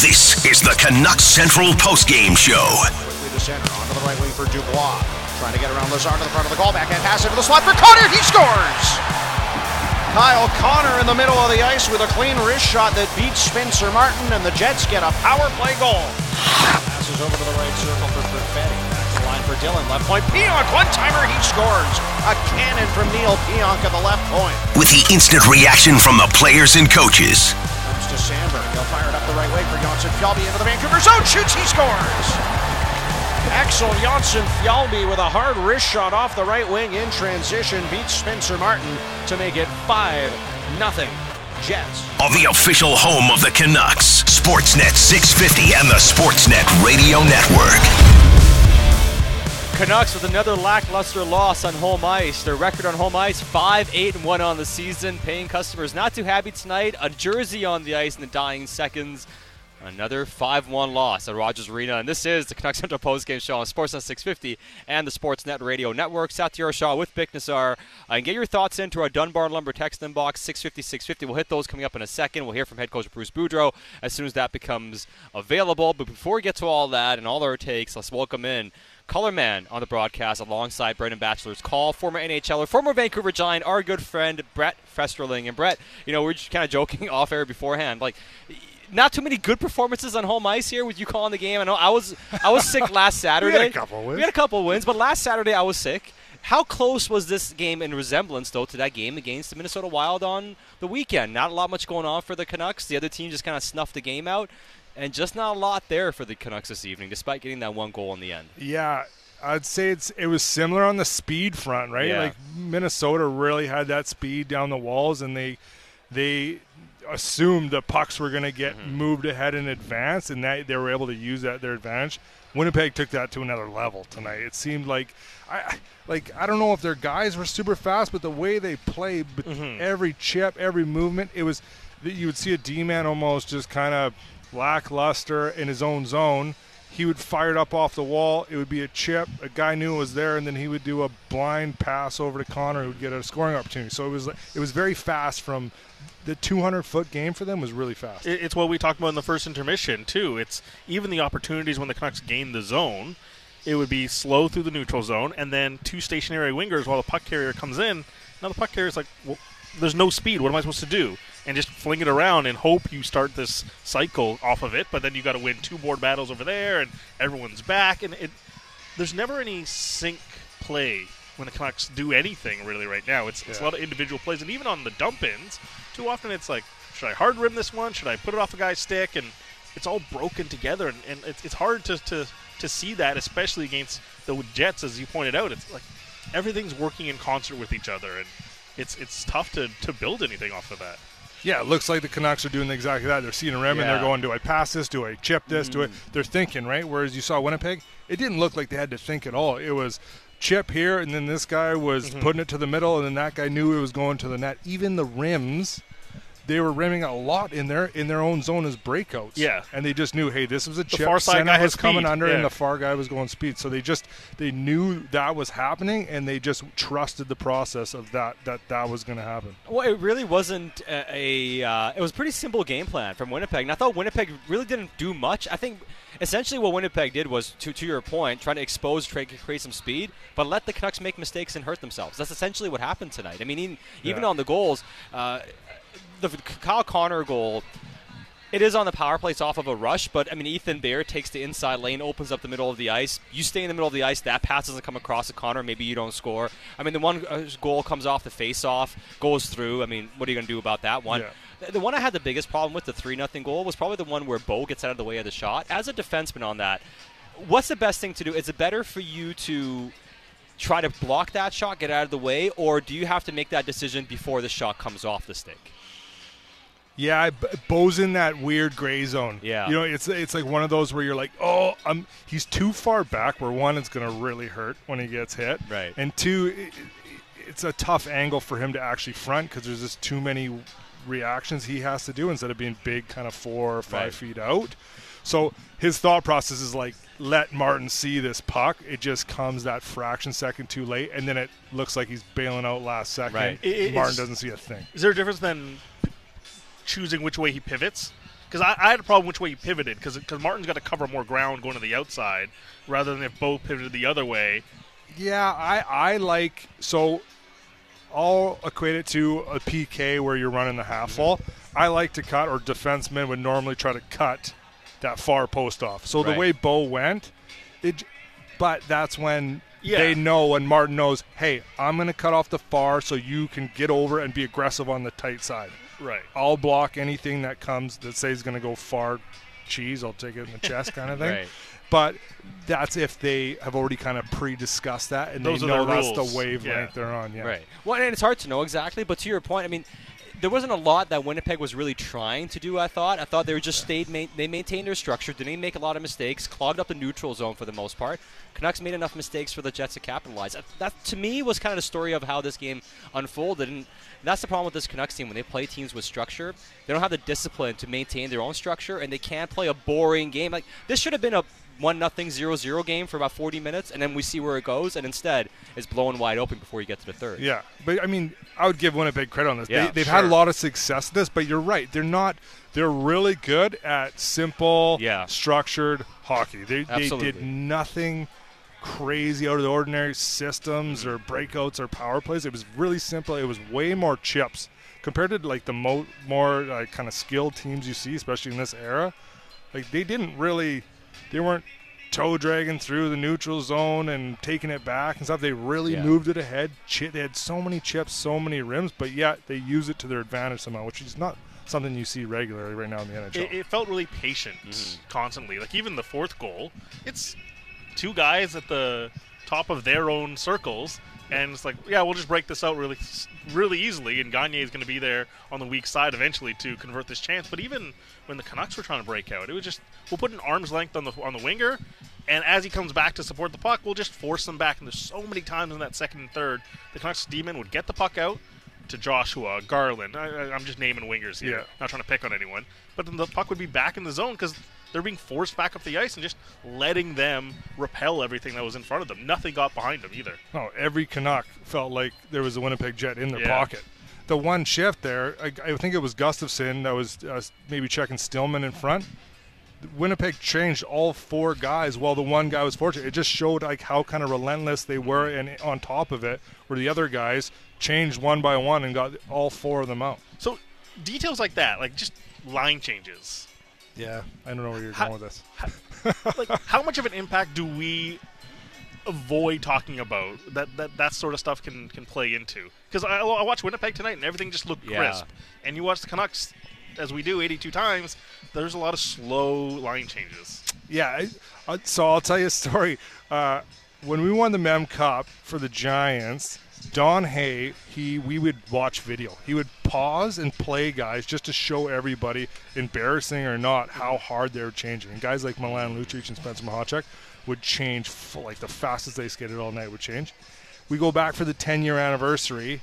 This is the Canucks Central Postgame Show. Quickly to center, onto the right wing for Dubois. Trying to get around Lazar to the front of the goal. Backhand pass into the slot for Connor. He scores! Kyle Connor in the middle of the ice with a clean wrist shot that beats Spencer Martin, and the Jets get a power play goal. Passes over to the right circle for Perfetti. Back to the line for Dylan. Left point. Pionk, one timer, he scores. A cannon from Neal Pionk at the left point. With the instant reaction from the players and coaches. Samberg. He'll fire it up the right way for Jonsson Fjallby into the Vancouver zone. Shoots, he scores. Axel Jonsson Fjallby with a hard wrist shot off the right wing in transition beats Spencer Martin to make it 5 nothing. Jets. On the official home of the Canucks, Sportsnet 650 and the Sportsnet Radio Network. Canucks with another lackluster loss on home ice. Their record on home ice, 5 8 and 1 on the season. Paying customers not too happy tonight. A jersey on the ice in the dying seconds. Another 5 1 loss at Rogers Arena. And this is the Canucks Central Post Game Show on Sportsnet 650 and the Sportsnet Radio Network. Satiar Shah with Nazar. Uh, and get your thoughts into our Dunbar Lumber text inbox 650 650. We'll hit those coming up in a second. We'll hear from head coach Bruce Boudreau as soon as that becomes available. But before we get to all that and all our takes, let's welcome in Color Man on the broadcast alongside Brendan Batchelor's call, former NHLer, former Vancouver Giant, our good friend Brett Festerling. And Brett, you know, we are just kind of joking off air beforehand. Like, not too many good performances on home ice here with you calling the game. I know I was I was sick last Saturday. we had a couple wins. We had a couple wins, but last Saturday I was sick. How close was this game in resemblance, though, to that game against the Minnesota Wild on the weekend? Not a lot much going on for the Canucks. The other team just kind of snuffed the game out, and just not a lot there for the Canucks this evening, despite getting that one goal in the end. Yeah, I'd say it's it was similar on the speed front, right? Yeah. Like Minnesota really had that speed down the walls, and they they assumed the pucks were going to get Mm-hmm. moved ahead in advance, and that they were able to use that their advantage. Winnipeg took that to another level tonight. It seemed like I like I don't know if their guys were super fast, but the way they played, Mm-hmm. every chip, every movement, it was that you would see a D man almost just kind of lackluster in his own zone. He would fire it up off the wall. It would be a chip. A guy knew it was there, and then he would do a blind pass over to Connor, who would get a scoring opportunity. So it was it was very fast. From the 200 foot game for them was really fast. It's what we talked about in the first intermission too. It's even the opportunities when the Canucks gain the zone, it would be slow through the neutral zone, and then two stationary wingers while the puck carrier comes in. Now the puck carrier's like, well, there's no speed. What am I supposed to do? And just fling it around and hope you start this cycle off of it. But then you got to win two board battles over there, and everyone's back, and it. There's never any sync play when the Canucks do anything really right now. It's, it's a lot of individual plays, and even on the dump ins, too often it's like, should I hard rim this one? Should I put it off a guy's stick? And it's all broken together, and, and it's, it's hard to, to, to see that, especially against the Jets, as you pointed out. It's like everything's working in concert with each other, and it's it's tough to, to build anything off of that. Yeah, it looks like the Canucks are doing exactly that. They're seeing a rim and they're going, "Do I pass this? Do I chip this? Do I?" Mm. They're thinking, right? Whereas you saw Winnipeg, it didn't look like they had to think at all. It was chip here, and then this guy was mm-hmm. putting it to the middle, and then that guy knew it was going to the net. Even the rims, they were rimming a lot in their in their own zone as breakouts. Yeah. and they just knew, hey, this was a chip. The far side center guy was coming speed, under, yeah. and the far guy was going speed. So they just they knew that was happening, and they just trusted the process of that that that was going to happen. Well, it really wasn't a. a uh, it was a pretty simple game plan from Winnipeg, and I thought Winnipeg really didn't do much. I think essentially what Winnipeg did was, to to your point, trying to expose, try to create some speed, but let the Canucks make mistakes and hurt themselves. That's essentially what happened tonight. I mean, even, even on the goals, uh, the Kyle Connor goal. It is on the power play. It's off of a rush, but I mean, Ethan Bear takes the inside lane, opens up the middle of the ice. You stay in the middle of the ice. That pass doesn't come across to Connor. Maybe you don't score. I mean, the one uh, goal comes off the face-off, goes through. I mean, what are you going to do about that one? Yeah. The- The one I had the biggest problem with the three nothing goal was probably the one where Bo gets out of the way of the shot. As a defenseman on that, what's the best thing to do? Is it better for you to try to block that shot, get out of the way, or do you have to make that decision before the shot comes off the stick? Yeah, Bo's in that weird gray zone. Yeah. you know, it's it's like one of those where you're like, oh, I'm he's too far back. Where one, it's going to really hurt when he gets hit, Right. And two, it, it's a tough angle for him to actually front because there's just too many reactions he has to do instead of being big, kind of four or five Right. feet out. So his thought process is like, let Martin see this puck. It just comes that fraction second too late, and then it looks like he's bailing out last second. Right. It- it- Martin doesn't see a thing. Is there a difference then choosing which way he pivots? Because I, I had a problem which way he pivoted because Martin's got to cover more ground going to the outside rather than if Bo pivoted the other way. Yeah, I I like so. I'll equate it to a PK where you're running the half mm-hmm. wall. I like to cut, or defensemen would normally try to cut that far post off. So Right. the way Bo went, it. But that's when Yeah. they know, and Martin knows. Hey, I'm going to cut off the far so you can get over and be aggressive on the tight side. Right. I'll block anything that comes that says going to go far cheese. I'll take it in the chest kind of thing. Right. But that's if they have already kind of pre-discussed that and Those they know the that's rules. the wavelength Yeah. they're on. Yeah. Right. Well, and it's hard to know exactly, but to your point, I mean, there wasn't a lot that Winnipeg was really trying to do. I thought. I thought they were just stayed. Ma- they maintained their structure. Didn't make a lot of mistakes. Clogged up the neutral zone for the most part. Canucks made enough mistakes for the Jets to capitalize. That, that to me was kind of the story of how this game unfolded, and that's the problem with this Canucks team when they play teams with structure. They don't have the discipline to maintain their own structure, and they can't play a boring game. Like this should have been a one nothing zero zero game for about 40 minutes, and then we see where it goes. And instead, it's blowing wide open before you get to the third. Yeah, but I mean, I would give Winnipeg credit on this. Yeah, they, they've had a lot of success with this, but you're right. They're not. They're really good at simple, Yeah. structured hockey. They, they did nothing crazy out of the ordinary systems or breakouts or power plays. It was really simple. It was way more chips compared to like the mo- more like kind of skilled teams you see, especially in this era. Like they didn't really, they weren't toe dragging through the neutral zone and taking it back and stuff. They really Yeah. moved it ahead. Chi- they had so many chips, so many rims, but yet they use it to their advantage somehow, which is not something you see regularly right now in the NHL. It, it felt really patient mm-hmm. constantly. Like even the fourth goal, it's two guys at the top of their own circles, and it's like, yeah, we'll just break this out really, really easily. And Gagner is going to be there on the weak side eventually to convert this chance. But even when the Canucks were trying to break out, it was just we'll put an arm's length on the on the winger. And as he comes back to support the puck, we'll just force them back. And there's so many times in that second and third, the Canucks demon would get the puck out to Joshua, Garland. I, I'm just naming wingers here, Yeah. not trying to pick on anyone. But then the puck would be back in the zone because they're being forced back up the ice and just letting them repel everything that was in front of them. Nothing got behind them either. No, every Canuck felt like there was a Winnipeg Jet in their Yeah. pocket. The one shift there, I, I think it was Gustafsson that was uh, maybe checking Stillman in front. Winnipeg changed all four guys while the one guy was fortunate. It just showed like how kind of relentless they were, and on top of it, where the other guys changed one by one and got all four of them out. So details like that, like just line changes. Yeah, I don't know where you're How- going with this. like how much of an impact do we avoid talking about that that, that sort of stuff can can play into because I, I watched winnipeg tonight and everything just looked Yeah. crisp and you watch the canucks as we do 82 times there's a lot of slow line changes Yeah, I, uh, so I'll tell you a story. Uh, when we won the Mem Cup for the Giants, Don Hay, he we would watch video. He would pause and play guys just to show everybody, embarrassing or not, how hard they're changing. And guys like Milan Lucic and Spencer Machacek would change like the fastest they skated all night would change. We go back for the 10 year anniversary,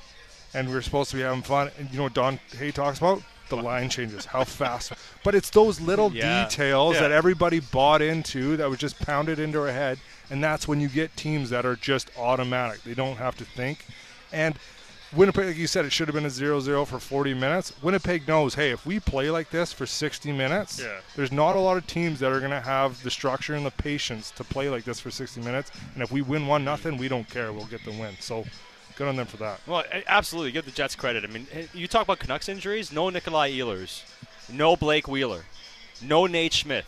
and we are supposed to be having fun. And you know what Don Hay talks about? The line changes, how fast. But it's those little Yeah. details Yeah. that everybody bought into that was just pounded into our head. And that's when you get teams that are just automatic. They don't have to think. And Winnipeg, like you said, it should have been a 0 0 for 40 minutes. Winnipeg knows, hey, if we play like this for 60 minutes, Yeah. there's not a lot of teams that are going to have the structure and the patience to play like this for 60 minutes. And if we win 1 nothing, we don't care. We'll get the win. So good on them for that. Well, absolutely. Give the Jets credit. I mean, you talk about Canucks injuries. No Nikolaj Ehlers, no Blake Wheeler, no Nate Schmidt,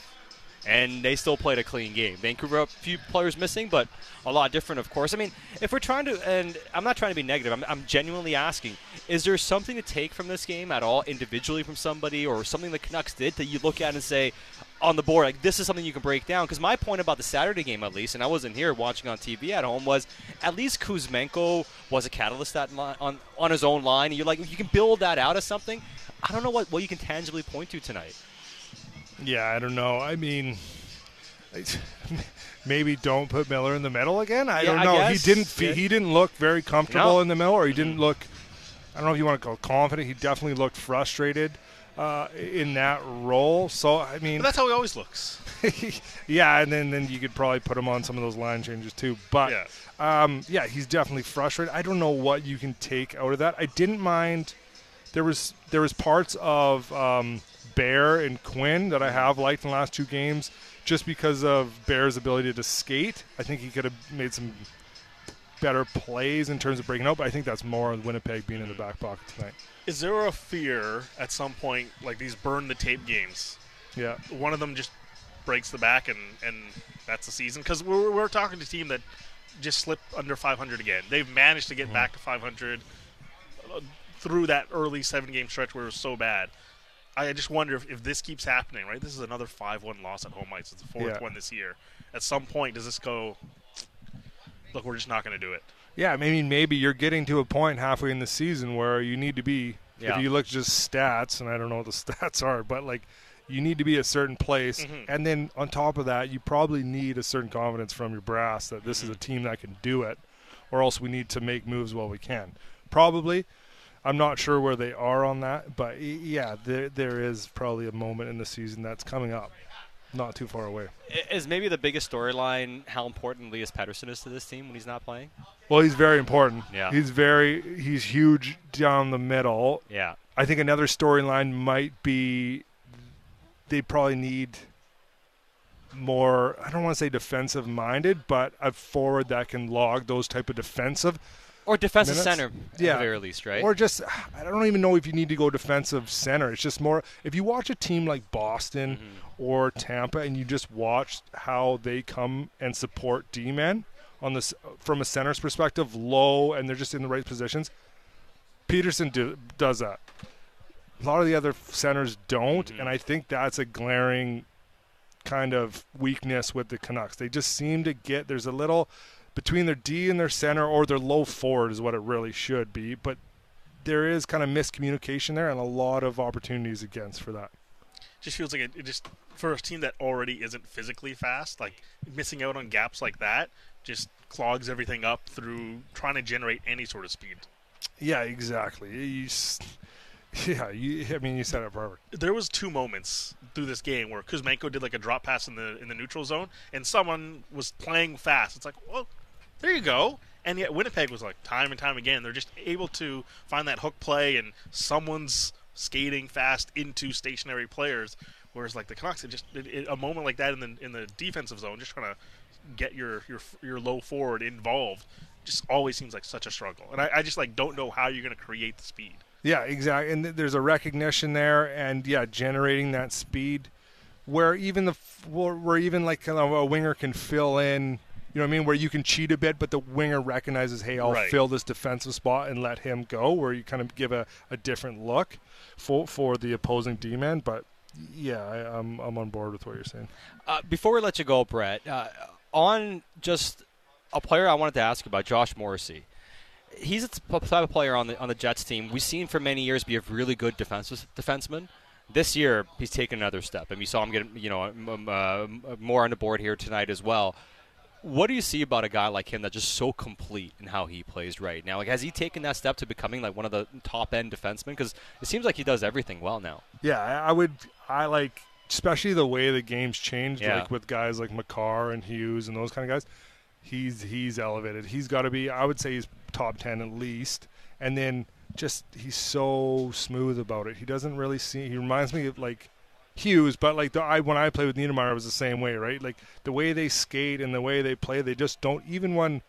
and they still played a clean game. Vancouver a few players missing, but a lot different, of course. I mean, if we're trying to, and I'm not trying to be negative. I'm, I'm genuinely asking: Is there something to take from this game at all, individually from somebody, or something the Canucks did that you look at and say? On the board, like this is something you can break down. Because my point about the Saturday game, at least, and I wasn't here watching on TV at home, was at least Kuzmenko was a catalyst that on on his own line. And you're like, you can build that out as something. I don't know what, what you can tangibly point to tonight. Yeah, I don't know. I mean, maybe don't put Miller in the middle again. I Yeah, don't know. guess. He didn't. Fe-. He didn't look very comfortable No. in the middle, or he didn't look. I don't know if you want to call confident. He definitely looked frustrated uh, in that role. So I mean, but that's how he always looks yeah, and then then you could probably put him on some of those line changes too. But Yeah. um, yeah, he's definitely frustrated. I don't know what you can take out of that. I didn't mind. There was there was parts of um, Bear and Quinn that I have liked in the last two games, just because of Bear's ability to skate. I think he could have made some better plays in terms of breaking out, but I think that's more on Winnipeg being in the back pocket tonight. Is there a fear at some point, like these burn the tape games, Yeah. one of them just breaks the back and, and that's the season? Because we're, we're talking to a team that just slipped under 500 again. They've managed to get back to 500 uh, through that early seven game stretch where it was so bad. I just wonder if, if this keeps happening, right? This is another 5 1 loss at home ice. It's the fourth Yeah. one this year. At some point, does this go, look, we're just not going to do it? Yeah, I mean, maybe you're getting to a point halfway in the season where you need to be. Yeah. If you look just stats, and I don't know what the stats are, but like you need to be a certain place, mm-hmm. and then on top of that, you probably need a certain confidence from your brass that this is a mm-hmm. team that can do it, or else we need to make moves while we can. Probably, I'm not sure where they are on that, but yeah, there there is probably a moment in the season that's coming up, not too far away. Is maybe the biggest storyline how important Elias Pettersson is to this team when he's not playing? Well, he's very important. Yeah. he's very he's huge down the middle. Yeah. I think another storyline might be they probably need more I don't want to say defensive minded, but a forward that can log those type of defensive Or defensive Minutes? center, at Yeah. the very least, right? or just I don't even know if you need to go defensive center. It's just more if you watch a team like Boston Mm-hmm. or Tampa and you just watch how they come and support D-men on this from a center's perspective, low and they're just in the right positions. Pettersson do, does that. A lot of the other centers don't, Mm-hmm. and I think that's a glaring kind of weakness with the Canucks. They just seem to get there's a little between their D and their center or their low forward is what it really should be, but there is kind of miscommunication there and a lot of opportunities against for that. just feels like it, it just for a team that already isn't physically fast, like missing out on gaps like that just clogs everything up through trying to generate any sort of speed. Yeah, exactly. You, yeah, you, I mean, you said it perfect. There was two moments through this game where Kuzmenko did like a drop pass in the in the neutral zone, and someone was playing fast. It's like, well, there you go. And yet Winnipeg was like time and time again, they're just able to find that hook play, and someone's skating fast into stationary players. Whereas like the Canucks, it just it, it, a moment like that in the in the defensive zone, just trying to get your your your low forward involved, just always seems like such a struggle. And I, I just like don't know how you're going to create the speed. Yeah, exactly. And th- there's a recognition there, and yeah, generating that speed, where even the where, even like a winger can fill in. You know what I mean? Where you can cheat a bit, but the winger recognizes, hey, I'll Right. fill this defensive spot and let him go. Where you kind of give a, a different look for for the opposing D man. But yeah, I, I'm I'm on board with what you're saying. Uh, before we let you go, Brett, uh, on just a player I wanted to ask about, Josh Morrissey. He's a type of player on the on the Jets team we've seen for many years be a really good defensive defenseman. This year, he's taken another step, and we saw him get you know uh, more on the board here tonight as well. What do you see about a guy like him that's just so complete in how he plays right now? Like, has he taken that step to becoming like one of the top end defensemen? Because it seems like he does everything well now. Yeah, I I would. I like, especially the way the game's changed, Yeah. like with guys like Makar and Hughes and those kind of guys. He's he's elevated. He's got to be. I would say he's top ten at least. And then just he's so smooth about it. He doesn't really see. He reminds me of like Hughes, but like the, I when I played with Niedermayer it was the same way, right? Like the way they skate and the way they play, they just don't even when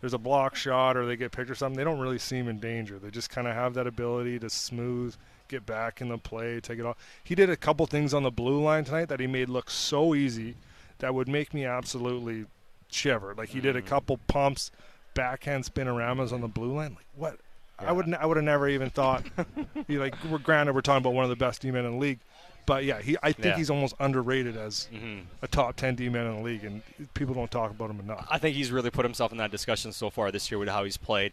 there's a block shot or they get picked or something, they don't really seem in danger. They just kind of have that ability to smooth, get back in the play, take it off. He did a couple things on the blue line tonight that he made look so easy that would make me absolutely shiver. Like he did a mm. couple pumps, backhand spinoramas on the blue line. Like what? I would I would have never even thought. you like we're granted we're talking about one of the best D men in the league, but yeah, he I think Yeah. he's almost underrated as Mm-hmm. a top ten D man in the league, and people don't talk about him enough. I think he's really put himself in that discussion so far this year with how he's played.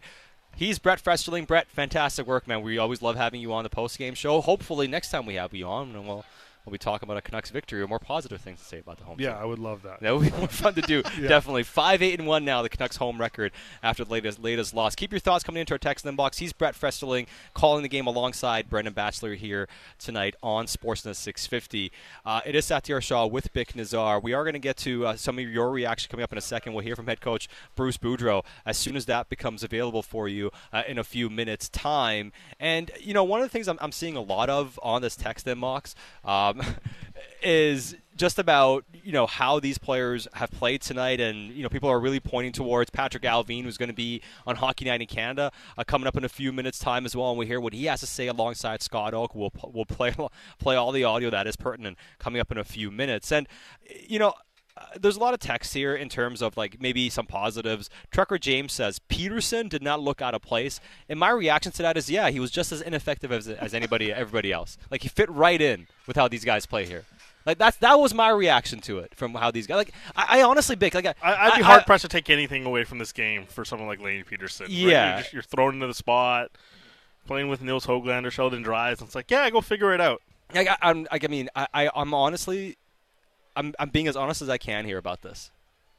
He's Brett Festerling. Brett, fantastic work, man. We always love having you on the post game show. Hopefully, next time we have you on, and we'll we'll be talking about a Canucks victory or more positive things to say about the home. Yeah, team. I would love that. That would be more fun to do. Definitely. Five, eight, and one now. The Canucks home record after the latest latest loss. Keep your thoughts coming into our text inbox. He's Brett Festerling calling the game alongside Brendan Batchelor here tonight on Sportsnet 650. Uh, it is Satiar Shah with Bik Nazar. We are going to get to uh, some of your reaction coming up in a second. We'll hear from head coach Bruce Boudreau as soon as that becomes available for you uh, in a few minutes' time. And you know, one of the things I'm, I'm seeing a lot of on this text inbox um, is just about you know how these players have played tonight, and you know people are really pointing towards Patrik Allvin, who's going to be on Hockey Night in Canada, uh, coming up in a few minutes' time as well, and we hear what he has to say alongside Scott Oake. We'll we'll play play all the audio that is pertinent coming up in a few minutes, and you know. Uh, there's a lot of text here in terms of like maybe some positives. Trucker James says Pederson did not look out of place, and my reaction to that is yeah, he was just as ineffective as, as anybody, everybody else. Like he fit right in with how these guys play here. Like that's that was my reaction to it from how these guys. Like I, I honestly, Bik, like I, I'd be I- hard pressed to take anything away from this game for someone like Lane Pederson. Yeah. You're, just, you're thrown into the spot, playing with Nils Hoglander, Sheldon Dries. And it's like, yeah, go figure it out. Like, I, I'm, like, I mean, I, I, I'm honestly, I'm, I'm being as honest as I can here about this.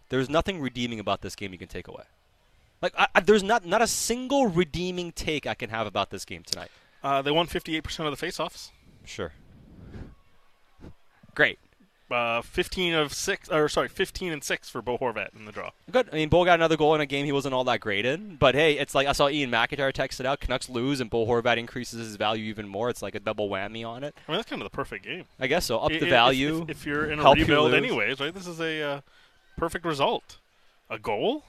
There's nothing redeeming about this game you can take away. Like, I, I, there's not, not a single redeeming take I can have about this game tonight. Uh, they won 58% of the faceoffs. Sure. Great. Uh, 15 of six, or sorry, 15 and six for Bo Horvat in the draw. Good. I mean, Bo got another goal in a game he wasn't all that great in. But hey, it's like I saw Ian McIntyre text it out. Canucks lose, and Bo Horvat increases his value even more. It's like a double whammy on it. I mean, that's kind of the perfect game. I guess so. Up I- the if- value. If, if you're in a rebuild, anyways, right? This is a uh, perfect result. A goal,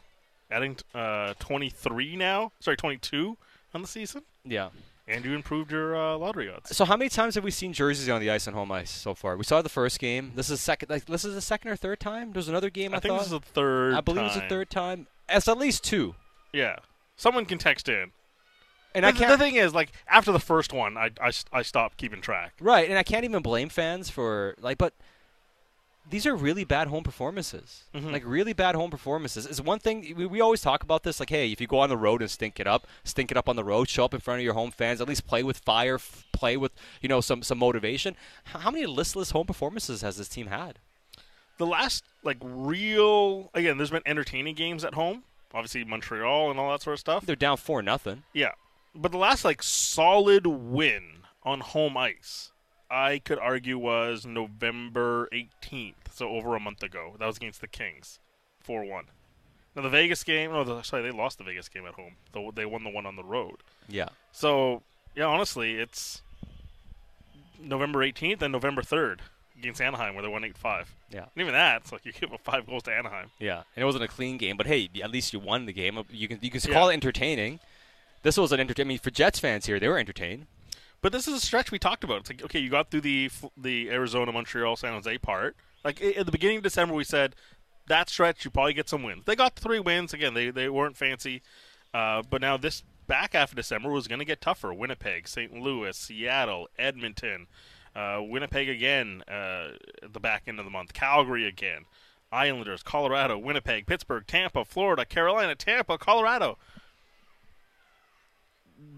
adding uh, 23 now. Sorry, 22 on the season, yeah. And you improved your uh, lottery odds. So how many times have we seen jerseys on the ice on home ice so far? We saw the first game. This is second. Like this is the second or third time. There's another game. I, I think thought. this is the third. I believe it's the third time. It's at least two. Yeah, someone can text in. And the, I can't. the thing is, like after the first one, I, I, I stopped keeping track. right, and I can't even blame fans for like, but these are really bad home performances. Mhm. Like really bad home performances. It's one thing we, we always talk about this. Like, hey, if you go on the road and stink it up, stink it up on the road, show up in front of your home fans, at least play with fire, f- play with you know some some motivation. How many listless home performances has this team had? The last like real again, there's been entertaining games at home. Obviously Montreal and all that sort of stuff. They're down four nothing. Yeah, but the last like solid win on home ice, I could argue was November 18th, so over a month ago. That was against the Kings, four one. Now the Vegas game, oh, the, sorry, they lost the Vegas game at home. Though they won the one on the road. Yeah. So yeah, honestly, it's November 18th and November 3rd against Anaheim, where they won 8-5. Yeah. And even that, it's like you give up five goals to Anaheim. Yeah, and it wasn't a clean game, but hey, at least you won the game. You can you can Yeah. call it entertaining. This was an entertaining. I mean, for Jets fans here, they were entertained. But this is a stretch we talked about. It's like okay, you got through the the Arizona, Montreal, San Jose part. Like at the beginning of December, we said that stretch you probably get some wins. They got three wins again. They they weren't fancy, uh, but now this back half of December was going to get tougher. Winnipeg, St. Louis, Seattle, Edmonton, uh, Winnipeg again uh, at the back end of the month. Calgary again. Islanders, Colorado, Winnipeg, Pittsburgh, Tampa, Florida, Carolina, Tampa, Colorado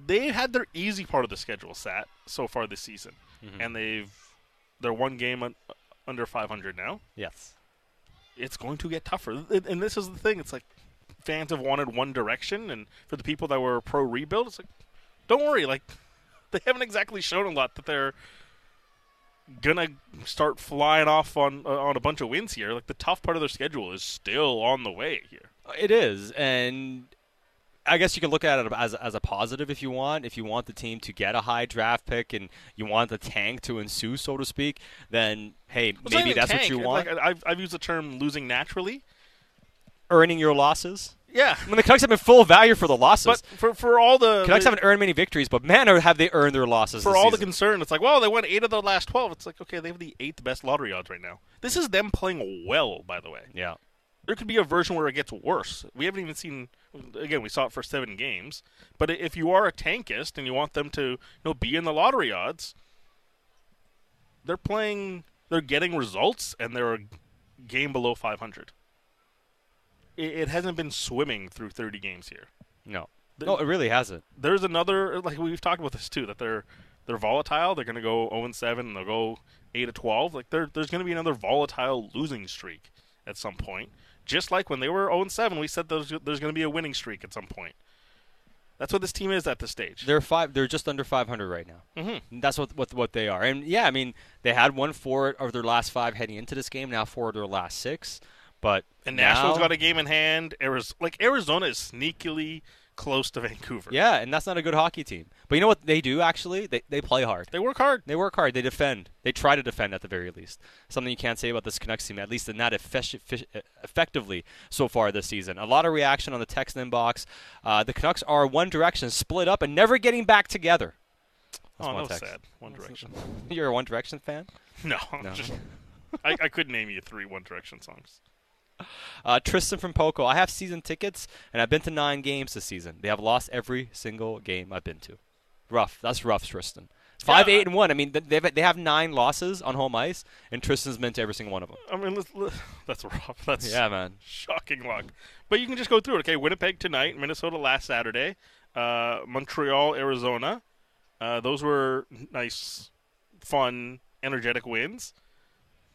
they had their easy part of the schedule sat so far this season, and they've they're one game un, under 500 now. Yes. It's going to get tougher, and and this is the thing. It's like fans have wanted one direction, and for the people that were pro rebuild, it's like, don't worry, like they haven't exactly shown a lot that they're gonna start flying off on uh, on a bunch of wins here. Like the tough part of their schedule is still on the way here. It is, and I guess you can look at it as as a positive if you want. If you want the team to get a high draft pick and you want the tank to ensue, so to speak, then hey, not maybe that's tank. what you want. Like, I've I've used the term losing naturally. Earning your losses. Yeah, I mean, the Canucks have been full value for the losses. But for for all the Canucks haven't earned many victories, but man, have they earned their losses for all the concern, it's like, well, they won eight of the last twelve. It's like, okay, they have the eighth best lottery odds right now. This is them playing well, by the way. yeah. There could be a version where it gets worse. We haven't even seen. Again, we saw it for seven games. But if you are a tankist and you want them to, you know, be in the lottery odds, they're playing. They're getting results, and they're a game below five hundred. It, it hasn't been swimming through thirty games here. No. The- No, it really hasn't. there's another like we've talked about this too that they're they're volatile. They're going to go 0 7 and they'll go 8 to 12. Like there's going to be another volatile losing streak at some point. Just like when they were 0 7, we said there's, there's going to be a winning streak at some point. That's what this team is at this stage. They're five. They're just under 500 right now. Mm-hmm. That's what, what what they are. And yeah, I mean, they had one four of their last five heading into this game. Now four of their last six. But and now, Nashville's got a game in hand. Arizona, like Arizona is sneakily close to Vancouver. Yeah, and that's not a good hockey team. But you know what they do actually? They they play hard. They work hard. They work hard. They defend. They try to defend at the very least. Something you can't say about this Canucks team, at least in that effe- effectively so far this season. A lot of reaction on the text inbox. Uh, the Canucks are one direction, split up, and never getting back together. That's oh, that was sad. One Direction. You're a One Direction fan? No, no. Just, I, I couldn't name you three One Direction songs. Uh, Tristan from Poco. I have season tickets, and I've been to nine games this season. They have lost every single game I've been to. Rough. That's rough, Tristan. Five, yeah, eight, and one. I mean, they they have nine losses on home ice, and Tristan's been to every single one of them. I mean, let's, let's, that's rough. That's yeah, man. Shocking luck. But you can just go through it. Okay, Winnipeg tonight, Minnesota last Saturday, uh, Montreal, Arizona. Uh, those were nice, fun, energetic wins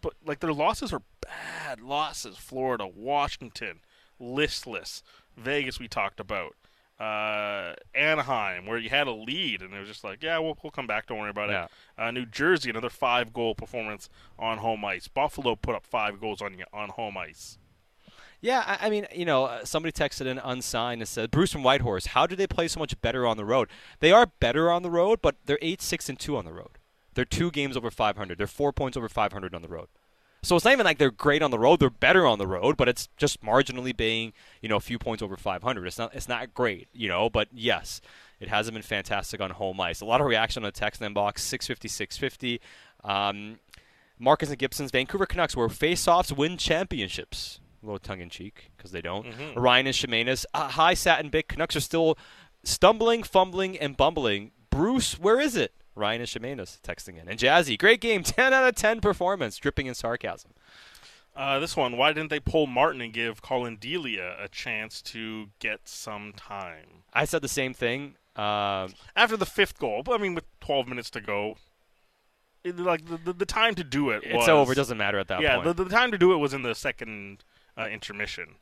but like their losses are bad losses. Florida, Washington, listless. Vegas, we talked about. Uh, Anaheim, where you had a lead, and it was just like, yeah, we'll, we'll come back. Don't worry about yeah. it. Uh, New Jersey, another five goal performance on home ice. Buffalo put up five goals on on home ice. Yeah, I, I mean, you know, uh, somebody texted in unsigned and said, Bruce from Whitehorse, how do they play so much better on the road? They are better on the road, but they're 8 6 and 2 on the road. They're two games over 500. They're four points over 500 on the road. So it's not even like they're great on the road. They're better on the road, but it's just marginally being, you know, a few points over 500. It's not it's not great, you know, but yes, it hasn't been fantastic on home ice. A lot of reaction on the text inbox 650 650. Um, Marcus and Gibson's Vancouver Canucks were face-offs win championships. A little tongue in cheek because they don't. Mm-hmm. Ryan and Chemainus. Uh, hi, Satin Big. Canucks are still stumbling, fumbling, and bumbling. Bruce, where is it? Ryan and Chemainus texting in. And Jazzy, great game, 10 out of 10 performance, dripping in sarcasm. Uh, this one, why didn't they pull Martin and give Collin Delia a chance to get some time? I said the same thing. Um, After the fifth goal, but I mean, with 12 minutes to go, it, like the, the, the, time to do it it's was, over. It doesn't matter at that yeah, point. Yeah, the, the, time to do it was in the second uh, intermission.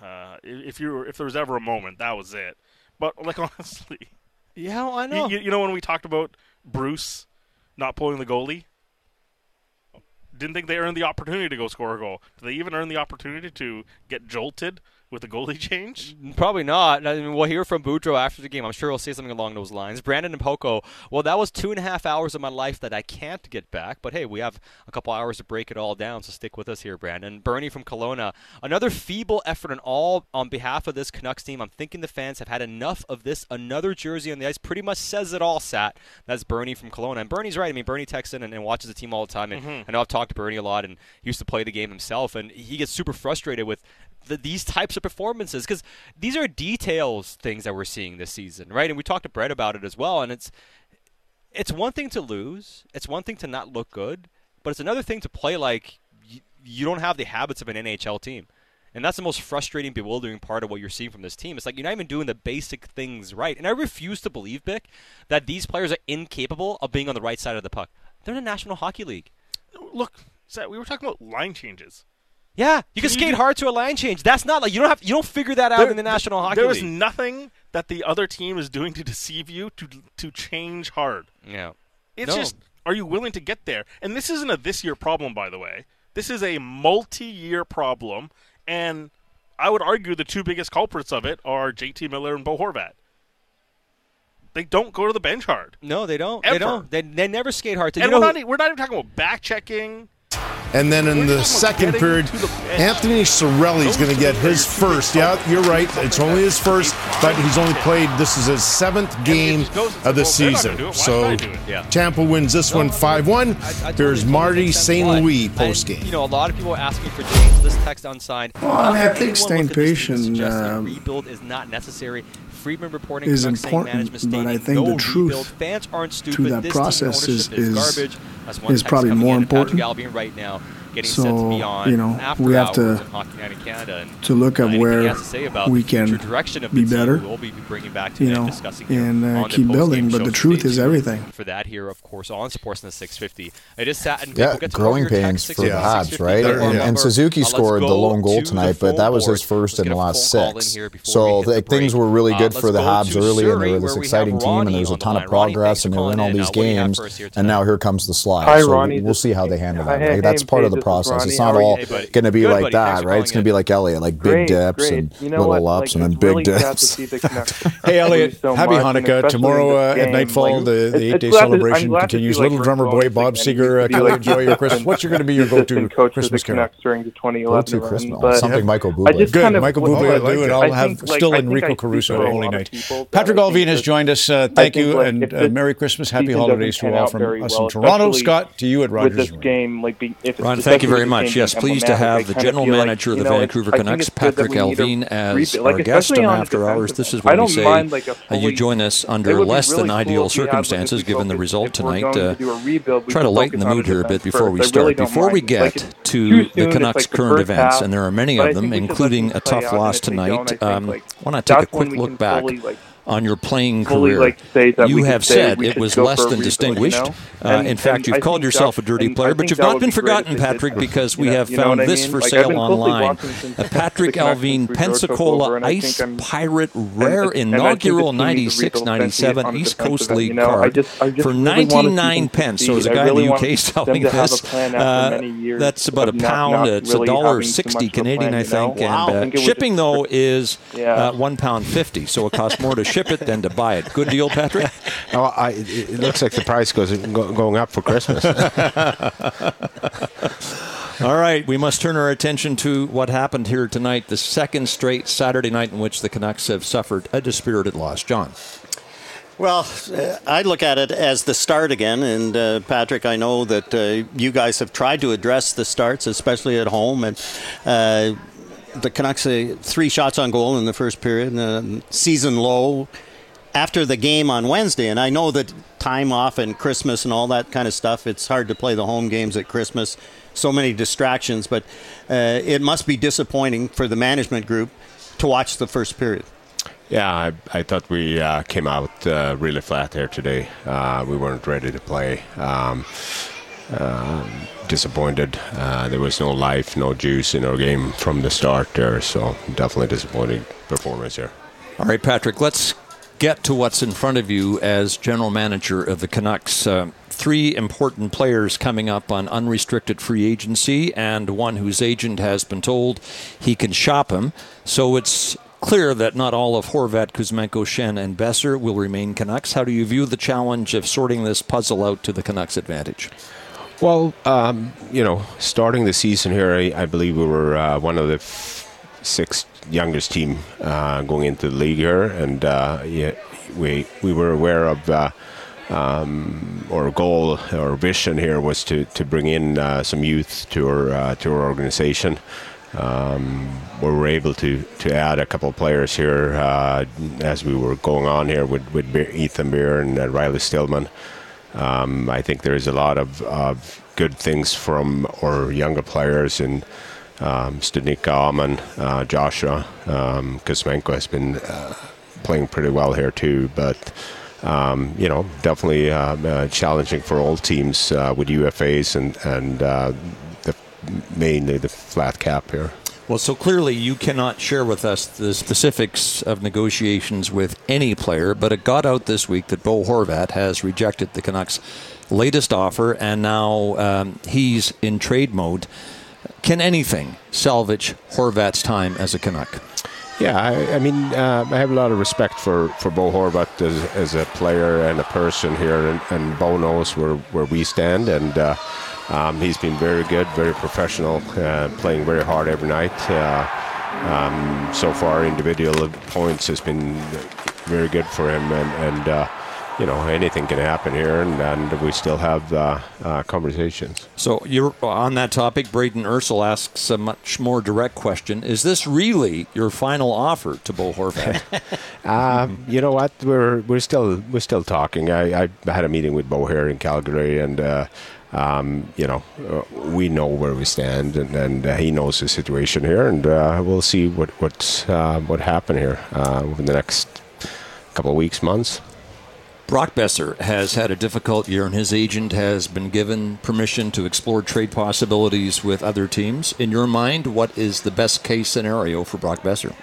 Uh, if you if there was ever a moment, that was it. But like honestly, yeah, I know. You, you know when we talked about Bruce not pulling the goalie? Didn't think they earned the opportunity to go score a goal. Did they even earn the opportunity to get jolted with the goalie change? Probably not. I mean, we'll hear from Boudreau after the game. I'm sure he'll say something along those lines. Brandon and Poco, well, that was two and a half hours of my life that I can't get back. But hey, we have a couple hours to break it all down, so stick with us here, Brandon. Bernie from Kelowna, another feeble effort on all on behalf of this Canucks team. I'm thinking the fans have had enough of this. Another jersey on the ice pretty much says it all, Sat. That's Bernie from Kelowna. And Bernie's right. I mean, Bernie texts in and, and watches the team all the time. And mm-hmm. I know I've talked to Bernie a lot, and he used to play the game himself. And he gets super frustrated with the, these types of performances because these are details things that we're seeing this season, right? And we talked to Brett about it as well. And it's it's one thing to lose, it's one thing to not look good, but it's another thing to play like you don't have the habits of an NHL team. And that's the most frustrating, bewildering part of what you're seeing from this team. It's like you're not even doing the basic things right. And I refuse to believe, Bik, that these players are incapable of being on the right side of the puck. They're in the National Hockey League. Look, we were talking about line changes. Yeah, you can, can skate you hard to a line change. That's not like you don't have you don't figure that out there, in the National Hockey There League. is nothing that the other team is doing to deceive you to to change hard. Yeah, it's no. just are you willing to get there? And this isn't a this year problem, by the way. This is a multi-year problem, and I would argue the two biggest culprits of it are J.T. Miller and Bo Horvat. They don't go to the bench hard. No, they don't. Ever. They don't. They, they never skate hard. To, and we're not, we're not even talking about back checking and then in the second period, Anthony Cirelli is going to get his first. Yeah, you're right. It's only his first, but he's only played. This is his seventh game of the season. So Tampa wins this one 5 1. Here's Marty St. Louis post game. You know, a lot of people are asking for James. This text unsigned. Well, I, mean, I think staying patient. Um, rebuild is not necessary. Friedman reporting is important, but I think no the truth. Fans aren't stupid. to that this process is, is, is, probably more important. Right now. Getting So, set to be on you know, after we have to- in Hockey Night in Canada. And to look at where to say about we can direction of be the better, we'll be bringing back to you and know, discussing and uh, keep building. But the truth is everything. For that here, of course, on Sportsnet 650. I just sat and Yeah, people get to growing pains for the 650, Habs, right? 650, And, and Suzuki Uh, scored the lone goal to tonight, but that was his first Let's in the last phone call in six. here before we So hit the like, things were really Uh, good for the go Habs early, and they Surrey, were this exciting team, and Ronnie there was a ton of progress, and they were in all these what do you have games, for us here and now here comes the slide. So we'll see how they handle that. That's part of the this process. Ronnie. It's not all going to be Good, like buddy. That, right? It's going to be like Elliotte, like big dips great. and You know little what? ups Like, and then big really dips. the Hey, Elliotte, so happy Hanukkah. Tomorrow uh, at nightfall, Like, the, the eight it's day glad to- I'm celebration glad to see, continues. Little Rick drummer boy Bob and Seger, uh, he can like- enjoy your Christmas? What's your going to be your the go to assistant Christmas the carol? Canucks during the Go 2011 to Christmas. Something Michael I Bublé. just Good, kind Michael what- Bublé what will do it. I I'll have still Enrico Caruso for a Holy lot Night. Patrik I Allvin has joined us. Uh, thank you, and if uh, this Merry Christmas, Happy Holidays to all from us in Toronto. Scott, to you at Rogers. with this game, like if it's Ron, thank you very much. Yes, pleased to have the general like, manager of the know, Vancouver Canucks, it's good that Patrik we need to Allvin, as our guest on After Hours. This is when I we say mind, like, uh, you join us under less really than ideal if we had, like, circumstances, given the result tonight. Uh, to rebuild, try to lighten the mood here a bit before we start. Before we get to the Canucks' current events, and there are many of them, think we should let including a tough loss tonight, I um, want to take a quick look back fully, on your playing fully, career. like, that you have said it was less than rebuild, you distinguished. know? Uh, in fact, you've I called yourself a dirty player, but you've not been forgotten, Patrik, because we know- have you know what found I this mean? for Like, sale online. A Patrik the Canucks Allvin since Resort took Pensacola I Ice Pirate Rare and I think the inaugural team needs to 96 rebuild 97 East Coast League? I card I for really wanna see 99 pence. So, as a guy in the UK selling this, a plan after uh, that's about a pound. It's a dollar sixty much of a Canadian, I think, and think it would shipping though is one pound fifty. So it costs more to ship it than to buy it. Good deal, Patrik. Oh, I, it it looks like the price goes go, going up for Christmas. All right, we must turn our attention to what happened here tonight, the second straight Saturday night in which the Canucks have suffered a dispirited loss. John. Well, uh, I look at it as the start again. And uh, Patrik, I know that uh, you guys have tried to address the starts, especially at home. And uh, the Canucks, uh, three shots on goal in the first period, uh, season low after the game on Wednesday. And I know that time off and Christmas and all that kind of stuff, it's hard to play the home games at Christmas. So many distractions. But uh, it must be disappointing for the management group to watch the first period. yeah, I, I thought we uh, came out uh, really flat there today. Uh, we weren't ready to play. Um, um, disappointed. Uh, there was no life, no juice in our game from the start there. So definitely disappointing performance here. All right, Patrik, let's get to what's in front of you as general manager of the Canucks. Uh, three important players coming up on unrestricted free agency, and one whose agent has been told he can shop him. So it's clear that not all of Horvat, Kuzmenko, Schenn, and Boeser will remain Canucks. How do you view the challenge of sorting this puzzle out to the Canucks' advantage? Well, um, you know, starting the season here, I, I believe we were uh, one of the f- six youngest team uh, going into the league here, and uh, yeah, we we were aware of. Uh, um, our goal, our vision here was to, to bring in uh, some youth to our uh, to our organization. Um, we were able to, to add a couple of players here uh, as we were going on here with, with Ethan Bear and uh, Riley Stillman. Um, I think there is a lot of, of good things from our younger players and um, Studnicka, Aman, uh, Joshua, um, Kuzmenko has been uh, playing pretty well here too, but um, you know, definitely um, uh, challenging for all teams uh, with UFAs and and uh, the, mainly the flat cap here. Well, so clearly you cannot share with us the specifics of negotiations with any player, but it got out this week that Bo Horvat has rejected the Canucks' latest offer, and now um, he's in trade mode. Can anything salvage Horvat's time as a Canuck? Yeah, I, I mean, uh, I have a lot of respect for, for Bo Horvat as, as a player and a person here, and, and Bo knows where, where we stand, and uh, um, he's been very good, very professional, uh, playing very hard every night. Uh, um, so far, individual points has been very good for him, and, and uh, you know anything can happen here, and, and we still have uh, uh, conversations. So you're on that topic. Braden Ursel asks a much more direct question: Is this really your final offer to Bo Horvat? Uh, you know what? We're we're still we're still talking. I, I had a meeting with Bo here in Calgary, and uh, um, you know, uh, we know where we stand, and, and uh, he knows the situation here, and uh, we'll see what what's uh, what happen here uh, over the next couple of weeks, months. Brock Boeser has had a difficult year, and his agent has been given permission to explore trade possibilities with other teams. In your mind, what is the best case scenario for Brock Boeser?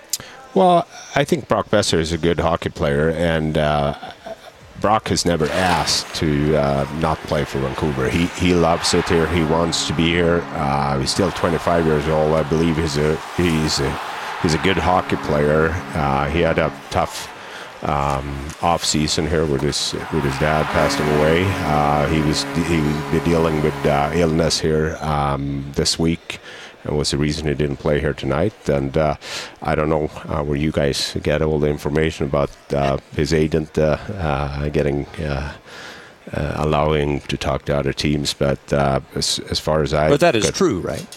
Well, I think Brock Boeser is a good hockey player, and uh, Brock has never asked to uh, not play for Vancouver. He he loves it here. He wants to be here. Uh, he's still 25 years old. I believe he's a he's a he's a good hockey player. Uh, he had a tough um, off season here with his with his dad passing away. Uh, he was he was dealing with uh, illness here um, this week was the reason he didn't play here tonight. And uh, I don't know uh, where you guys get all the information about uh, his agent uh, uh, getting. Uh, allowing to talk to other teams, but as, as far as I, but that is true, right?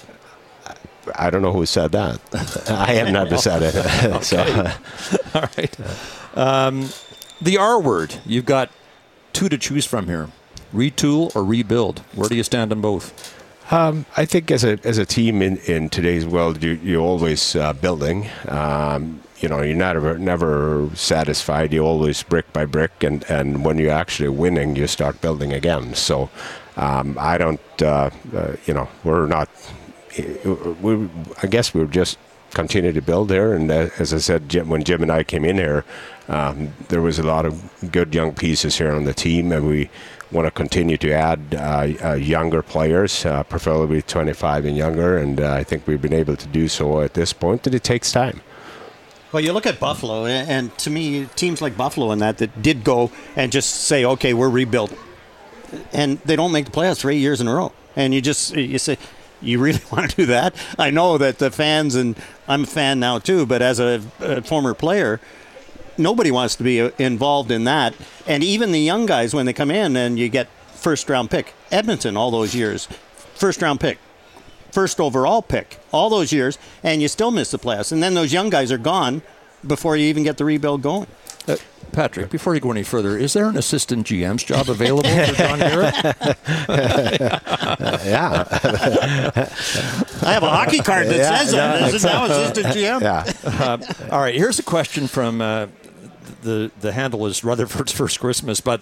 I don't know who said that. I have never said it. so, all right. Um, the R word. You've got two to choose from here: retool or rebuild. Where do you stand on both? Um, I think as a as a team in, in today's world, you you always uh, building. Um, you know, you're never never satisfied. You always brick by brick, and, and when you're actually winning, you start building again. So, um, I don't. Uh, uh, you know, we're not. We I guess we're just continue to build there. And uh, as I said, Jim, when Jim and I came in here, um, there was a lot of good young pieces here on the team, and we want to continue to add uh, uh, younger players, uh, preferably 25 and younger, and uh, I think we've been able to do so at this point. But it takes time. Well, you look at Buffalo, and to me, teams like Buffalo and that that did go and just say, "Okay, we're rebuilt," and they don't make the playoffs eight years in a row, and you just you say. You really want to do that? I know that the fans, and I'm a fan now too, but as a, a former player, nobody wants to be uh, involved in that. And even the young guys, when they come in and you get first round pick, Edmonton all those years, first round pick, first overall pick, all those years, and you still miss the playoffs. And then those young guys are gone before you even get the rebuild going. Uh, Patrik, before you go any further, is there an assistant GM's job available for John Garrett? yeah. I have a hockey card that yeah, says that. Yeah, Is now assistant GM? Yeah. Uh, all right, here's a question from uh, the the handle is Rutherford's First Christmas, but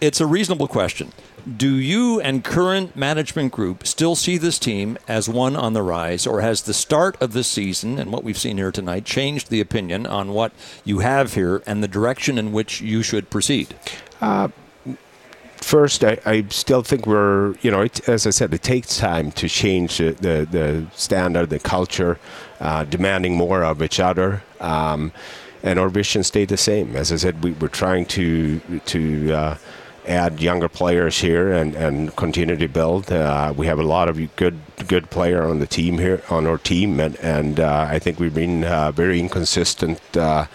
it's a reasonable question. Do you and current management group still see this team as one on the rise, or has the start of the season and what we've seen here tonight changed the opinion on what you have here and the direction in which you should proceed? Uh, first, I, I, still think we're, you know, it, as I said, it takes time to change the, the, the standard, the culture, uh, demanding more of each other. Um, and our vision stayed the same. As I said, we were trying to to uh, add younger players here and, and continue to build. Uh, we have a lot of good good player on the team here on our team, and and uh, I think we've been uh, very inconsistent. Uh,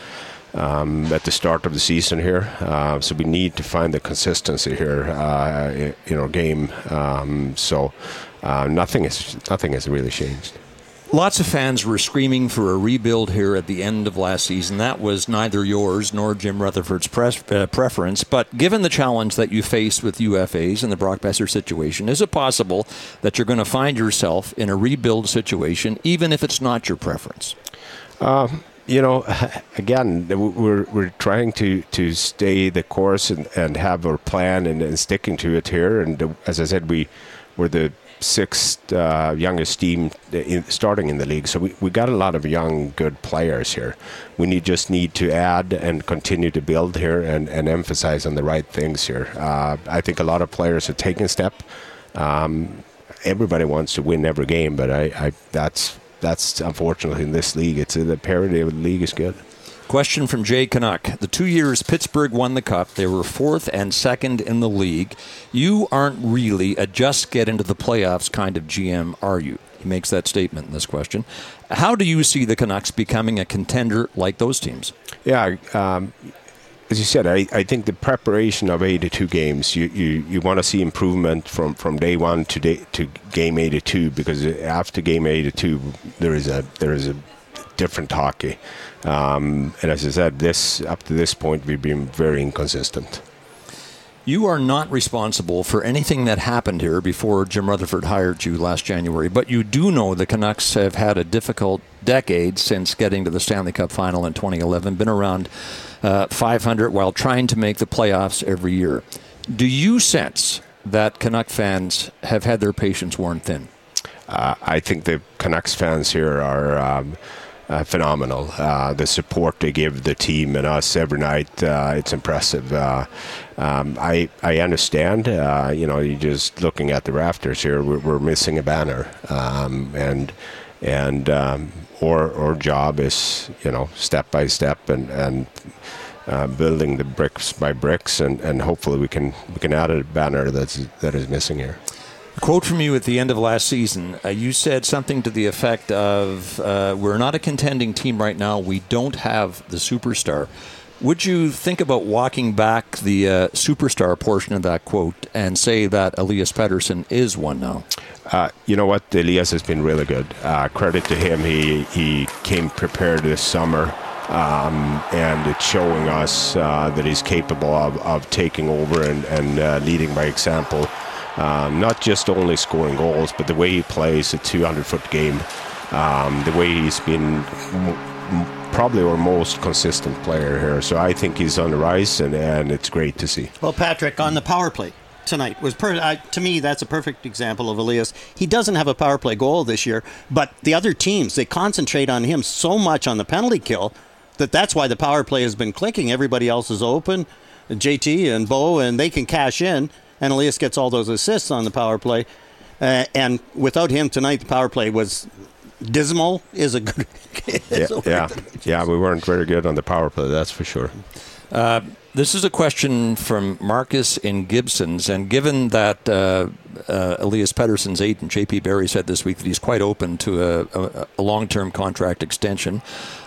um, at the start of the season here, uh, so we need to find the consistency here in our game. Um, so nothing is nothing has really changed. Lots of fans were screaming for a rebuild here at the end of last season. That was neither yours nor Jim Rutherford's uh, preference. But given the challenge that you face with UFAs and the Brock Boeser situation, is it possible that you're going to find yourself in a rebuild situation, even if it's not your preference? Uh, you know, again, we're we're trying to, to stay the course and, and have our plan and, and sticking to it here. And as I said, we we're the sixth uh, youngest team in, starting in the league. So we, we got a lot of young, good players here. We need just need to add and continue to build here and, and emphasize on the right things here. Uh, I think a lot of players are taking a step. Um, everybody wants to win every game, but I, I that's that's unfortunately in this league. It's the parity of the league is good. Question from Jay Canuck. The two years Pittsburgh won the Cup, they were fourth and second in the league. You aren't really a just get into the playoffs kind of GM, are you? He makes that statement in this question. How do you see the Canucks becoming a contender like those teams? Yeah, um, as you said, I, I think the preparation of 82 games, you, you, you want to see improvement from, from day one to day, to game 82 because after game 82 there is a there is a different hockey. Um, and as I said, this up to this point we've been very inconsistent. You are not responsible for anything that happened here before Jim Rutherford hired you last January, but you do know the Canucks have had a difficult decade since getting to the Stanley Cup final in 2011, been around uh, 500 while trying to make the playoffs every year. Do you sense that Canuck fans have had their patience worn thin? Uh, I think the Canucks fans here are. Um, uh, phenomenal. Uh, the support they give the team and us every night, uh, it's impressive. Uh, um, I I understand. Uh, you know, you're just looking at the rafters here, we're, we're missing a banner, um, and and um, our our job is you know step by step and and. Uh, building the bricks by bricks, and, and hopefully we can we can add a banner that's that is missing here. Quote from you at the end of last season. Uh, you said something to the effect of, uh, "We're not a contending team right now. We don't have the superstar." Would you think about walking back the uh, superstar portion of that quote and say that Elias Pettersson is one now? Uh, you know what? Elias has been really good. Uh, credit to him. He he came prepared this summer. Um, and it's showing us uh, that he's capable of, of taking over and, and uh, leading by example. Um, not just only scoring goals, but the way he plays a 200 foot game, um, the way he's been probably our most consistent player here. So I think he's on the rise, and, and it's great to see. Well, Patrik, on the power play tonight was per- I, to me that's a perfect example of Elias. He doesn't have a power play goal this year, but the other teams they concentrate on him so much on the penalty kill that that's why the power play has been clicking. Everybody else is open, JT and Bo, and they can cash in. And Elias gets all those assists on the power play. Uh, and without him tonight, the power play was dismal. Is a good. yeah, yeah, yeah. We weren't very good on the power play. That's for sure. Uh, this is a question from Marcus in Gibsons, and given that uh, uh, Elias Pettersson's agent, J.P. Barry, said this week that he's quite open to a, a, a long-term contract extension,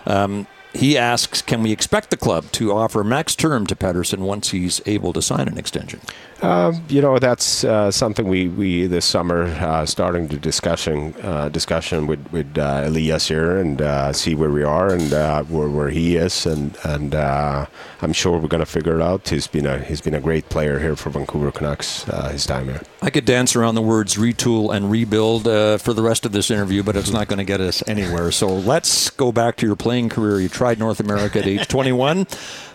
um, he asks, can we expect the club to offer max term to Pettersson once he's able to sign an extension? Um, you know, that's uh, something we, we this summer uh, starting the discussion uh, discussion with with uh, Elias here and uh, see where we are and uh, where, where he is and and I'm sure we're to figure it out. He's been a he's been a great player here for Vancouver Canucks his time here. I could dance around the words retool and rebuild for the rest of this interview, but it's not going to get us anywhere. So let's go back to your playing career. You tried North America at age 21.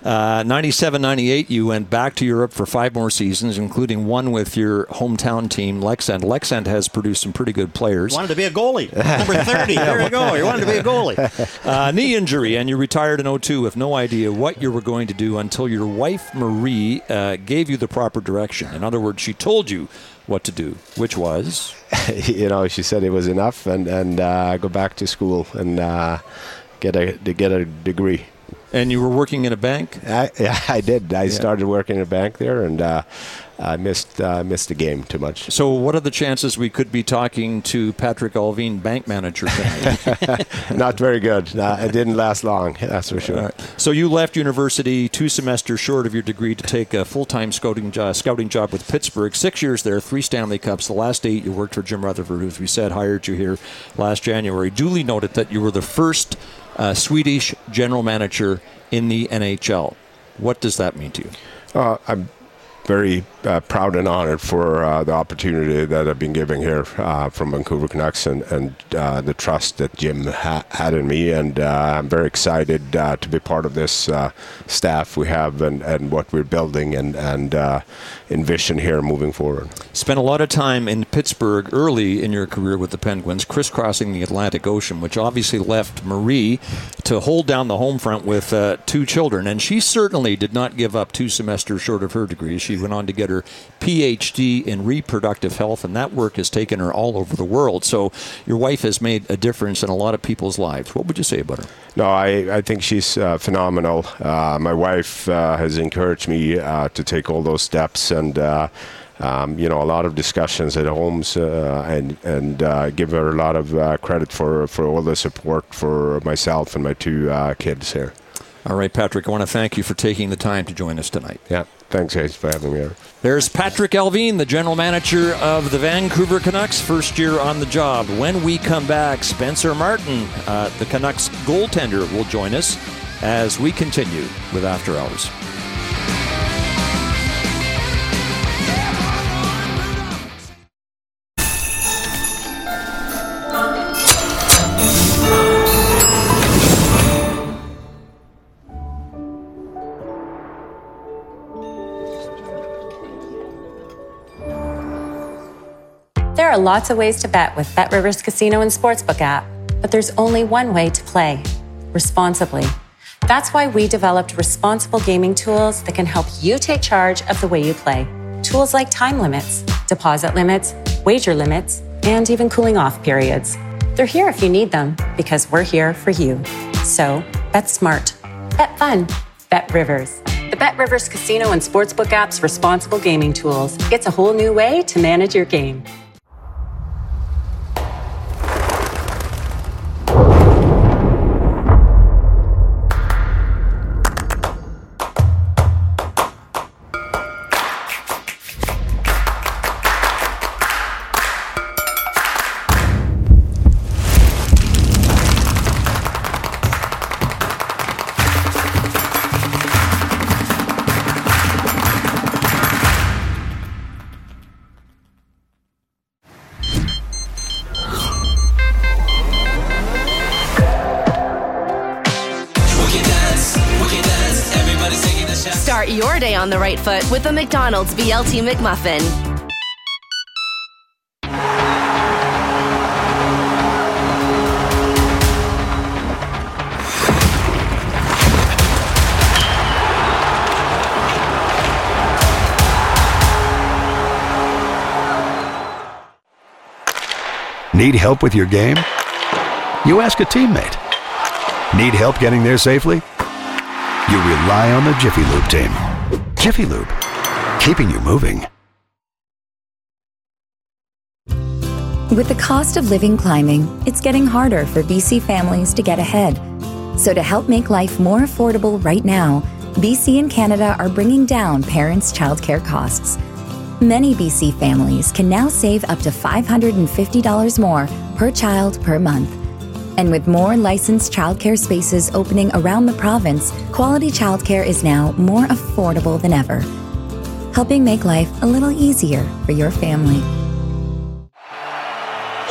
97 98, you went back to Europe for five more seasons, including one with your hometown team, Leksand. Leksand has produced some pretty good players. You wanted to be a goalie. Number 30. There you go. You wanted to be a goalie. Uh, knee injury, and you retired in 02 with no idea what you were going to do until your wife, Marie, uh, gave you the proper direction. In other words, she told you what to do, which was? you know, she said it was enough and, and uh, go back to school and uh, get, a, get a degree. And you were working in a bank? I, yeah, I did. I yeah. started working in a bank there, and uh, I missed uh, missed the game too much. So, what are the chances we could be talking to Patrik Allvin, bank manager tonight? Not very good. No, it didn't last long. That's for sure. Right. So, you left university two semesters short of your degree to take a full time scouting job, scouting job with Pittsburgh. Six years there, three Stanley Cups. The last eight, you worked for Jim Rutherford, who, as we said, hired you here last January. Duly noted that you were the first uh, Swedish general manager in the NHL. What does that mean to you? Uh, I'm very uh, proud and honored for uh, the opportunity that I've been given here uh, from Vancouver Canucks and, and uh, the trust that Jim ha- had in me. And uh, I'm very excited uh, to be part of this staff we have and, and what we're building and, and envision here moving forward. Spent a lot of time in Pittsburgh early in your career with the Penguins, crisscrossing the Atlantic Ocean, which obviously left Marie to hold down the home front with two children. And she certainly did not give up two semesters short of her degree. She went on to get her PhD in reproductive health, and that work has taken her all over the world. So your wife has made a difference in a lot of people's lives. What would you say about her? No, I, I think she's uh, phenomenal. Uh, my wife uh, has encouraged me uh, to take all those steps and. Uh, um, you know, a lot of discussions at homes, uh, and and uh, give her a lot of uh, credit for for all the support for myself and my two kids here. All right, Patrik, I want to thank you for taking the time to join us tonight. Yeah, thanks, guys, for having me here. There's Patrik Allvin, the general manager of the Vancouver Canucks, first year on the job. When we come back, Spencer Martin, uh, the Canucks goaltender, will join us as we continue with After Hours. There are lots of ways to bet with Bet Rivers Casino and Sportsbook app, but there's only one way to play responsibly. That's why we developed responsible gaming tools that can help you take charge of the way you play. Tools like time limits, deposit limits, wager limits, and even cooling off periods. They're here if you need them because we're here for you. So, bet smart, bet fun, bet Rivers. The Bet Rivers Casino and Sportsbook app's responsible gaming tools. It's a whole new way to manage your game. On the right foot with a McDonald's BLT McMuffin. Need help with your game? You ask a teammate. Need help getting there safely? You rely on the Jiffy Lube team. Jiffy Lube, keeping you moving. With the cost of living climbing, it's getting harder for BC families to get ahead. So, to help make life more affordable right now, BC and Canada are bringing down parents' childcare costs. Many BC families can now save up to $550 more per child per month. And with more licensed childcare spaces opening around the province, quality childcare is now more affordable than ever, helping make life a little easier for your family.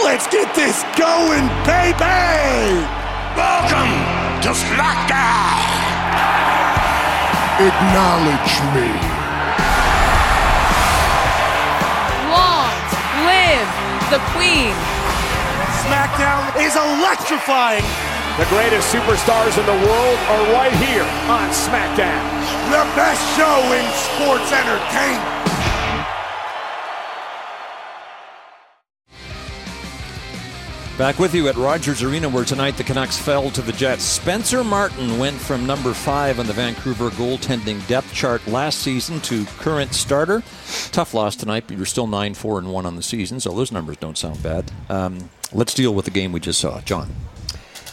Let's get this going, baby! Welcome to SmackDown! Acknowledge me. Long live the Queen! SmackDown is electrifying. The greatest superstars in the world are right here on SmackDown. The best show in sports entertainment. Back with you at Rogers Arena, where tonight the Canucks fell to the Jets. Spencer Martin went from number five on the Vancouver goaltending depth chart last season to current starter. Tough loss tonight, but you're still 9 4 and 1 on the season, so those numbers don't sound bad. Um, let's deal with the game we just saw. John.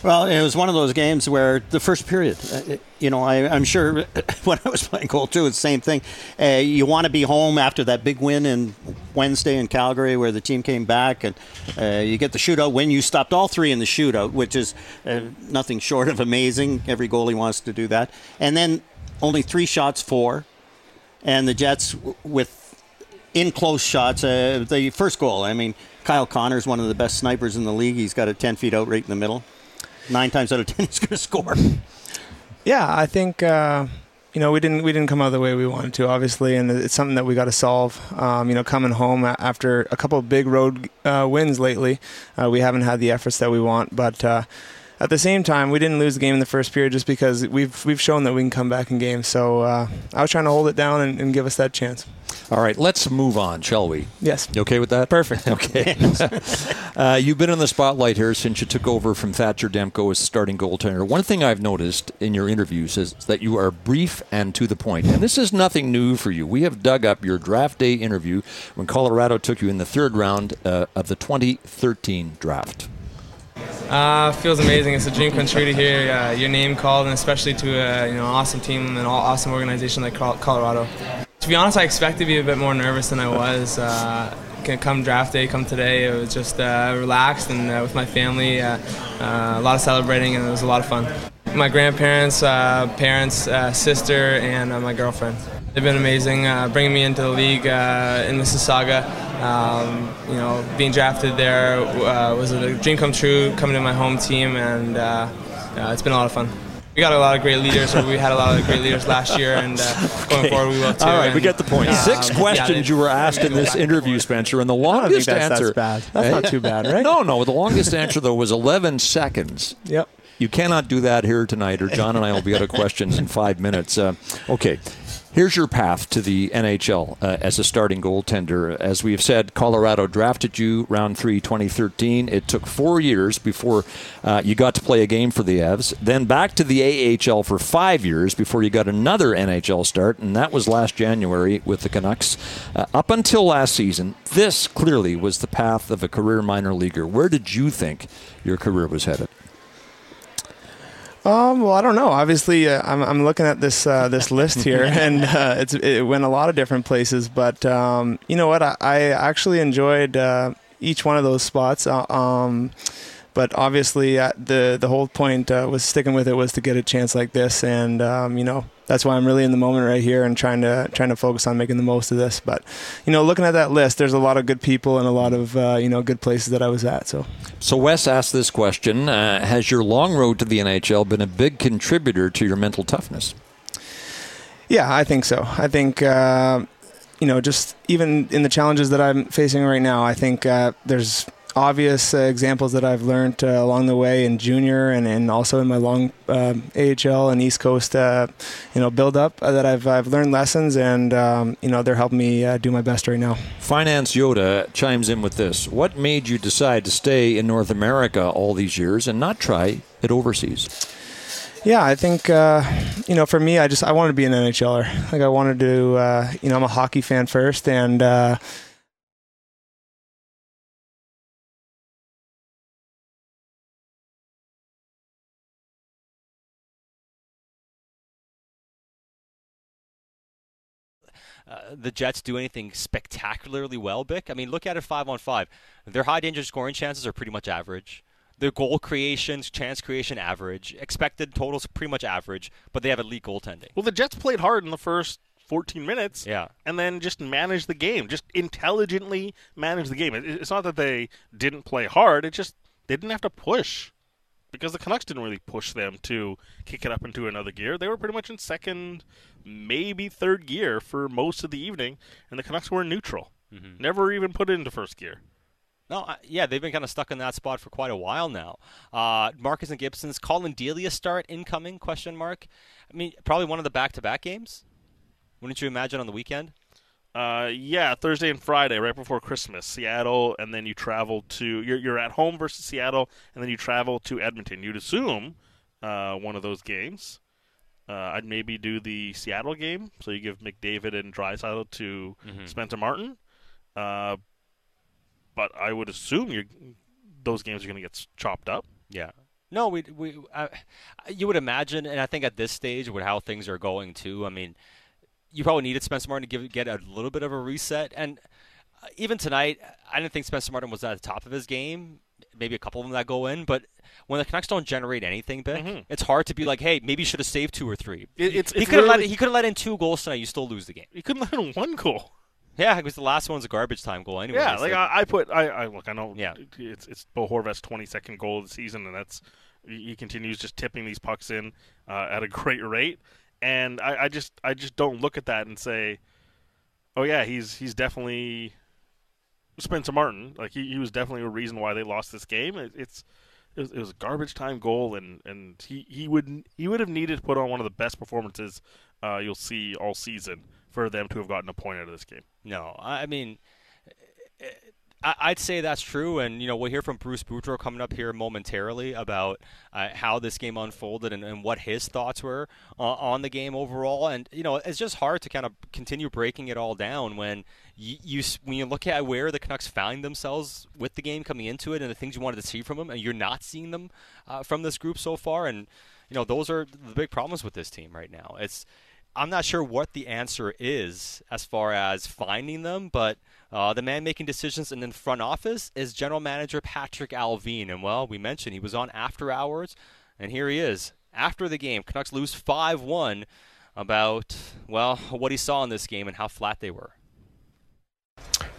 Well, it was one of those games where the first period, uh, you know, I, am sure when I was playing goal too, it's the same thing. Uh, you want to be home after that big win in Wednesday in Calgary where the team came back and uh, you get the shootout win. You stopped all three in the shootout, which is uh, nothing short of amazing. Every goalie wants to do that. And then only three shots, four. And the Jets with in close shots. Uh, the first goal, I mean, Kyle Connor is one of the best snipers in the league. He's got a 10 feet out right in the middle nine times out of ten he's going to score. Yeah, I think uh, you know we didn't we didn't come out the way we wanted to, obviously, and it's something that we got to solve. Um, you know, coming home after a couple of big road uh, wins lately, uh, we haven't had the efforts that we want, but. At the same time, we didn't lose the game in the first period just because we've we've shown that we can come back in games. So uh, I was trying to hold it down and, and give us that chance. All right, let's move on, shall we? Yes. You okay with that? Perfect. Okay. uh, you've been in the spotlight here since you took over from Thatcher Demko as starting goaltender. One thing I've noticed in your interviews is that you are brief and to the point. And this is nothing new for you. We have dug up your draft day interview when Colorado took you in the third round uh, of the 2013 draft. Uh, feels amazing. It's a dream come true to hear uh, your name called, and especially to a you know awesome team and an awesome organization like Colorado. To be honest, I expected to be a bit more nervous than I was. Uh, come draft day, come today, it was just uh, relaxed and uh, with my family, uh, a lot of celebrating, and it was a lot of fun. My grandparents, parents, sister, and my girlfriend. They've been amazing, bringing me into the league in Mississauga. Um, you know, being drafted there uh, was a dream come true. Coming to my home team, and uh, uh, it's been a lot of fun. we got a lot of great leaders, or we had a lot of great leaders last year, and uh, going forward we will too. All right, we get the point. uh, Six yeah, questions they- you were asked in this interview, Spencer, and the longest that's- that's answer. bad. That's not too bad, right? No, no. The longest answer though was 11 seconds. Yep. You cannot do that here tonight, or John and I will be out of questions in five minutes. Uh, okay. Here's your path to the NHL uh, as a starting goaltender. As we've said, Colorado drafted you round three, 2013. It took four years before uh, you got to play a game for the Avs. Then back to the AHL for five years before you got another NHL start, and that was last January with the Canucks. Uh, up until last season, this clearly was the path of a career minor leaguer. Where did you think your career was headed? Um, well, I don't know. Obviously, uh, I'm, I'm looking at this uh, this list here, and uh, it's, it went a lot of different places. But um, you know what? I, I actually enjoyed uh, each one of those spots. Uh, um, but obviously, uh, the the whole point uh, was sticking with it was to get a chance like this, and um, you know that's why I'm really in the moment right here and trying to trying to focus on making the most of this. But you know, looking at that list, there's a lot of good people and a lot of uh, you know good places that I was at. So. So Wes asked this question: uh, Has your long road to the NHL been a big contributor to your mental toughness? Yeah, I think so. I think uh, you know, just even in the challenges that I'm facing right now, I think uh, there's obvious uh, examples that I've learned uh, along the way in junior and, and also in my long um AHL and East Coast, uh, you know, build up uh, that I've I've learned lessons and um, you know they're helping me uh, do my best right now. Finance Yoda chimes in with this: What made you decide to stay in North America all these years and not try it overseas? Yeah, I think uh, you know, for me, I just I wanted to be an NHLer. Like I wanted to, uh, you know, I'm a hockey fan first, and uh, uh, the Jets do anything spectacularly well, Bik. I mean, look at it five on five. Their high danger scoring chances are pretty much average. Their goal creations, chance creation, average. Expected totals, pretty much average, but they have elite goaltending. Well, the Jets played hard in the first 14 minutes. Yeah. And then just managed the game, just intelligently managed the game. It, it's not that they didn't play hard, it just they didn't have to push because the Canucks didn't really push them to kick it up into another gear. They were pretty much in second, maybe third gear for most of the evening, and the Canucks were in neutral. Mhm. Never even put it into first gear. No, I- yeah, they've been kind of stuck in that spot for quite a while now. Uh, Marcus and Gibson's Collin Delia start incoming? Question mark. I mean, probably one of the back-to-back games. Wouldn't you imagine on the weekend? Uh, yeah, Thursday and Friday, right before Christmas, Seattle, and then you travel to you're you're at home versus Seattle, and then you travel to Edmonton. You'd assume uh, one of those games. Uh, I'd maybe do the Seattle game, so you give McDavid and Draisaitl to Mhm. Spencer Martin. Uh, but I would assume you those games are going to get chopped up. Yeah. No, we we uh, you would imagine, and I think at this stage with how things are going too. I mean, you probably needed Spencer Martin to give get a little bit of a reset, and uh, even tonight, I didn't think Spencer Martin was at the top of his game. Maybe a couple of them that go in, but when the Canucks don't generate anything big, Mhm. it's hard to be like, hey, maybe you should have saved two or three. It- it's- he could have let he could have let in two goals tonight. You still lose the game. You couldn't let in one goal. Yeah, because the last one's a garbage time goal anyway. Yeah, like I, I put I, I look I know Yeah. it's it's Bo Horvat's twenty second goal of the season and that's he he continues just tipping these pucks in uh, at a great rate and I, I just I just don't look at that and say oh yeah he's he's definitely Spencer Martin like he, he was definitely a reason why they lost this game it, it's it was, it was a garbage time goal and, and he, he would he would have needed to put on one of the best performances uh, you'll see all season for them to have gotten a point out of this game. No, I I mean, I- I'd say that's true, and you know we'll hear from Bruce Boudreau coming up here momentarily about uh, how this game unfolded and, and what his thoughts were uh, on the game overall. And you know it's just hard to kind of continue breaking it all down when you, you when you look at where the Canucks found themselves with the game coming into it and the things you wanted to see from them, and you're not seeing them uh, from this group so far. And you know those are the big problems with this team right now. It's I'm not sure what the answer is as far as finding them, but uh, the man making decisions in the front office is general manager Patrik Allvin. And well, we mentioned he was on after hours, and here he is after the game. Canucks lose 5 1 about, well, what he saw in this game and how flat they were.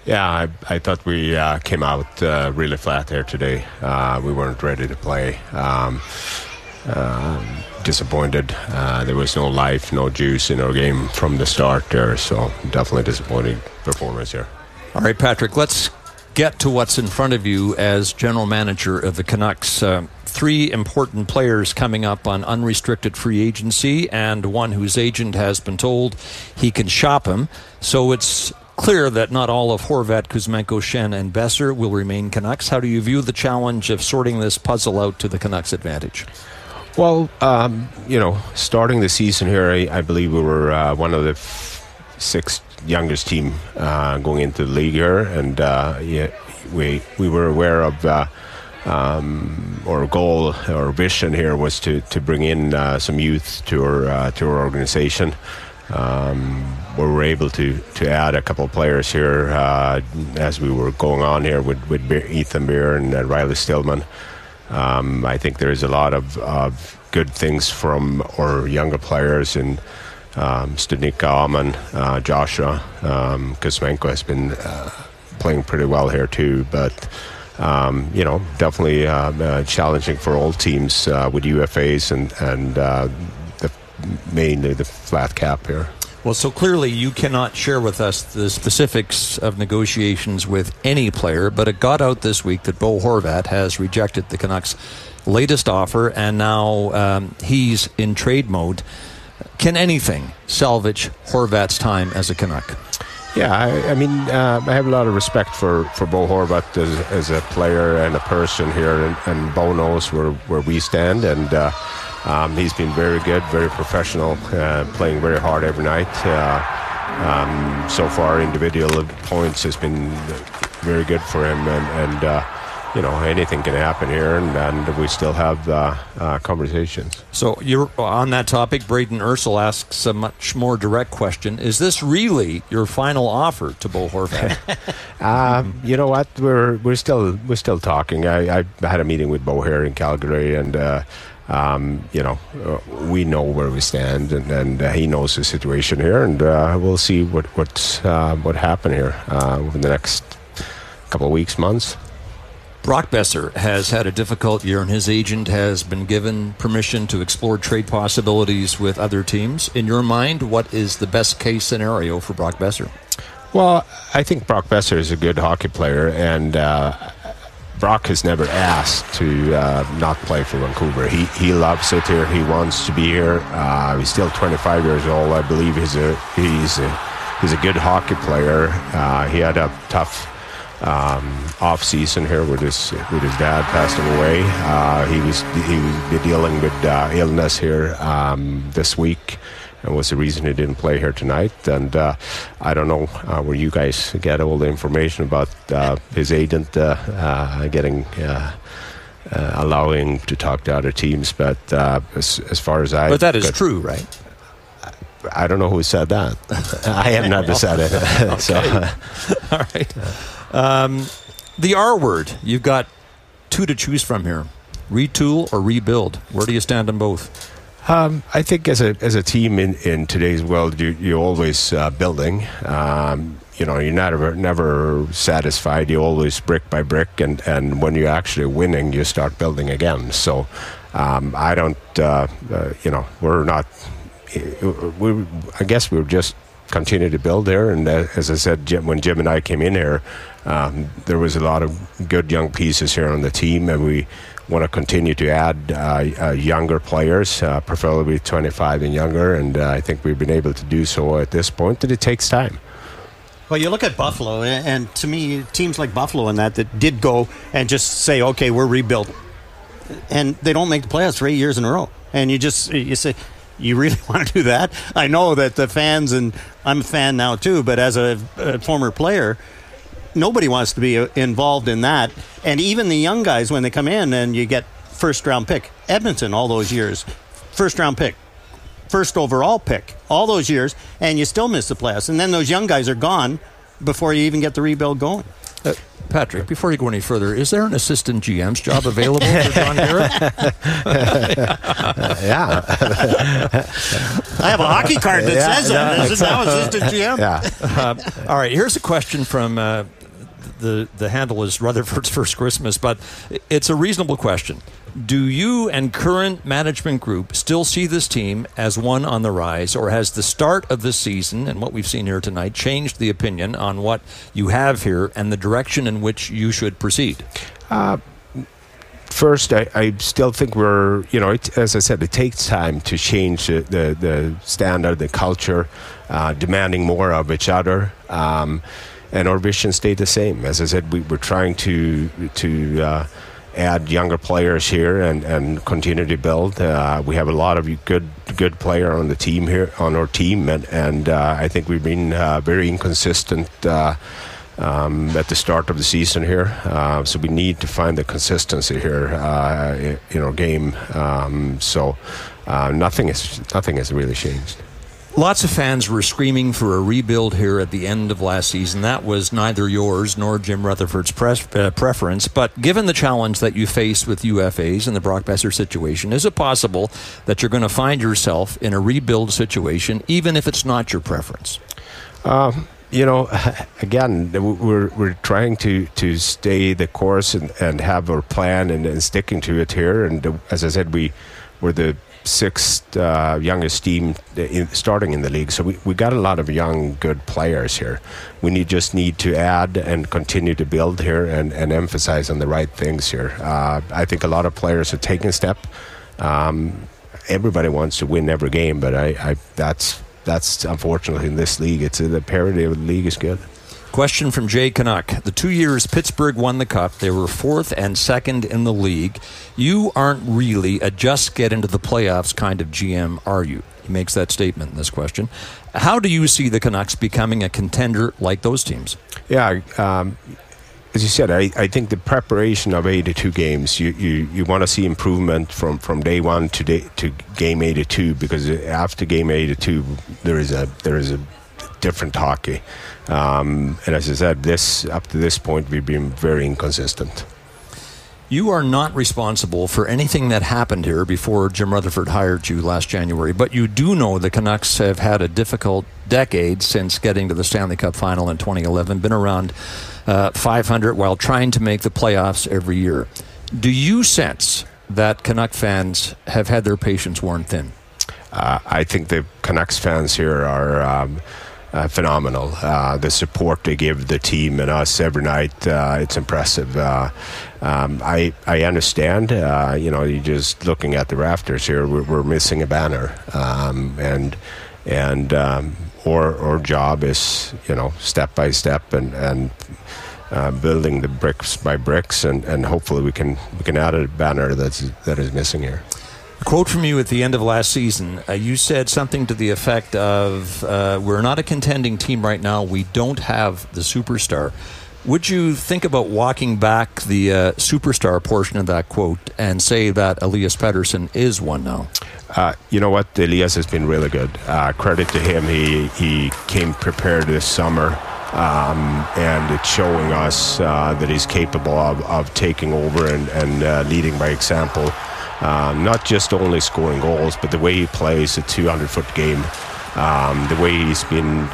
Yeah, I, I thought we uh, came out uh, really flat here today. Uh, we weren't ready to play. Um, um, disappointed. Uh, there was no life, no juice in our game from the start there, so definitely disappointing performance here. All right, Patrik, let's get to what's in front of you as general manager of the Canucks. Uh, three important players coming up on unrestricted free agency, and one whose agent has been told he can shop him. So it's clear that not all of Horvat, Kuzmenko, Schenn, and Boeser will remain Canucks. How do you view the challenge of sorting this puzzle out to the Canucks' advantage? Well, um, you know, starting the season here, I, I believe we were uh, one of the f- six youngest team uh, going into the league here, and uh, yeah, we we were aware of. Uh, um, our goal, our vision here was to, to bring in uh, some youth to our uh, to our organization. Um, we were able to, to add a couple of players here uh, as we were going on here with, with Ethan Bear and uh, Riley Stillman. Um, I think there's a lot of, of good things from our younger players and um, Studnicka Åman, uh, Joshua, um, Kuzmenko has been uh, playing pretty well here too, but um, you know, definitely uh, uh, challenging for all teams uh, with UFAs and and uh, the, mainly the flat cap here. Well, so clearly you cannot share with us the specifics of negotiations with any player, but it got out this week that Bo Horvat has rejected the Canucks' latest offer, and now um, he's in trade mode. Can anything salvage Horvat's time as a Canuck? Yeah, I, I mean, uh, I have a lot of respect for, for Bo Horvat as, as a player and a person here, and, and Bo knows where, where we stand, and uh, um, he's been very good, very professional, uh, playing very hard every night. Uh, um, so far, individual points has been very good for him, and, and uh, you know anything can happen here, and, and we still have uh, uh, conversations. So you're on that topic. Braden Ursel asks a much more direct question: Is this really your final offer to Bo Horvat? um, you know what? We're we're still we're still talking. I, I had a meeting with Bo here in Calgary, and. Um, you know, uh, we know where we stand, and, and uh, he knows the situation here, and uh, we'll see what what uh, what happen here uh, over the next couple of weeks, months. Brock Boeser has had a difficult year, and his agent has been given permission to explore trade possibilities with other teams. In your mind, what is the best case scenario for Brock Boeser? Well, I think Brock Boeser is a good hockey player, and uh, Brock has never asked to uh, not play for Vancouver. He he loves it here. He wants to be here. Uh, he's still 25 years old. I believe he's a he's a he's a good hockey player. Uh, he had a tough um, off season here with his with his dad passing away. Uh, he was he was dealing with uh, illness here um, this week and was the reason he didn't play here tonight. And uh, I don't know uh, where you guys get all the information about uh, his agent uh, uh, getting. Uh, allowing to talk to other teams, but as, as far as I, but that is true, right? I don't know who said that. I have never said it. so, all right. Um, the R word. You've got two to choose from here: retool or rebuild. Where do you stand on both? Um, I think as a as a team in, in today's world, you you're always uh, building. Um, you know, you're never never satisfied. You always brick by brick, and and when you're actually winning, you start building again. So, um, I don't. Uh, uh, you know, we're not. We, I guess we're just continue to build there. And uh, as I said, Jim, when Jim and I came in here, um, there was a lot of good young pieces here on the team, and we want to continue to add uh, uh, younger players, uh, preferably 25 and younger. And uh, I think we've been able to do so at this point. and it takes time. Well, you look at Buffalo, and to me, teams like Buffalo and that that did go and just say, "Okay, we're rebuilding," and they don't make the playoffs for eight years in a row. And you just you say, "You really want to do that?" I know that the fans, and I'm a fan now too, but as a, a former player, nobody wants to be involved in that. And even the young guys, when they come in and you get first round pick, Edmonton, all those years, first round pick, first overall pick, all those years, and you still miss the playoffs. And then those young guys are gone before you even get the rebuild going. Uh, Patrik, before you go any further, is there an assistant GM's job available for John Garrett? yeah. I have a hockey card that yeah, says that. Is it now assistant GM? Yeah. Uh, all right, here's a question from uh, the the handle is Rutherford's first Christmas, but it's a reasonable question. Do you and current management group still see this team as one on the rise, or has the start of the season and what we've seen here tonight changed the opinion on what you have here and the direction in which you should proceed? Uh, first, I, I, still think we're, you know, it, as I said, it takes time to change the, the, the standard, the culture, uh, demanding more of each other. Um, and our vision stayed the same. As I said, we, we're trying to to uh, add younger players here and, and continue to build. Uh, we have a lot of good good player on the team here on our team, and and uh, I think we've been uh, very inconsistent. Uh, um, at the start of the season here. Uh, so we need to find the consistency here uh, in our game. Um, so uh, nothing is nothing has really changed. Lots of fans were screaming for a rebuild here at the end of last season. That was neither yours nor Jim Rutherford's uh, preference. But given the challenge that you face with UFAs and the Brock Boeser situation, is it possible that you're going to find yourself in a rebuild situation, even if it's not your preference? Um, you know, again, we're we're trying to to stay the course and, and have our plan and, and sticking to it here. And as I said, we we're the sixth uh, youngest team in, starting in the league. So we, we got a lot of young, good players here. We need just need to add and continue to build here and, and emphasize on the right things here. Uh, I think a lot of players are taking a step. Um, everybody wants to win every game, but I, I that's that's unfortunately in this league. It's the parity of the league is good. Question from Jay Canuck. The two years Pittsburgh won the Cup, they were fourth and second in the league. You aren't really a just get into the playoffs kind of GM, are you? He makes that statement in this question. How do you see the Canucks becoming a contender like those teams? Yeah, um, as you said, I, I think the preparation of 82 games, you, you, you want to see improvement from, from day one to day, to game 82 because after game 82 there is a there is a different hockey. Um, and as I said, this up to this point we've been very inconsistent. You are not responsible for anything that happened here before Jim Rutherford hired you last January, but you do know the Canucks have had a difficult decade since getting to the Stanley Cup final in 2011, been around uh, 500 while trying to make the playoffs every year. Do you sense that Canuck fans have had their patience worn thin? Uh, I think the Canucks fans here are. Um, uh, phenomenal. Uh, the support they give the team and us every night, uh, it's impressive. Uh, um, I I understand. Uh, you know, you're just looking at the rafters here, we're, we're missing a banner, um, and and um, our our job is you know step by step and and. Uh, building the bricks by bricks, and, and hopefully we can we can add a banner that's that is missing here. A quote from you at the end of last season. Uh, you said something to the effect of, uh, "We're not a contending team right now. We don't have the superstar." Would you think about walking back the uh, superstar portion of that quote and say that Elias Pettersson is one now? Uh, you know what? Elias has been really good. Uh, credit to him. He he came prepared this summer. Um, and it's showing us uh, that he's capable of, of taking over and, and leading by example. Um, not just only scoring goals, but the way he plays a 200 foot game, um, the way he's been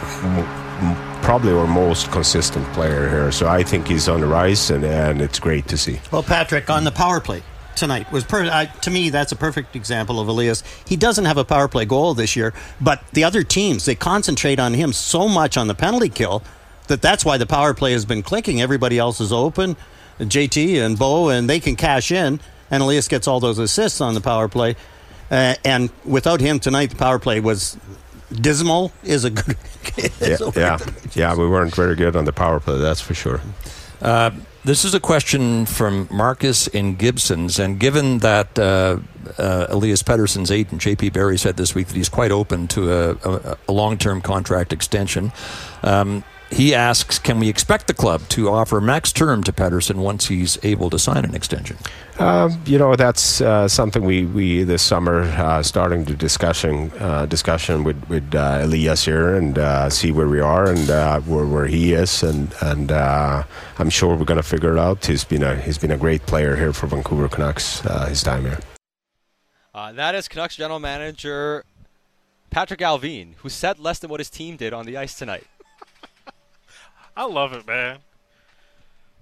probably our most consistent player here. So I think he's on the rise, and, and it's great to see. Well, Patrik, on the power play tonight was per- I, to me that's a perfect example of Elias. He doesn't have a power play goal this year, but the other teams they concentrate on him so much on the penalty kill that that's why the power play has been clicking. Everybody else is open, JT and Bo, and they can cash in and Elias gets all those assists on the power play. Uh, and without him tonight, the power play was dismal. Is a good. yeah, yeah, yeah, We weren't very good on the power play. That's for sure. Uh, this is a question from Marcus in Gibsons, and given that uh, uh, Elias Pettersson's agent J.P. Barry said this week that he's quite open to a, a, a long-term contract extension. Um, he asks, can we expect the club to offer max term to Pettersson once he's able to sign an extension? Um, you know, that's uh, something we, we this summer uh, starting the discussion uh, discussion with with uh, Elias here and uh, see where we are and uh, where, where he is and and I'm sure we're going to figure it out. He's been a he's been a great player here for Vancouver Canucks his time here. that is Canucks general manager Patrik Allvin, who said less than what his team did on the ice tonight. I love it, man.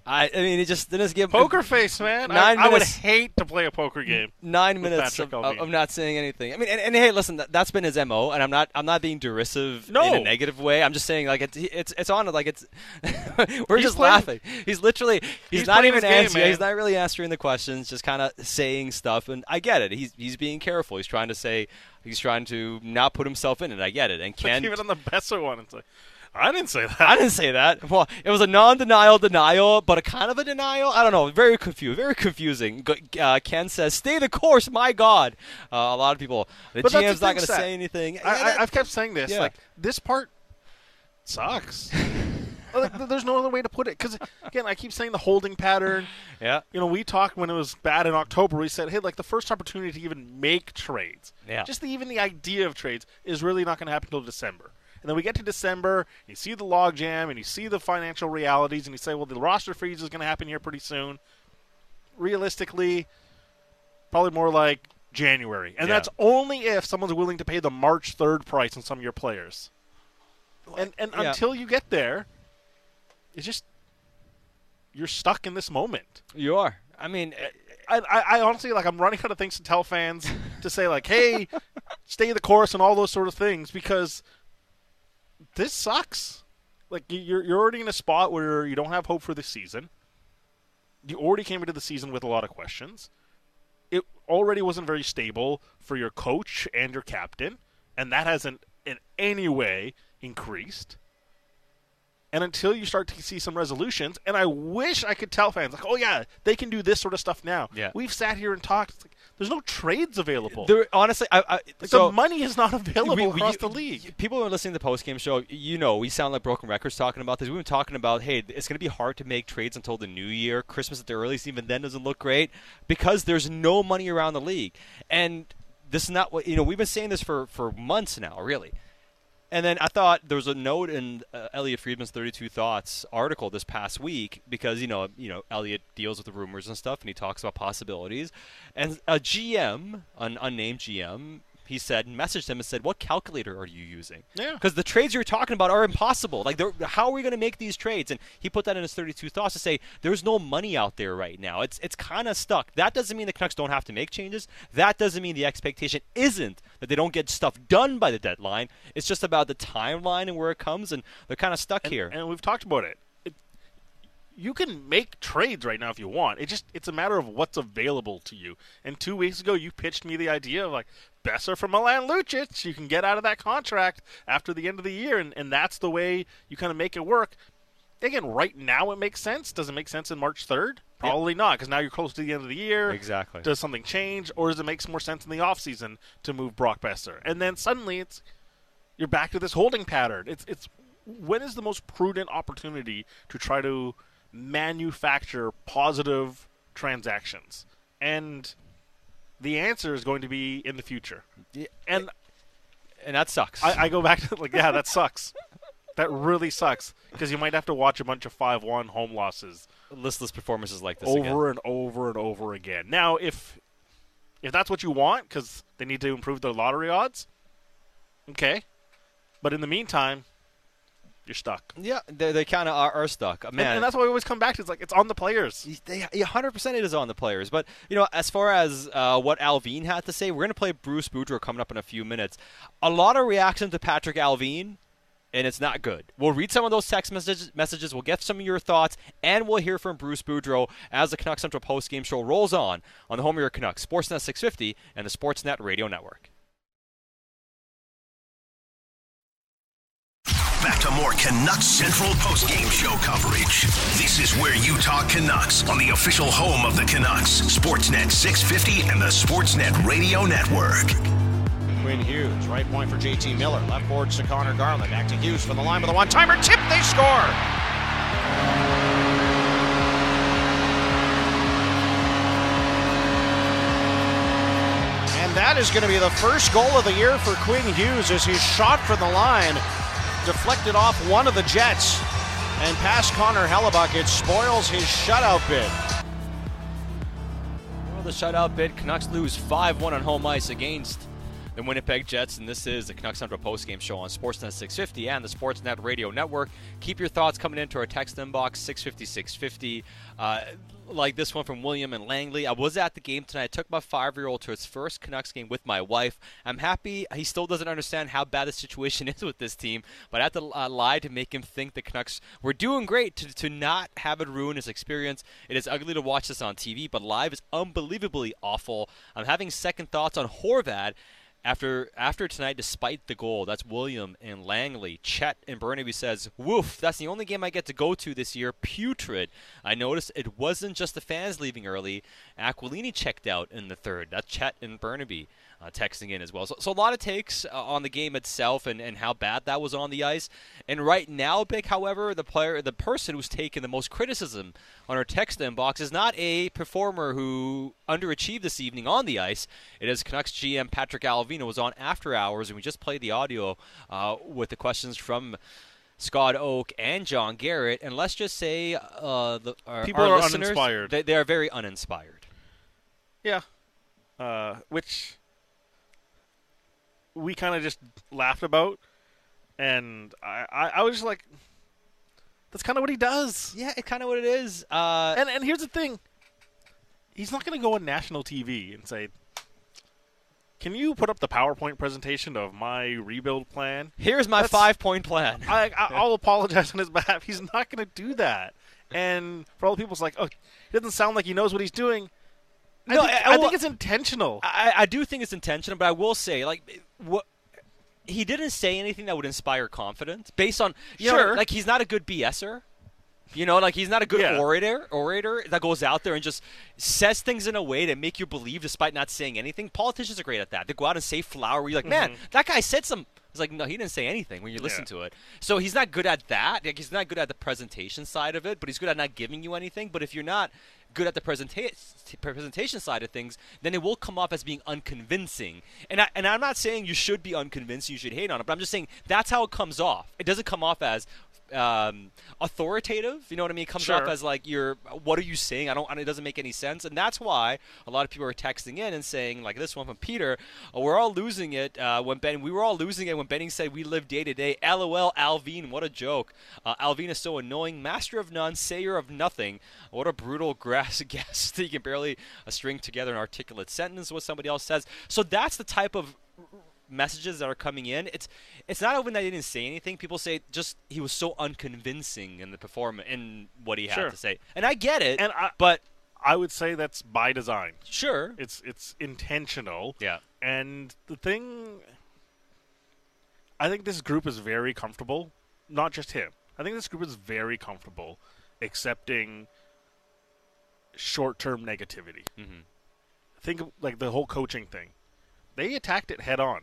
I, I mean, he just didn't give poker face, man. Nine I, I would hate to play a poker game. Nine minutes of, of not saying anything. I mean, and, and hey, listen, that, that's been his mo, and I'm not I'm not being derisive no. in a negative way. I'm just saying like it's it's it's on like it's we're He's just playing- laughing. He's literally he's, He's not even answering. He's not really answering the questions. Just kind of saying stuff, and I get it. He's he's being careful. He's trying to say he's trying to not put himself in it. I get it. And Like Ken even on the Boeser one, it's like I didn't say that. I didn't say that. Well, it was a non-denial denial, but a kind of a denial. I don't know. Very confused. Very confusing. Uh, Ken says, "Stay the course." My God, uh, a lot of people. The But that's GM's the not going to say anything. I, Yeah, that- I, I've kept saying this. Yeah. Like this part sucks. like, there's no other way to put it. Because again, I keep saying the holding pattern. Yeah. You know, we talked when it was bad in October. We said, hey, like the first opportunity to even make trades, Yeah. just the, even the idea of trades is really not going to happen until December. And then we get to December, you see the logjam, and you see the financial realities, and you say, well, the roster freeze is going to happen here pretty soon. Realistically, probably more like January. And Yeah. that's only if someone's willing to pay the March 3rd price on some of your players. And and Yeah. until you get there, it's just you're stuck in this moment. You are. I mean, I, I, I honestly like I'm running out of things to tell fans to say like, hey, stay the course and all those sort of things because this sucks. Like you- you're you're already in a spot where you don't have hope for the season. You already came into the season with a lot of questions. It already wasn't very stable for your coach and your captain, and that hasn't in any way increased. And until you start to see some resolutions, and I wish I could tell fans like, oh yeah, they can do this sort of stuff now. Yeah. we've sat here and talked. Like, there's no trades available. there, honestly, I, I Like, so the money is not available we- we- across the league. People who are listening to the post game show, you know, we sound like broken records talking about this. We've been talking about, hey, it's going to be hard to make trades until the new year. Christmas at the earliest, even then, doesn't look great because there's no money around the league. And this is not what, you know, we've been saying this for, for months now, really. And then I thought there was a note in uh, Elliotte Friedman's 32 Thoughts article this past week because you know you know Elliot deals with the rumors and stuff and he talks about possibilities. And a GM, an unnamed GM, he said messaged him and said, "What calculator are you using?" Yeah. Because the trades you're talking about are impossible. Like, how are we going to make these trades? And he put that in his 32 thoughts to say there's no money out there right now. It's it's kind of stuck. That doesn't mean the Canucks don't have to make changes. That doesn't mean the expectation isn't that they don't get stuff done by the deadline. It's just about the timeline and where it comes, and they're kind of stuck and, here. and we've talked about it. it. You can make trades right now if you want. It just it's a matter of what's available to you. And two weeks ago, you pitched me the idea of like Boeser for Milan Lucic. You can get out of that contract after the end of the year, and, and that's the way you kind of make it work. Again, right now it makes sense. Does it make sense in March third? Probably not, because now you're close to the end of the year. Exactly. Does something change, or does it make more sense in the offseason to move Brock Boeser? And then suddenly it's you're back to this holding pattern. It's it's when is the most prudent opportunity to try to manufacture positive transactions? And the answer is going to be in the future. Yeah. And and that sucks. I, I go back to like, yeah, that sucks. that really sucks because you might have to watch a bunch of five-one home losses, listless performances like this over again. and over and over again. Now, if if that's what you want, because they need to improve their lottery odds, okay. But in the meantime, you're stuck. Yeah, they, they kind of are, are stuck. And- Man, and, that's why we always come back to it's like it's on the players. They, yeah, 100% it is on the players. But, you know, as far as uh, what Allvin had to say, we're going to play Bruce Boudreau coming up in a few minutes. A lot of reaction to Patrik Allvin, and it's not good. We'll read some of those text messages, messages. We'll get some of your thoughts, and we'll hear from Bruce Boudreau as the Canucks Central Post game show rolls on on the home of your Canucks, Sportsnet 650 and the Sportsnet Radio Network. Back to more Canucks Central postgame show coverage. This is where you talk Canucks on the official home of the Canucks, Sportsnet 650 and the Sportsnet Radio Network. Quinn Hughes, right point for JT Miller. Left boards to Conor Garland. Back to Hughes for the line with a one timer. Tip, they score! And that is going to be the first goal of the year for Quinn Hughes as his shot from the line deflected off one of the Jets and past Connor Hellebuyck. It spoils his shutout bid. The shutout bid, Canucks lose 5 1 on home ice against the Winnipeg Jets, and this is the Canucks Central Postgame Show on Sportsnet 650 and the Sportsnet Radio Network. Keep your thoughts coming into our text inbox 650 650. Uh, like this one from William and Langley. I was at the game tonight. I took my five year old to his first Canucks game with my wife. I'm happy he still doesn't understand how bad the situation is with this team, but I had to uh, lie to make him think the Canucks were doing great to, to not have it ruin his experience. It is ugly to watch this on TV, but live is unbelievably awful. I'm having second thoughts on Horvat after after tonight, despite the goal, that's William and Langley. Chet and Burnaby says, "Woof, that's the only game I get to go to this year. Putrid." I noticed it wasn't just the fans leaving early. Aquilini checked out in the third. That's Chet and Burnaby uh, texting in as well. So, so a lot of takes uh, on the game itself and, and how bad that was on the ice. And right now, Bik, however, the player, the person who's taken the most criticism on our text inbox is not a performer who underachieved this evening on the ice. It is Canucks GM Patrik Allvin was on after hours, and we just played the audio uh, with the questions from. Scott Oake and John Garrett, and let's just say uh, the, our, people our are uninspired. They, they are very uninspired. Yeah, uh, which we kind of just laughed about, and I, I, I was just like, that's kind of what he does. Yeah, it's kind of what it is. Uh, and and here's the thing, he's not going to go on national TV and say, "Can you put up the PowerPoint presentation of my rebuild plan?" Here's my That's- five-point plan. I, I, I'll apologize on his behalf. He's not going to do that. And for all the people, it's like, oh, he doesn't sound like he knows what he's doing. I No, think, I- I, I think will- it's intentional. I, I do think it's intentional, but I will say, like, what he didn't say anything that would inspire confidence based on you know, Sure. like he's not a good BSer. You know, like he's not a good Yeah. orator orator that goes out there and just says things in a way to make you believe despite not saying anything. Politicians are great at that. They go out and say flower where you're like, man, Mhm. that guy said some it's like no, he didn't say anything when you listen Yeah. to it. So he's not good at that. Like he's not good at the presentation side of it, but he's good at not giving you anything. But if you're not good at the presenta- presentation side of things, then it will come off as being unconvincing. And I, and I'm not saying you should be unconvinced, you should hate on it, but I'm just saying that's how it comes off. It doesn't come off as um, authoritative. You know what I mean? It comes off as like you're. What are you saying? I don't. and It doesn't make any sense, and that's why a lot of people are texting in and saying like this one from Peter. "Oh, we're all losing it uh, when Ben. We were all losing it when Benning said we live day to day. LOL, Allvin. What a joke. Uh, Allvin is so annoying. Master of none, sayer of nothing. What a brutal grass guest. he can barely uh, string together an articulate sentence. What somebody else says. So that's the type of messages that are coming in. It's it's not even that he didn't say anything. People say just he was so unconvincing in the performance in what he had Sure. to say, and I get it. and I, but I would say that's by design. Sure, it's it's intentional. Yeah. And the thing, I think this group is very comfortable. Not just him. I think this group is very comfortable accepting short-term negativity. Mm-hmm. Think of like the whole coaching thing. They attacked it head on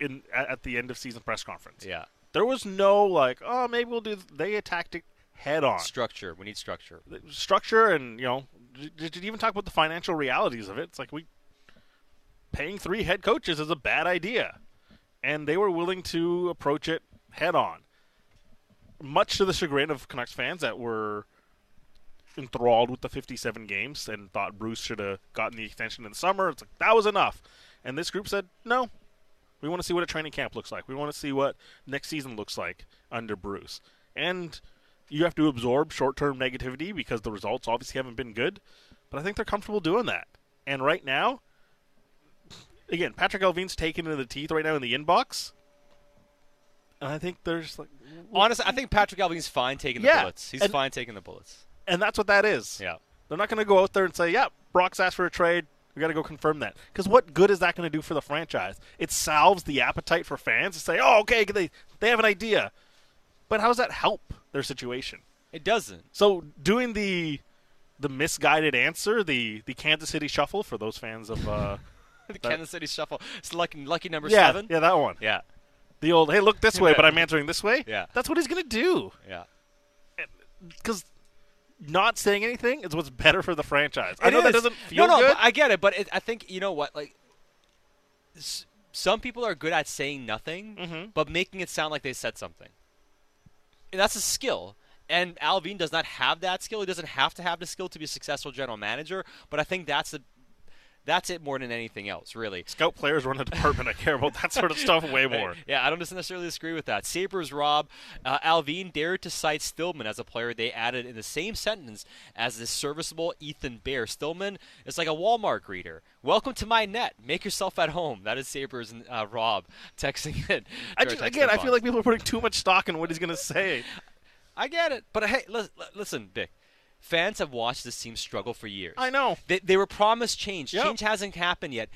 in at, the end of season press conference. Yeah. There was no like, oh, maybe we'll do. Th-. They attacked it head on. structure. We need structure. Structure, and you know, did, did you even talk about the financial realities of it? It's like we paying three head coaches is a bad idea, and they were willing to approach it head on. Much to the chagrin of Canucks fans that were enthralled with the 57 games and thought Bruce should have gotten the extension in the summer. It's like that was enough, and this group said no. We want to see what a training camp looks like. We want to see what next season looks like under Bruce. And you have to absorb short-term negativity because the results obviously haven't been good. But I think they're comfortable doing that. And right now, again, Patrik Allvin's taken into the teeth right now in the inbox. And I think there's like Honestly, I think Patrik Allvin's fine taking the Yeah, bullets. He's and- fine taking the bullets. and that's what that is. Yeah. They're not going to go out there and say, "Yeah, Brock's asked for a trade. We got to go confirm that." Because what good is that going to do for the franchise? It salves the appetite for fans to say, "Oh, okay, they they have an idea," but how does that help their situation? It doesn't. So doing the the misguided answer, the the Kansas City shuffle for those fans of uh, the that- Kansas City Shuffle. It's lucky, lucky number yeah, seven. yeah, that one. Yeah. The old, hey, look this way, but I'm answering this way. Yeah. That's what he's going to do. Yeah. Because not saying anything is what's better for the franchise. I It know that doesn't feel no, no, good. But I get it, but it, I think you know what, like. S- some people are good at saying nothing, Mm-hmm. but making it sound like they said something. And that's a skill. And Allvin does not have that skill. He doesn't have to have the skill to be a successful general manager. But I think that's the That's it more than anything else, really. Scout players run a department. I care about that sort of stuff way more. yeah, I don't necessarily disagree with that. Sabres Rob uh, Allvin dared to cite Stillman as a player they added in the same sentence as the serviceable Ethan Bear. Stillman is like a Walmart greeter. Welcome to my net. Make yourself at home. That is Sabres and uh, Rob texting it. I just, again, I feel like people are putting too much stock in what he's going to say. I get it, but hey, listen, Bik. Fans have watched this team struggle for years. I know. They, they were promised change. Yep. Change hasn't happened yet.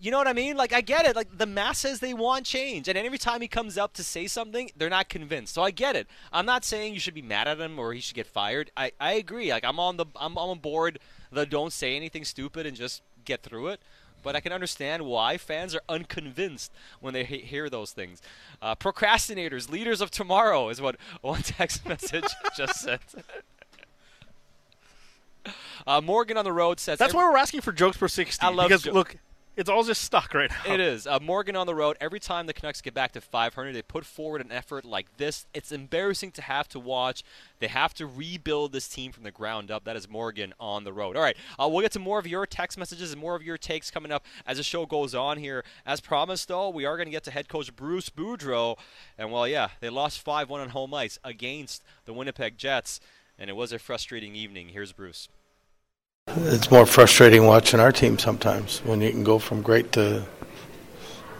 You know what I mean? Like I get it. Like the masses they want change, and every time he comes up to say something, they're not convinced. So I get it. I'm not saying you should be mad at him or he should get fired. I, I agree. Like I'm on the I'm, I'm on board the don't say anything stupid and just get through it. But I can understand why fans are unconvinced when they hear those things. Uh, procrastinators, leaders of tomorrow, is what one text message just said. Uh, Morgan on the road says that's why we're asking for jokes per sixty. I love because jo- look, it's all just stuck right now. It is. Uh, Morgan on the road. Every time the Canucks get back to 500, they put forward an effort like this. It's embarrassing to have to watch. They have to rebuild this team from the ground up. That is Morgan on the road. All right, uh, we'll get to more of your text messages and more of your takes coming up as the show goes on here. As promised, though, we are going to get to head coach Bruce Boudreau. And, well, yeah, they lost 5 1 on home ice against the Winnipeg Jets, and it was a frustrating evening. Here's Bruce. It's more frustrating watching our team sometimes when you can go from great to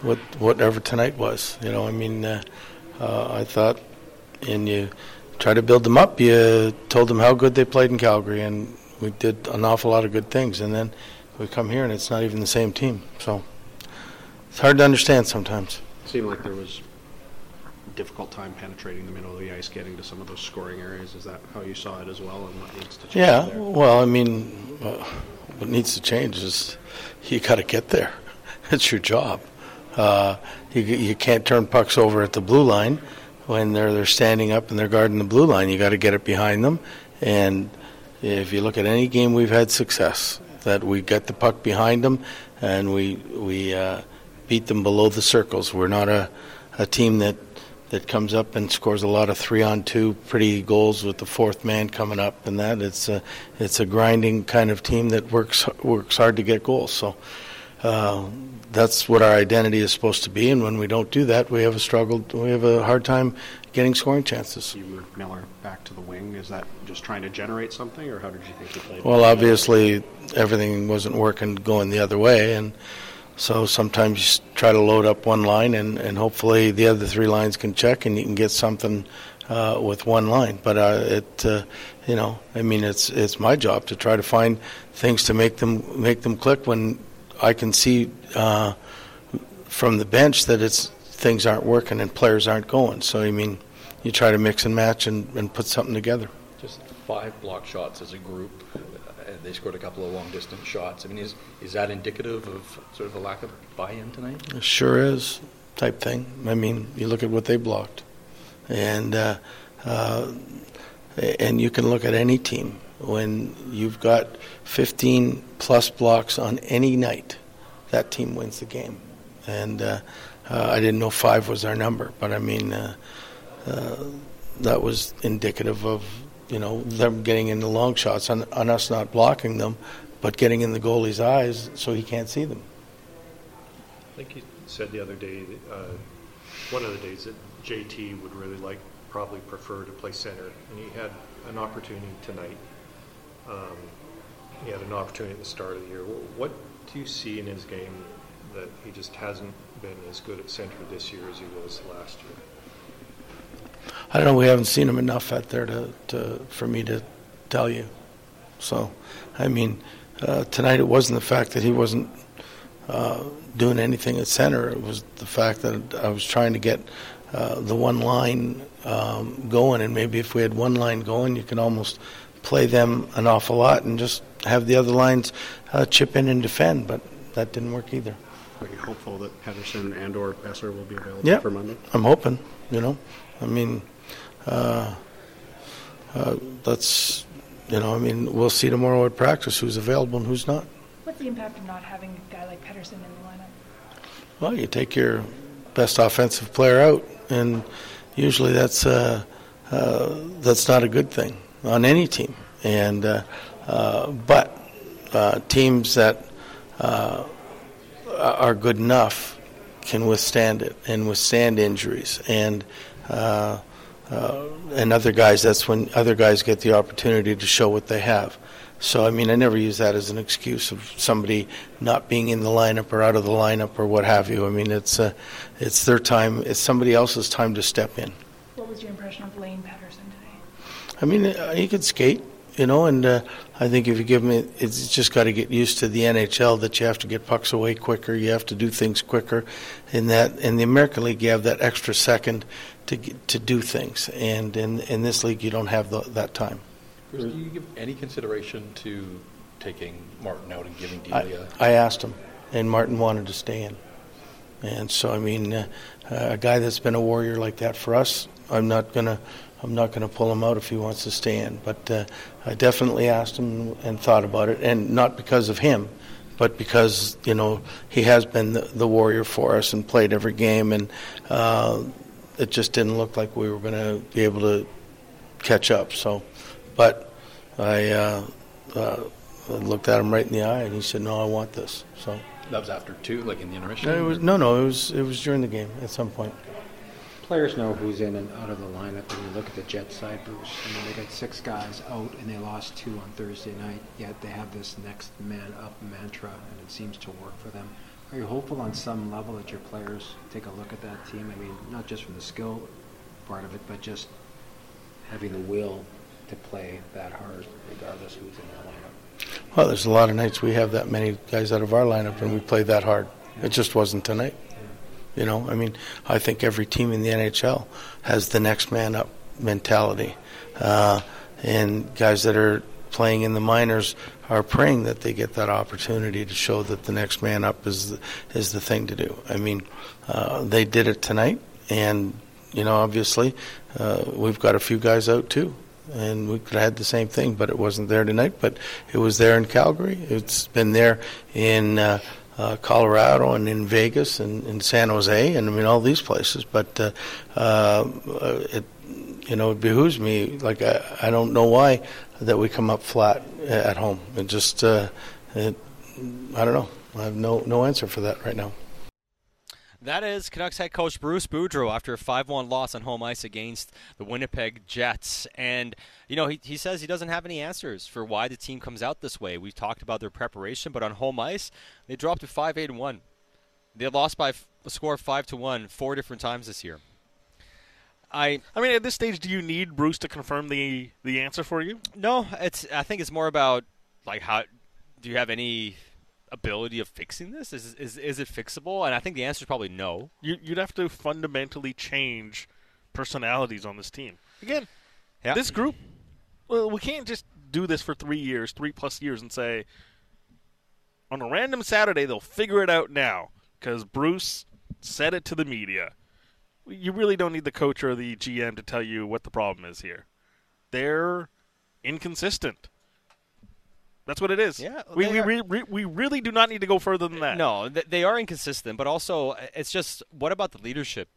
what whatever tonight was. You know, I mean, uh, uh, I thought, and you try to build them up. You told them how good they played in Calgary, and we did an awful lot of good things. And then we come here, and it's not even the same team. So it's hard to understand sometimes. It seemed like there was difficult time penetrating the middle of the ice, getting to some of those scoring areas. Is that how you saw it as well, and what needs to change? Yeah, there? well, I mean, uh, what needs to change is you got to get there. it's your job. Uh, you you can't turn pucks over at the blue line when they're they're standing up and they're guarding the blue line. You got to get it behind them. And if you look at any game we've had success, that we get the puck behind them and we we uh, beat them below the circles. We're not a a team that that comes up and scores a lot of three on two pretty goals with the fourth man coming up and that. It's a it's a grinding kind of team that works works hard to get goals. So uh, that's what our identity is supposed to be. And when we don't do that we have a struggle we have a hard time getting scoring chances. You moved Miller back to the wing. Is that just trying to generate something or how did you think he played? Well obviously everything wasn't working going the other way. And so sometimes you try to load up one line, and, and hopefully the other three lines can check, and you can get something uh, with one line. But uh, it, uh, you know, I mean, it's it's my job to try to find things to make them make them click when I can see uh, from the bench that it's things aren't working and players aren't going. So I mean, you try to mix and match and, and put something together. Just five block shots as a group they scored a couple of long distance shots. I mean, is is that indicative of sort of a lack of buy-in tonight? It sure is, type thing. I mean, you look at what they blocked, and uh, uh, and you can look at any team when you've got 15 plus blocks on any night, that team wins the game. And uh, uh I didn't know five was our number, but I mean. Uh, uh, that was indicative of you know, them getting in the long shots on, on us not blocking them, but getting in the goalie's eyes so he can't see them. I think you said the other day, uh, one of the days, that JT would really like, probably prefer to play center, and he had an opportunity tonight. Um, he had an opportunity at the start of the year. What do you see in his game that he just hasn't been as good at center this year as he was last year? I don't know. We haven't seen him enough out there to, to for me to tell you. So, I mean, uh, tonight it wasn't the fact that he wasn't uh, doing anything at center. It was the fact that I was trying to get uh, the one line um, going, and maybe if we had one line going, you can almost play them an awful lot and just have the other lines uh, chip in and defend. But that didn't work either. Are you hopeful that Pettersson and or Boeser will be available yeah, for Monday? I'm hoping. You know, I mean, uh, uh, that's you know, I mean, we'll see tomorrow at practice who's available and who's not. What's the impact of not having a guy like Pettersson in the lineup? Well, you take your best offensive player out, and usually that's uh, uh, that's not a good thing on any team. And uh, uh, but uh, teams that uh, are good enough can withstand it and withstand injuries and. Uh, uh, and other guys, that's when other guys get the opportunity to show what they have. So, I mean, I never use that as an excuse of somebody not being in the lineup or out of the lineup or what have you. I mean, it's uh, it's their time. It's somebody else's time to step in. What was your impression of Lane Pederson today? I mean, uh, he could skate, you know, and uh, I think if you give it, it's just got to get used to the NHL that you have to get pucks away quicker, you have to do things quicker. In that, in the American League, you have that extra second to get, to do things, and in in this league, you don't have the, that time. Bruce, do you give any consideration to taking Martin out and giving I, Delia? I asked him, and Martin wanted to stay in. And so, I mean, uh, a guy that's been a warrior like that for us, I'm not gonna, I'm not gonna pull him out if he wants to stay in. But uh, I definitely asked him and thought about it, and not because of him, but because you know he has been the, the warrior for us and played every game, and uh, it just didn't look like we were going to be able to catch up. So, but I, uh, uh, I looked at him right in the eye, and he said, "No, I want this." So. That was after two, like in the intermission. No, it was no, no. It was it was during the game at some point. Players know who's in and out of the lineup. When you look at the Jets side, Bruce, I mean, they got six guys out, and they lost two on Thursday night. Yet they have this next man up mantra, and it seems to work for them. Are you hopeful on some level that your players take a look at that team? I mean, not just from the skill part of it, but just having the will to play that hard, regardless who's in that lineup. Well, there's a lot of nights we have that many guys out of our lineup, and we play that hard. It just wasn't tonight. You know, I mean, I think every team in the NHL has the next man up mentality, uh, and guys that are playing in the minors are praying that they get that opportunity to show that the next man up is the, is the thing to do. I mean, uh, they did it tonight, and you know, obviously, uh, we've got a few guys out too, and we could have had the same thing, but it wasn't there tonight. But it was there in Calgary. It's been there in. Uh, uh, Colorado and in Vegas and in San Jose and I mean all these places. But uh, uh, it, you know, it behooves me. Like I, I don't know why that we come up flat at home. It just, uh, it, I don't know. I have no no answer for that right now. That is Canucks head coach Bruce Boudreau after a 5 1 loss on home ice against the Winnipeg Jets. And, you know, he, he says he doesn't have any answers for why the team comes out this way. We've talked about their preparation, but on home ice, they dropped to 5 8 1. They lost by a score of 5 to 1 four different times this year. I I mean, at this stage, do you need Bruce to confirm the the answer for you? No, it's. I think it's more about like how do you have any ability of fixing this? Is is is it fixable? And I think the answer is probably no. You, you'd have to fundamentally change personalities on this team. Again, this group. Well, we can't just do this for three years, three plus years, and say on a random Saturday they'll figure it out now because Bruce said it to the media. You really don't need the coach or the GM to tell you what the problem is here. They're inconsistent. That's what it is. Yeah, we we, re, re, we really do not need to go further than that. No, th- they are inconsistent, but also uh, it's just what about the leadership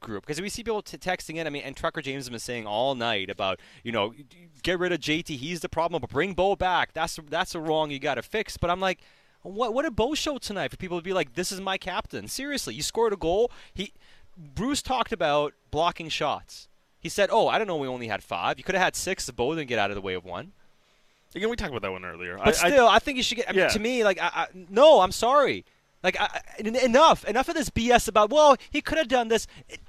group? Because we see people t- texting in. I mean, and Trucker James has been saying all night about you know get rid of JT. He's the problem, but bring Bo back. That's that's a wrong you got to fix. But I'm like. What what did Bo show tonight for people to be like, this is my captain? Seriously, you scored a goal. He Bruce talked about blocking shots. He said, "Oh, I don't know. We only had five. You could have had six if Bo didn't get out of the way of one." Again, we talked about that one earlier. But still, I, think you should get. I mean, Yeah. to me, like, I, I, no, I'm sorry. Like, I, I- enough, enough of this BS about. Well, he could have done this.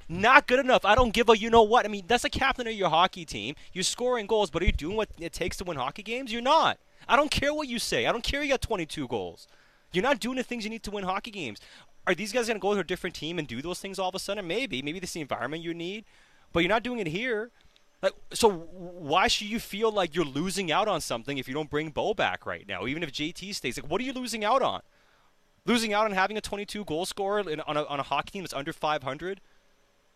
Not good enough. I don't give a you know what. I mean, that's a captain of your hockey team. You're scoring goals, but are you doing what it takes to win hockey games? You're not. I don't care what you say. I don't care you got 22 goals. You're not doing the things you need to win hockey games. Are these guys going to go to a different team and do those things all of a sudden? Maybe. Maybe this the environment you need, but you're not doing it here. Like, so why should you feel like you're losing out on something if you don't bring Bo back right now? Even if JT stays, like, what are you losing out on? Losing out on having a 22 goal scorer in, on, a, on a hockey team that's under 500,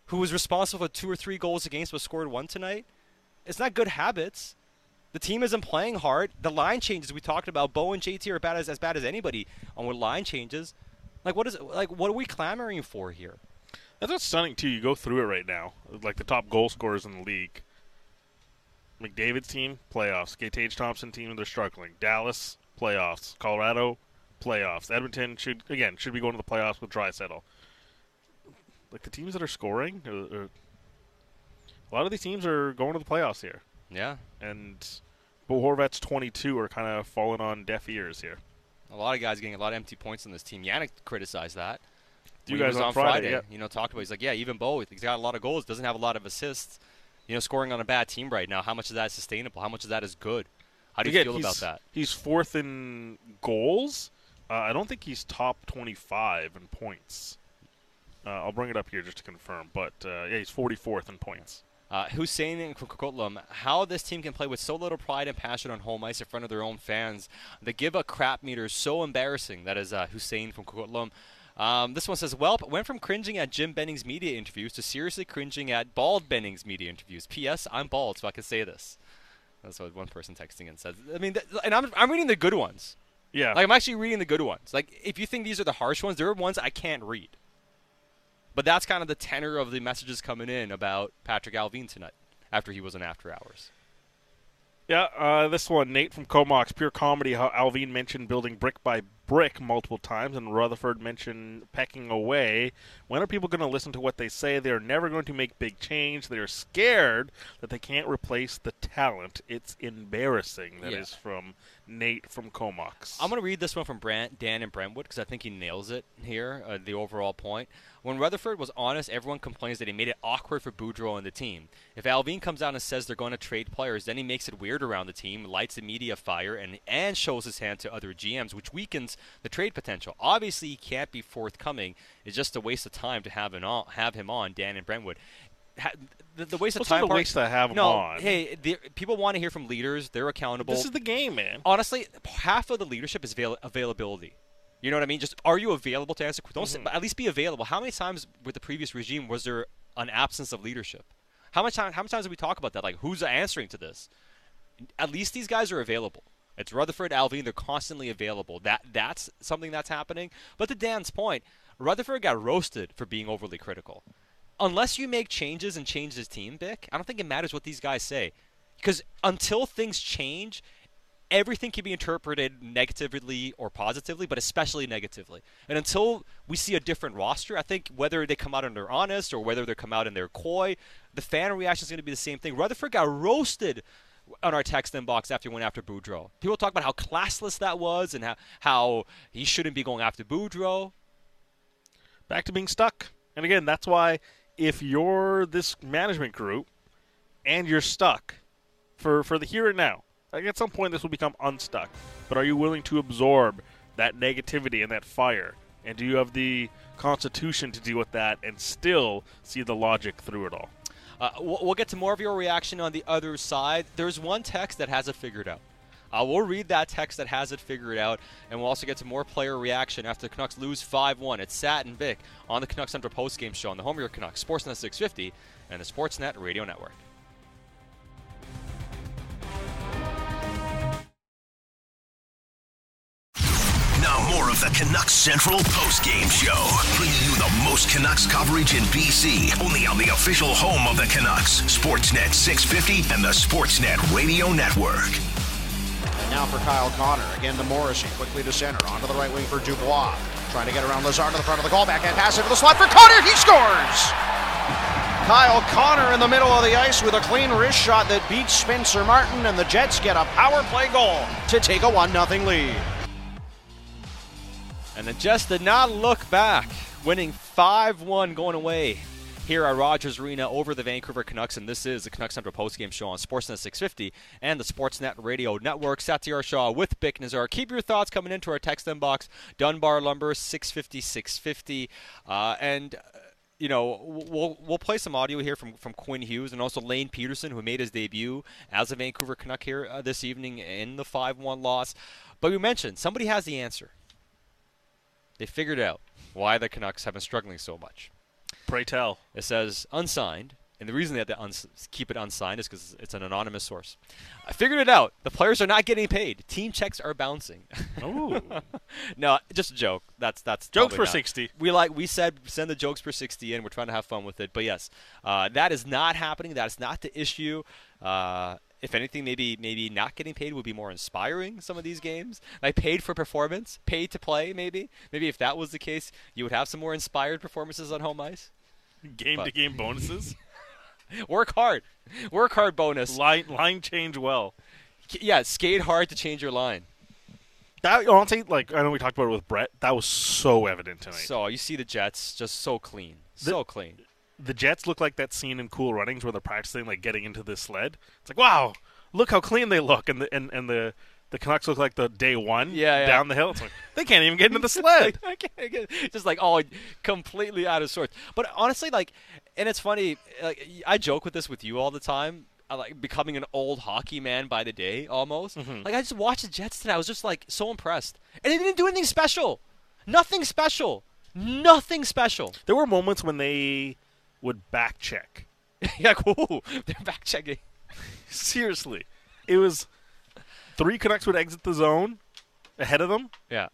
who was responsible for two or three goals against but scored one tonight? It's not good habits. The team isn't playing hard. The line changes we talked about. Bo and JT are bad as, as bad as anybody on what line changes. Like what is like what are we clamoring for here? That's what's stunning too. You go through it right now, like the top goal scorers in the league. McDavid's team playoffs. Tage Thompson team they're struggling. Dallas playoffs. Colorado playoffs. Edmonton should again should be going to the playoffs with Draisaitl. Like the teams that are scoring, are, are- a lot of these teams are going to the playoffs here. Yeah. And Bo Horvat's 22 are kind of falling on deaf ears here. A lot of guys getting a lot of empty points on this team. Yannick criticized that. You guys on on Friday, yeah. You know, talked about. He's like, yeah, even Bo, he's got a lot of goals, doesn't have a lot of assists. You know, scoring on a bad team right now. How much of that is sustainable? How much of that is good? How do you Again, feel about that? He's fourth in goals. Uh, I don't think he's top 25 in points. Uh, I'll bring it up here just to confirm. But uh, yeah, he's 44th in points. Uh, Hussein and Coquitlam, how this team can play with so little pride and passion on home ice in front of their own fans. The give a crap meter is so embarrassing. That is uh, Hussein from Coquitlam. Um, this one says, well, went from cringing at Jim Benning's media interviews to seriously cringing at Bald Benning's media interviews. P.S. I'm bald, so I can say this. That's what one person texting in says. I mean, th- and I'm, I'm reading the good ones. Yeah. Like, I'm actually reading the good ones. Like, if you think these are the harsh ones, there are ones I can't read. But that's kind of the tenor of the messages coming in about Patrik Allvin tonight after he was in After Hours. Yeah, uh, this one, Nate from Comox, pure comedy. How Allvin mentioned building brick by brick multiple times, and Rutherford mentioned pecking away. When are people going to listen to what they say? They are never going to make big change. They are scared that they can't replace the talent. It's embarrassing. That is Yeah. from Nate from Comox. I'm going to read this one from Brant, Dan and Brentwood because I think he nails it here, uh, the overall point. When Rutherford was honest, everyone complains that he made it awkward for Boudreau and the team. If Allvin comes out and says they're going to trade players, then he makes it weird around the team, lights the media fire, and, and shows his hand to other GMs, which weakens the trade potential. Obviously, he can't be forthcoming. It's just a waste of time to have, an on, have him on, Dan and Brentwood. Ha, the, the waste Well, of time part- waste to have him no, on. Hey, the, people want to hear from leaders. They're accountable. This is the game, man. Honestly, half of the leadership is avail- availability. You know what I mean? Just are you available to answer? Don't Mhm. but at least be available. How many times with the previous regime was there an absence of leadership? How much time? How many times did we talk about that? Like, who's answering to this? At least these guys are available. It's Rutherford, Allvin. They're constantly available. That that's something that's happening. But to Dan's point, Rutherford got roasted for being overly critical. Unless you make changes and change his team, Bik, I don't think it matters what these guys say. Because until things change, everything can be interpreted negatively or positively, but especially negatively. And until we see a different roster, I think whether they come out and they're honest or whether they come out and they're coy, the fan reaction is going to be the same thing. Rutherford got roasted on our text inbox after he went after Boudreau. People talk about how classless that was and how, how he shouldn't be going after Boudreau. Back to being stuck. And again, that's why if you're this management group and you're stuck for for the here and now, like at some point this will become unstuck. But are you willing to absorb that negativity and that fire? And do you have the constitution to deal with that and still see the logic through it all? Uh, we'll, we'll get to more of your reaction on the other side. There's one text that has it figured out. Uh, we'll read that text that has it figured out, and we'll also get to more player reaction after the Canucks lose 5 1. It's Sat and Bik on the Canucks Central postgame show on the Home of Your Canucks, Sportsnet 650, and the Sportsnet Radio Network. Now more of the Canucks Central postgame show, bringing you the most Canucks coverage in BC, only on the official home of the Canucks, Sportsnet 650 and the Sportsnet Radio Network. Now for Kyle Connor. Again to Morrissey. Quickly to center. Onto the right wing for Dubois. Trying to get around Lazar to the front of the goal. Backhand pass into the slot for Connor. He scores! Kyle Connor in the middle of the ice with a clean wrist shot that beats Spencer Martin, and the Jets get a power play goal to take a 1 0 lead. And the Jets did not look back, winning 5 1 going away here at Rogers Arena over the Vancouver Canucks. And this is the Canucks Central postgame show on Sportsnet 650 and the Sportsnet Radio Network. Satiar Shah with Bik Nizzar. Keep your thoughts coming into our text inbox. Dunbar Lumber 650 650. Uh, and. Uh, you know, we'll we'll play some audio here from, from Quinn Hughes and also Lane Pederson, who made his debut as a Vancouver Canuck here uh, this evening in the 5 1 loss. But we mentioned somebody has the answer. They figured out why the Canucks have been struggling so much. Pray tell. It says unsigned, and the reason they have to uns- keep it unsigned is because it's an anonymous source. I figured it out. The players are not getting paid. Team checks are bouncing. Ooh. no, just a joke. That's that's Jokes for not. 60. We like we said send the jokes for sixty in. We're trying to have fun with it. But yes, uh, that is not happening. That is not the issue. Uh, if anything, maybe maybe not getting paid would be more inspiring. Some of these games, like paid for performance, paid to play. Maybe maybe if that was the case, you would have some more inspired performances on home ice. Game to game bonuses. Work hard, work hard bonus. Line line change well. Yeah, skate hard to change your line. That honestly, like I know we talked about it with Brett. That was so evident tonight. So you see the Jets just so clean, The- so clean. The Jets look like that scene in Cool Runnings where they're practicing like getting into the sled. It's like, wow, look how clean they look, and the and, and the the Canucks look like the day one Yeah, yeah. down the hill. It's like they can't even get into the sled. I can't get- just like oh, completely out of sorts. But honestly, like, and it's funny. Like I joke with this with you all the time. I like becoming an old hockey man by the day almost. Mm-hmm. Like I just watched the Jets today. I was just like so impressed, and they didn't do anything special. Nothing special. Nothing special. There were moments when they would back check. yeah, cool. They're back checking. Seriously, it was three Canucks would exit the zone ahead of them. Yeah.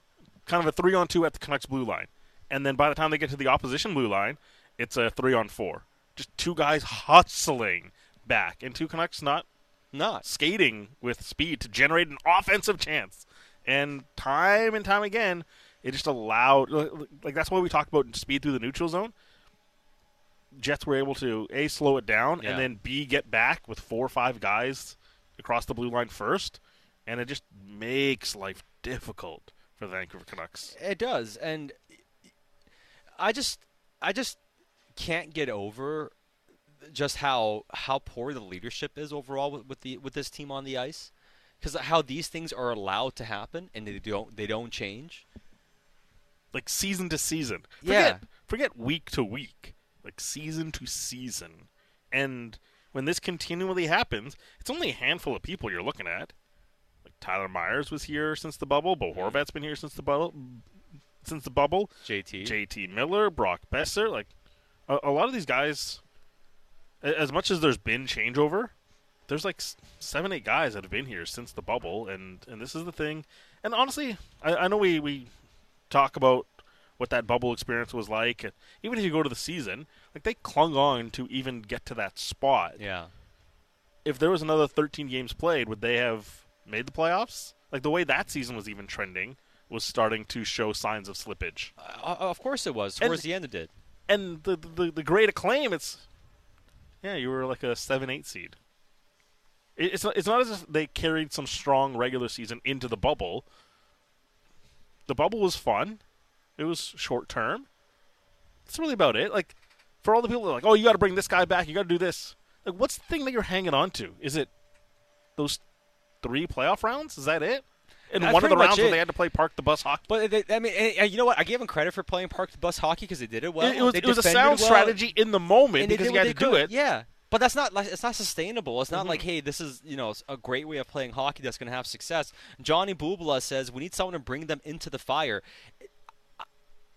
kind of a three on two at the Canucks blue line, and then by the time they get to the opposition blue line, it's a three on four. Just two guys hustling back, and two Canucks not not skating with speed to generate an offensive chance. And time and time again, it just allowed like that's why we talked about speed through the neutral zone. Jets were able to a slow it down Yeah. and then b get back with four or five guys across the blue line first, and it just makes life difficult for the Vancouver Canucks. It does, and I just, I just can't get over just how how poor the leadership is overall with, with the with this team on the ice, because how these things are allowed to happen and they don't they don't change. Like season to season. Yeah. Forget, forget week to week. Like season to season. And when this continually happens, it's only a handful of people you're looking at. Like Tyler Myers was here since the bubble, Bo Horvat's been here since the bubble. Since the bubble, JT, JT Miller, Brock Boeser, like a, a lot of these guys. As much as there's been changeover, there's like seven, eight guys that have been here since the bubble, and and this is the thing. And honestly, I, I know we we talk about what that bubble experience was like. and Even if you go to the season, like they clung on to even get to that spot. Yeah. If there was another 13 games played, would they have made the playoffs? Like the way that season was even trending was starting to show signs of slippage. Uh, of course it was. And- Towards the end it did. And the, the the great acclaim, it's yeah, you were like a seven eight seed. It- It's not, it's not as if they carried some strong regular season into the bubble. The bubble was fun. It was short term. That's really about it. Like for all the people that are like, oh, you got to bring this guy back. You got to do this. Like, what's the thing that you're hanging on to? Is it those three playoff rounds? Is that it? And That's one of the rounds where they had to play park the bus hockey. But they, I mean, you know what? I gave them credit for playing park the bus hockey because they did it well. It- it was- it was a sound well. strategy in the moment And because you had to do it. Yeah, but that's not like it's not sustainable. It's not Mhm. like hey, this is you know a great way of playing hockey that's going to have success. Johnny Bubala says we need someone to bring them into the fire.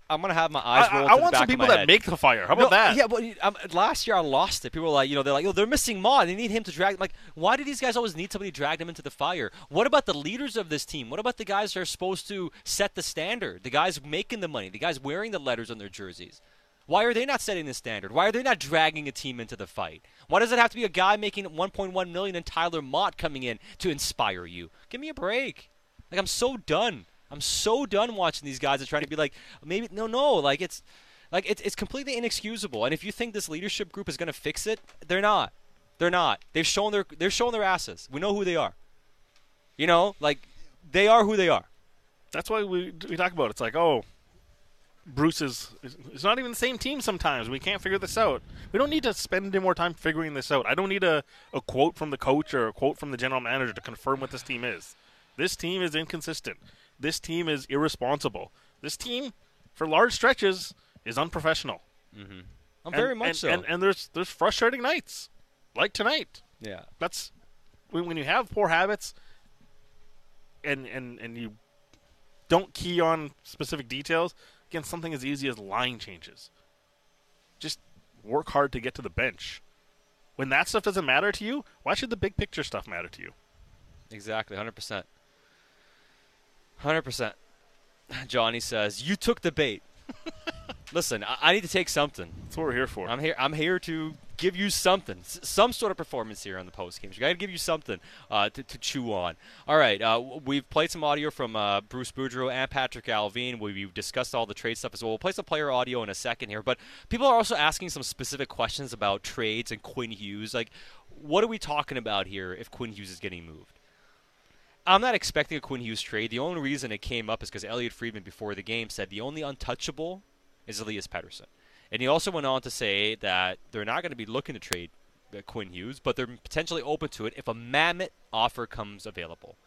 I- I'm gonna have my eyes I- roll. I to the want some people that head. make the fire. How about No, that? Yeah, but um, last year I lost it. People were like, you know, they're like, oh, they're missing Ma. They need him to drag. Like, why do these guys always need somebody to drag them into the fire? What about the leaders of this team? What about the guys that are supposed to set the standard? The guys making the money, the guys wearing the letters on their jerseys. Why are they not setting the standard? Why are they not dragging a team into the fight? Why does it have to be a guy making 1.1 million and Tyler Motte coming in to inspire you? Give me a break. Like I'm so done. I'm so done watching these guys and trying to be like maybe no no like it's like it's it's completely inexcusable. And if you think this leadership group is going to fix it, they're not. They're not. They've shown their they're showing their asses. We know who they are. You know, like they are who they are. That's why we we talk about it. it's like oh, Bruce is it's not even the same team. Sometimes we can't figure this out. We don't need to spend any more time figuring this out. I don't need a, a quote from the coach or a quote from the general manager to confirm what this team is. This team is inconsistent. This team is irresponsible. This team, for large stretches, is unprofessional. Mm-hmm. I'm very much and, so. And, and there's there's frustrating nights, like tonight. Yeah. That's when, when you have poor habits, and and and you don't key on specific details. Again, something as easy as line changes. Just work hard to get to the bench. When that stuff doesn't matter to you, why should the big picture stuff matter to you? Exactly, hundred percent. Hundred percent. Johnny says, "You took the bait." Listen, I, I need to take something. That's what we're here for. I'm here. I'm here to give you something, S- some sort of performance here on the post games. We got to give you something uh, to, to chew on. All right, uh, we've played some audio from uh, Bruce Boudreau and Patrik Allvin. We- We've discussed all the trade stuff as well. We'll play some player audio in a second here, but people are also asking some specific questions about trades and Quinn Hughes. Like, what are we talking about here if Quinn Hughes is getting moved? I'm not expecting a Quinn Hughes trade. The only reason it came up is because Elliotte Friedman before the game said the only untouchable is Elias Pettersson. And he also went on to say that they're not going to be looking to trade uh, Quinn Hughes, but they're potentially open to it if a mammoth offer comes available.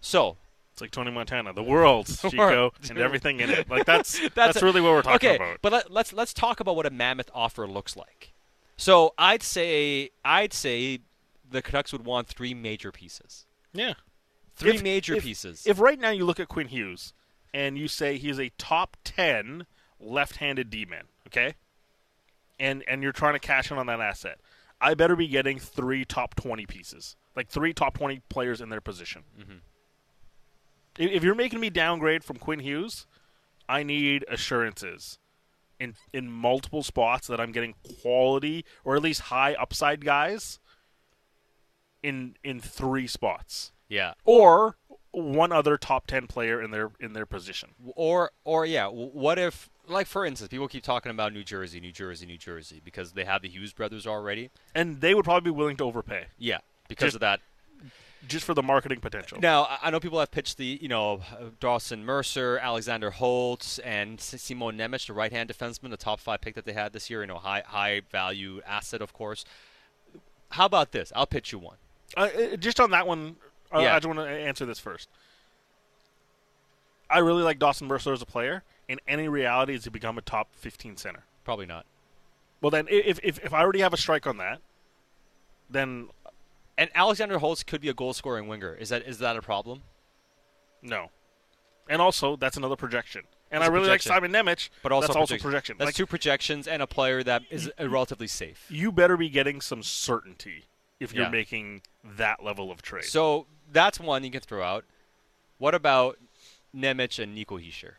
So It's like Tony Montana, the world, Chico, and everything in it. Like that's that's, really what we're talking okay, about. But let, let's let's talk about what a mammoth offer looks like. So I'd say I'd say the Canucks would want three major pieces. Yeah. Three If- major if- pieces. If right now you look at Quinn Hughes and you say he's a top ten left-handed D-man, okay, and and you're trying to cash in on that asset, I better be getting three top twenty pieces, like three top twenty players in their position. Mhm. If, if you're making me downgrade from Quinn Hughes, I need assurances in in multiple spots that I'm getting quality or at least high upside guys in in three spots. Yeah. Or one other top 10 player in their in their position. Or or yeah, what if like for instance, people keep talking about New Jersey, New Jersey, New Jersey because they have the Hughes brothers already. And they would probably be willing to overpay. Yeah, because Just- of that. Just for the marketing potential. Now, I- know people have pitched the, you know, Dawson Mercer, Alexander Holtz, and Simon Nemec, the right-hand defenseman, the top five pick that they had this year. You know, high high value asset, of course. How about this? I'll pitch you one. Uh, uh, just on that one, uh, Yeah. I just want to answer this first. I really like Dawson Mercer as a player. In any reality, has he become a top 15 center? Probably not. Well, then, if, if, if I already have a strike on that, then And Alexander Holtz could be a goal-scoring winger. Is that is that a problem? no. And also, that's another projection. And It's I really like Simon Nemec, but also that's also projection. That's Like, two projections and a player that is relatively safe. you better be getting some certainty if you're Yeah. making that level of trade. So that's one you can throw out. What about Nemec and Nico Hischier?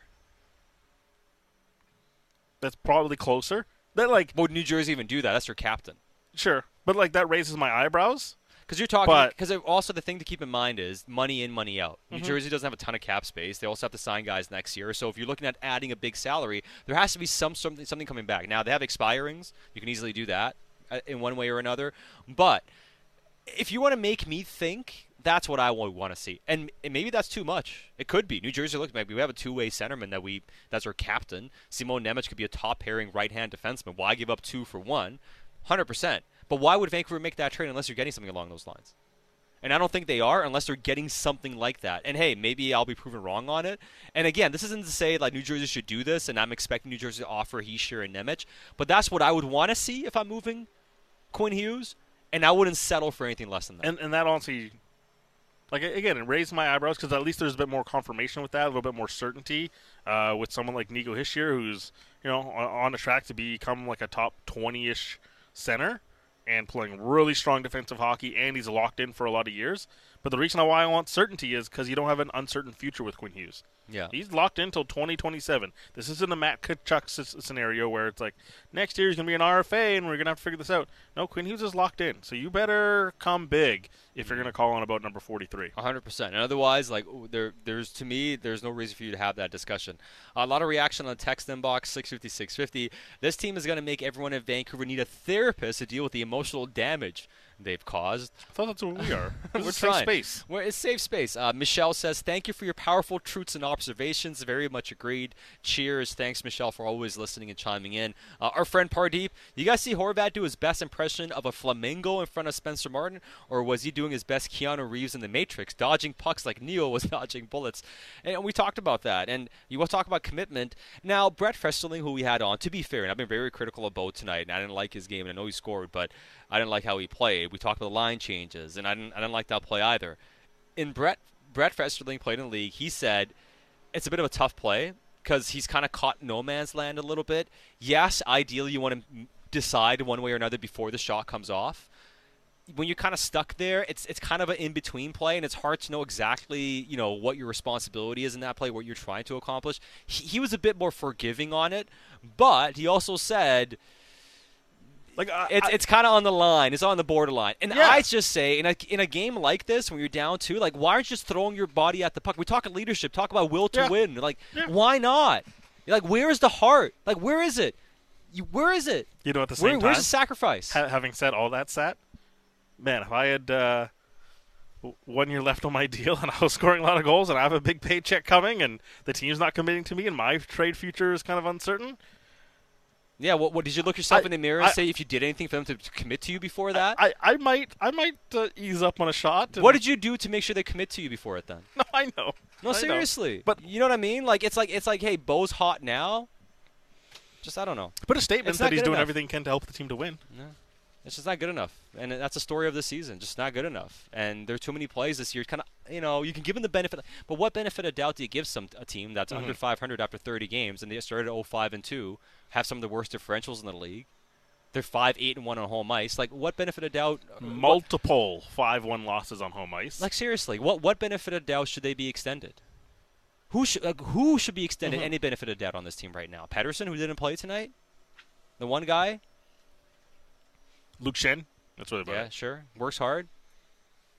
That's probably closer. That like would New Jersey even do that? That's their captain. Sure, but like that raises my eyebrows. Because you're talking. Because also the thing to keep in mind is money in, money out. New Mhm. Jersey doesn't have a ton of cap space. They also have to sign guys next year. So if you're looking at adding a big salary, there has to be some something something coming back. Now they have expirings. You can easily do that uh, in one way or another. But if you want to make me think, that's what I want to see. And, and maybe that's too much. It could be. New Jersey look maybe we have a two-way centerman that we that's our captain. Simon Nemec could be a top pairing right-hand defenseman. Why give up two for one? Hundred percent. But why would Vancouver make that trade unless you're getting something along those lines? And I don't think they are unless they're getting something like that. And hey, maybe I'll be proven wrong on it. And again, this isn't to say like New Jersey should do this, and I'm expecting New Jersey to offer Hischier and Nemec. But that's what I would want to see if I'm moving Quinn Hughes, and I wouldn't settle for anything less than that. And and that honestly, like again, it raised my eyebrows because at least there's a bit more confirmation with that, a little bit more certainty uh, with someone like Nico Hischier, who's you know on, on the track to become like a top twenty-ish center and playing really strong defensive hockey, and he's locked in for a lot of years. But the reason why I want certainty is because you don't have an uncertain future with Quinn Hughes. Yeah. He's locked in until 2027. This isn't a Matt Tkachuk s- scenario where it's like, next year he's going to be an RFA and we're going to have to figure this out. No, Quinn Hughes is locked in. So you better come big if you're mm-hmm. going to call on about number 43. hundred percent. And otherwise, like there, there's to me, there's no reason for you to have that discussion. a lot of reaction on the text inbox six fifty six fifty. This team is going to make everyone in Vancouver need a therapist to deal with the emotional damage they've caused. I thought that's what we are. We're trying. space. Well, it's safe space. Uh, Michelle says, "Thank you for your powerful truths and observations. Very much agreed. Cheers. Thanks, Michelle, for always listening and chiming in." Uh, our friend Pardeep, you guys see Horvat do his best impression of a flamingo in front of Spencer Martin, or was he doing his best Keanu Reeves in The Matrix, dodging pucks like Neo was dodging bullets? And we talked about that. And you want to talk about commitment. Now, Brett Festerling, who we had on, to be fair, and I've been very critical of Bo tonight, and I didn't like his game, and I know he scored, but I didn't like how he played. We talked about the line changes, and I didn't, I didn't like that play either. In Brett Brett Festerling played in the league, he said it's a bit of a tough play because he's kind of caught no man's land a little bit. Yes, ideally you want to decide one way or another before the shot comes off. When you're kind of stuck there, it's it's kind of an in between play, and it's hard to know exactly you know what your responsibility is in that play, what you're trying to accomplish. He, he was a bit more forgiving on it, but he also said Like I, it's it's kind of on the line. It's on the borderline. And Yeah. I just say in a in a game like this when you're down two, like why aren't you just throwing your body at the puck? We talk at leadership, talk about will to Yeah. win. Like why not? Like where is the heart? Like where is it? You, where is it? You know, at the Where- same where's the sacrifice? ha- having said all that, sat, man, if I had uh, w- one year left on my deal and I was scoring a lot of goals and I have a big paycheck coming and the team's not committing to me and my trade future is kind of uncertain, Yeah, what, what did you look yourself I- in the mirror and I- say if you did anything for them to commit to you before that? I, I might I might uh, ease up on a shot. what did you do to make sure they commit to you before it then? No, I know. No, I know. seriously. But you know what I mean? Like it's like it's like, hey, Bo's hot now. Just I don't know. Put a statement that he's doing enough. everything he can to help the team to win. No. It's just not good enough, and that's the story of the season. Just not good enough, and there are too many plays this year. Kind of, you know, you can give them the benefit, but what benefit of doubt do you give some a team that's under Mhm. 500 after 30 games, and they started 0-5 and 2, have some of the worst differentials in the league? They're five, eight, and one on home ice. Like, what benefit of doubt? uh, Multiple five-one losses on home ice. like seriously, what what benefit of doubt should they be extended? Who should like, who should be extended Mhm. any benefit of doubt on this team right now? Pettersson, who didn't play tonight, the one guy. Luke Schenn. That's what. Yeah, sure, works hard.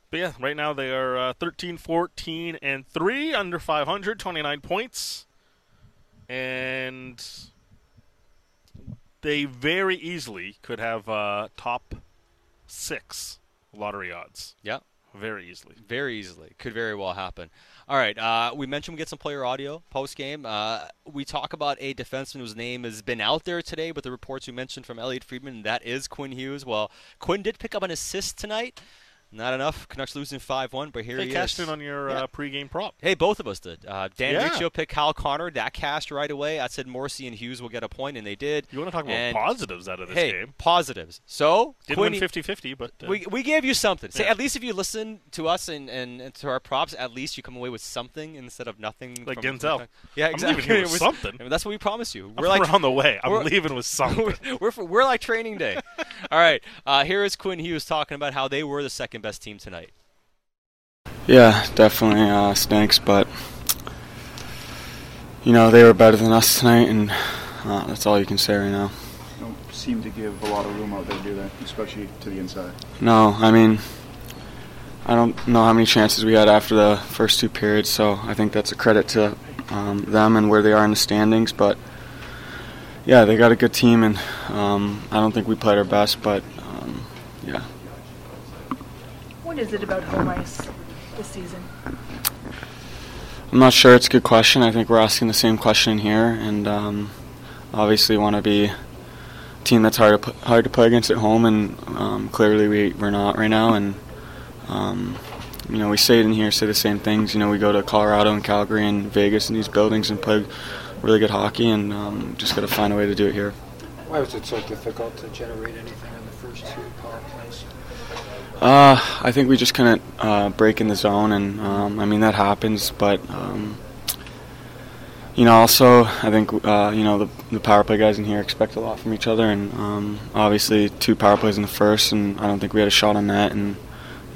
But yeah, right now they are uh, 13, 14, and 3, under 500, 29 points. And they very easily could have uh, top six lottery odds. Yeah. Very easily. Very easily. Could very well happen. All right. Uh, we mentioned we get some player audio post game. Uh, we talk about a defenseman whose name has been out there today but the reports we mentioned from Elliotte Friedman, that is Quinn Hughes. Well, Quinn did pick up an assist tonight. Not enough. Canucks losing 5 1, but here They he cashed is. in on your Yeah. uh, pregame prop. Hey, both of us did. Uh, Dan Yeah. Riccio picked Kyle Connor. That cast right away. I said Morrissey and Hughes will get a point, and they did. You want to talk about And- positives out of this hey, game? positives. So Didn't Quinn- win 50-50, but uh, we, we gave you something. Say Yeah. at least if you listen to us and, and, and to our props, at least you come away with something instead of nothing. Like from- Denzel. from- yeah, I'm exactly. leaving here with was- something. I mean, that's what we promise you. I'm We're like on the way. I'm we're- leaving with something. we're for, we're like training day. All right, uh, here is Quinn Hughes talking about how they were the second best team tonight. Yeah, definitely uh, stinks, but you know they were better than us tonight, and uh, that's all you can say right now. don't seem to give a lot of room out there, do they? Especially to the inside. No, I mean I don't know how many chances we had after the first two periods, so I think that's a credit to um, them and where they are in the standings. But yeah, they got a good team, and um, I don't think we played our best, but um, yeah. What is it about home ice this season? I'm not sure. It's a good question. I think we're asking the same question here, and um, obviously want to be a team that's hard to pl- hard to play against at home, and um, clearly we we're not right now. And um, you know, we say it in here, say the same things. You know, we go to Colorado and Calgary and Vegas and these buildings and play really good hockey, and um, just got to find a way to do it here. Why was it so difficult to generate anything on the first two power plays? Uh, I think we just couldn't uh, break in the zone, and um, I mean that happens. But um, you know, also I think uh, you know the, the power play guys in here expect a lot from each other, and um, obviously two power plays in the first, and I don't think we had a shot on that, and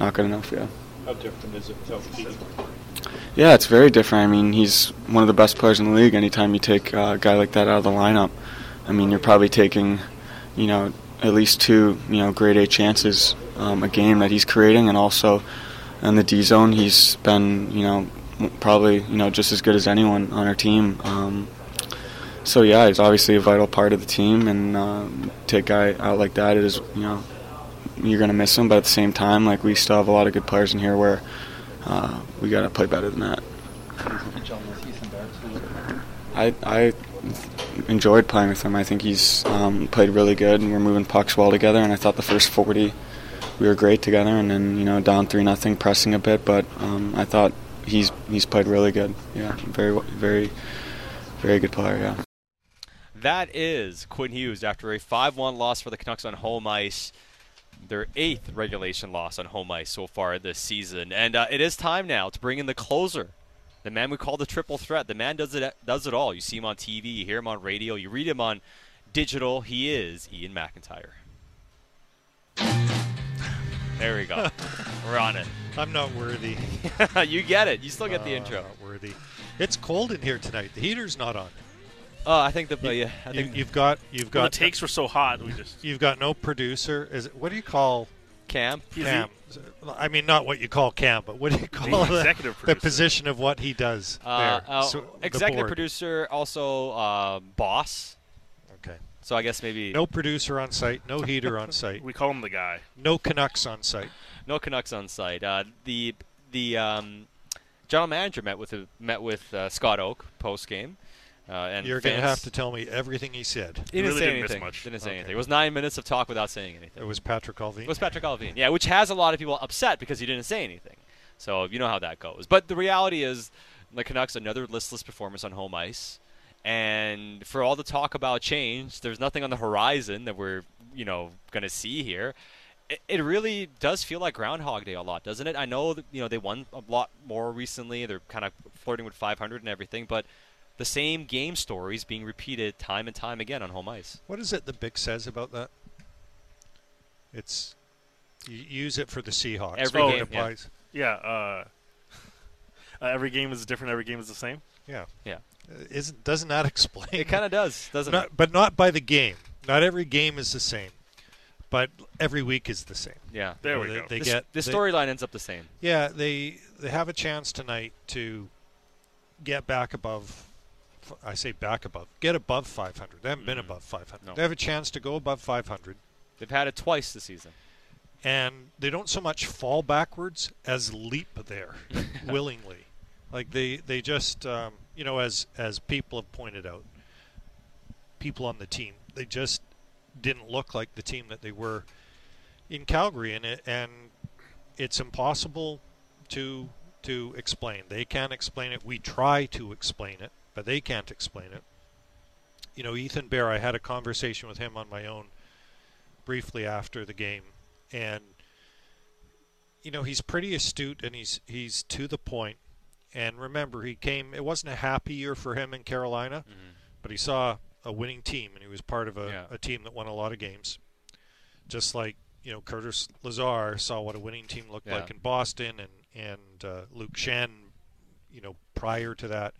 not good enough. Yeah. How different is it Yeah, it's very different. I mean, he's one of the best players in the league. Anytime you take a guy like that out of the lineup, I mean, you're probably taking, you know, at least two, you know, grade A chances um, a game that he's creating, and also in the D zone, he's been, you know, probably, you know, just as good as anyone on our team. Um, so yeah, he's obviously a vital part of the team, and um, take guy out like that is, you know, you're gonna miss him. But at the same time, like we still have a lot of good players in here where uh, we gotta play better than that. I I enjoyed playing with him. I think he's um, played really good, and we're moving pucks well together. And I thought the first 40 we were great together, and then you know down three nothing, pressing a bit. But um, I thought he's he's played really good. Yeah, very very very good player. Yeah. That is Quinn Hughes after a 5 1 loss for the Canucks on home ice. Their eighth regulation loss on home ice so far this season. And uh, it is time now to bring in the closer. The man we call the triple threat. The man does it does it all. You see him on TV, you hear him on radio, you read him on digital. He is Iain MacIntyre. There we go. We're on it. I'm not worthy. you get it. You still get the Uh, intro. Not worthy. It's cold in here tonight. The heater's not on. Oh, I think the uh, yeah. I think you've got you've Well, got the takes were so hot. We just you've got no producer. Is it, what do you call Cam. Cam? I mean, not what you call Cam, but what do you call the, executive the producer. position of what he does Uh, there? uh, So, executive board. producer, also uh, boss. Okay. So I guess maybe No producer on site, no heater on site, we call him the guy. no Canucks on site. no Canucks on site. Uh, the the um, general manager met with met with uh, Scott Oake post game. Uh, and You're going to have to tell me everything he said. He didn't really say didn't miss anything. much. Didn't say Okay. anything. It was nine minutes of talk without saying anything. It was Patrik Allvin. It was Patrik Allvin. Yeah, which has a lot of people upset because he didn't say anything. So you know how that goes. But the reality is, the Canucks another listless performance on home ice, and for all the talk about change, there's nothing on the horizon that we're you know going to see here. It, it really does feel like Groundhog Day a lot, doesn't it? I know that you know they won a lot more recently. They're kind of flirting with 500 and everything, but the same game stories being repeated time and time again on home ice. What is it the Big says about that? It's you use it for the Seahawks. Every but game, it yeah. applies. Yeah. Uh, uh, every game is different. Every game is the same. Yeah. Yeah. Uh, Isn't doesn't that explain? It kind of does, doesn't not, it? But not by the game. Not every game is the same, but every week is the same. Yeah. There You we they, go. They The, get the storyline ends up the same. Yeah, they they have a chance tonight to get back above. I say back above. Get above 500. They haven't been above 500. Mm-hmm. No. They have a chance to go above 500, They've had it twice this season. and they don't so much fall backwards as leap there willingly. Like they they just um, you know as as people have pointed out, people on the team they just didn't look like the team that they were in Calgary, and it, and it's impossible to to explain. They can't explain it. We try to explain it, but they can't explain it. You know, Ethan Bear. I had a conversation with him on my own briefly after the game, and you know he's pretty astute and he's he's to the point. And remember, he came. It wasn't a happy year for him in Carolina, but he saw a winning team, and he was part of a, Yeah. a team that won a lot of games. Just like you know, Curtis Lazar saw what a winning team looked Yeah. like in Boston, and and uh, Luke Schenn, you know, prior to that.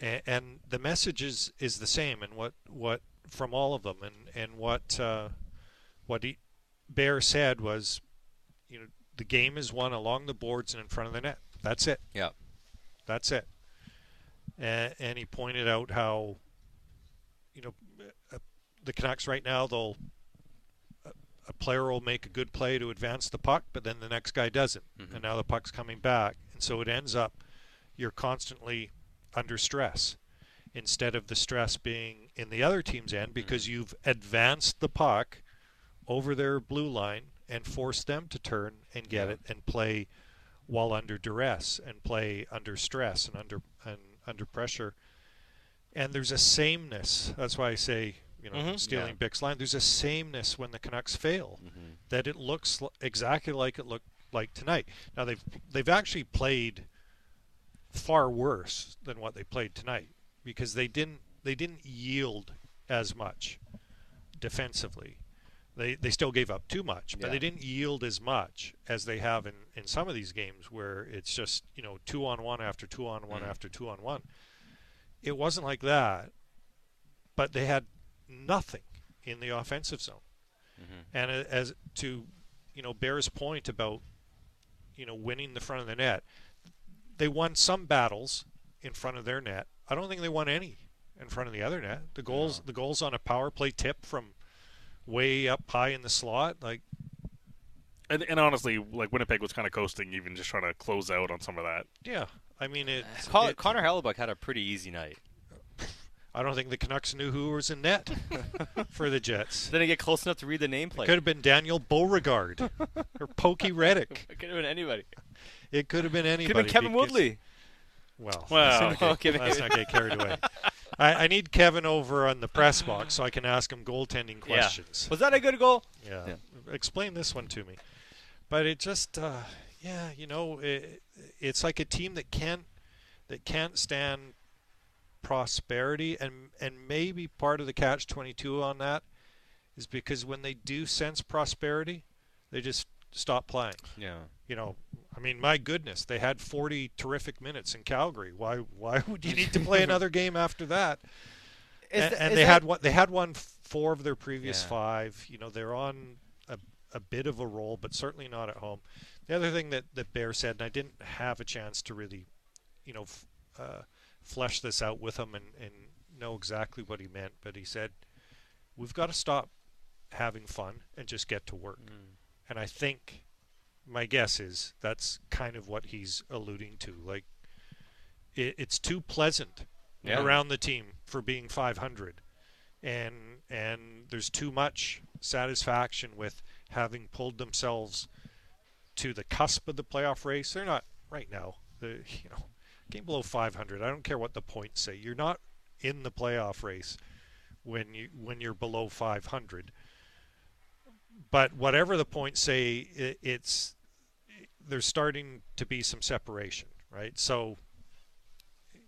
And, and the message is, is the same, and what what from all of them, and and what uh, what he, Bear said was, you know, the game is won along the boards and in front of the net. That's it. Yeah. That's it. And, and he pointed out how, you know, uh, the Canucks right now they'll a, a player will make a good play to advance the puck, but then the next guy doesn't, and now the puck's coming back, and so it ends up you're constantly under stress instead of the stress being in the other team's end because you've advanced the puck over their blue line and forced them to turn and get it and play while under duress and play under stress and under and under pressure. And there's a sameness. That's why I say, you know, Mhm. stealing Yeah. Bik's line. There's a sameness when the Canucks fail that it looks l- exactly like it looked like tonight. Now they've they've actually played far worse than what they played tonight because they didn't they didn't yield as much defensively. They they still gave up too much, but Yeah. they didn't yield as much as they have in, in some of these games where it's just, you know, two on one after two on one Mm. after two on one. It wasn't like that, but they had nothing in the offensive zone. And as to, you know, Bear's point about, you know, winning the front of the net, they won some battles in front of their net. I don't think they won any in front of the other net. The goals, the goals on a power play tip from way up high in the slot, like And, and honestly, like Winnipeg was kind of coasting, even just trying to close out on some of that. yeah. I mean, it. Uh, Con- it- Connor Hellebuyck had a pretty easy night. I don't think the Canucks knew who was in net for the Jets. Didn't get close enough to read the nameplate. Could have been Daniel Beauregard or Pokey Reddick. It could have been anybody. It could have been anybody. Could have been Kevin because- Woodley. Well, Well, let's, not okay, get, let's not get carried away. I, I need Kevin over on the press box so I can ask him goaltending questions. Yeah. Was that a good goal? Yeah. Explain this one to me. But it just, uh, yeah, you know, it, it's like a team that can't that can't stand prosperity, and and maybe part of the catch twenty two on that is because when they do sense prosperity, they just stop playing. Yeah. You know, I mean, my goodness, they had 40 terrific minutes in Calgary. Why why would you need to play another game after that? and, th- and they that- had one. They had won four of their previous Yeah. five. You know, they're on a, a bit of a roll, but certainly not at home. The other thing that that Bear said, and I didn't have a chance to really, you know, f- uh, flesh this out with him and, and know exactly what he meant, but he said, "We've got to stop having fun and just get to work." And I think my guess is that's kind of what he's alluding to. Like, it, it's too pleasant Yeah. around the team for being 500, and and there's too much satisfaction with having pulled themselves to the cusp of the playoff race. They're not right now. The you know, game below 500. I don't care what the points say. You're not in the playoff race when you when you're below 500 but whatever the points say, i it's there's starting to be some separation, right? So,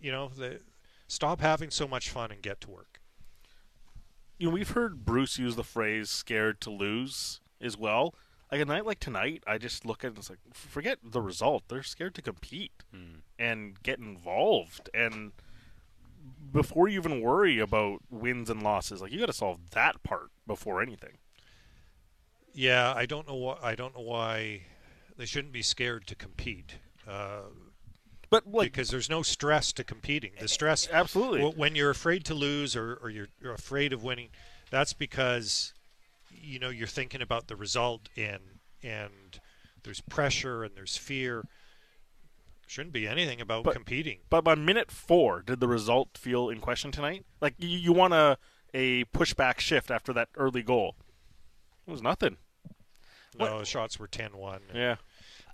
you know, the, stop having so much fun and get to work. You know, we've heard Bruce use the phrase "scared to lose" as well. Like a night like tonight, I just look at it and it's like, forget the result. They're scared to compete hmm. and get involved. And before you even worry about wins and losses, like you got to solve that part before anything. Yeah, I don't know why. I don't know why they shouldn't be scared to compete. Uh, but because there's no stress to competing. The stress, absolutely. w- When you're afraid to lose or, or you're, you're afraid of winning, that's because you know you're thinking about the result and and there's pressure and there's fear. Shouldn't be anything about But- competing. But by minute four, did the result feel in question tonight? Like you, you want a a pushback shift after that early goal? It was nothing. No, the shots were 10-1. Yeah.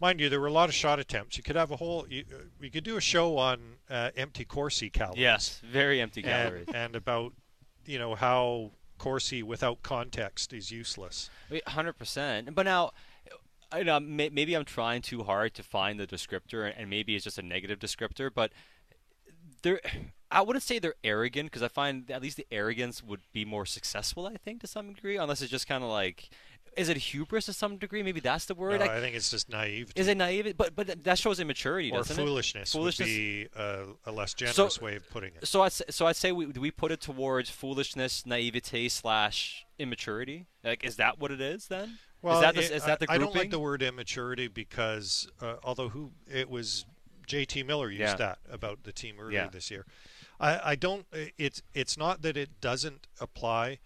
Mind you, there were a lot of shot attempts. You could have a whole. You, uh, we could do a show on uh, empty Corsi calories. Yes, very empty and, calories. and about you know how Corsi without context is useless. Hundred percent. But now, I know maybe I'm trying too hard to find the descriptor, and maybe it's just a negative descriptor. But they're, I wouldn't say they're arrogant because I find at least the arrogance would be more successful. I think to some degree, unless it's just kind of like, is it hubris to some degree? Maybe that's the word. No, I think it's just naive. Is it naive? But but that shows immaturity, or doesn't foolishness, it? Foolishness would be a, a less generous way of putting it. So say, so I'd say we we put it towards foolishness, naivete slash immaturity. Like, is that what it is then? Well, is that the, it- is that the I, I don't like the word immaturity because uh, although who it was J.T. Miller used Yeah. that about the team earlier Yeah. this year. I, I don't. It's it's not that it doesn't apply,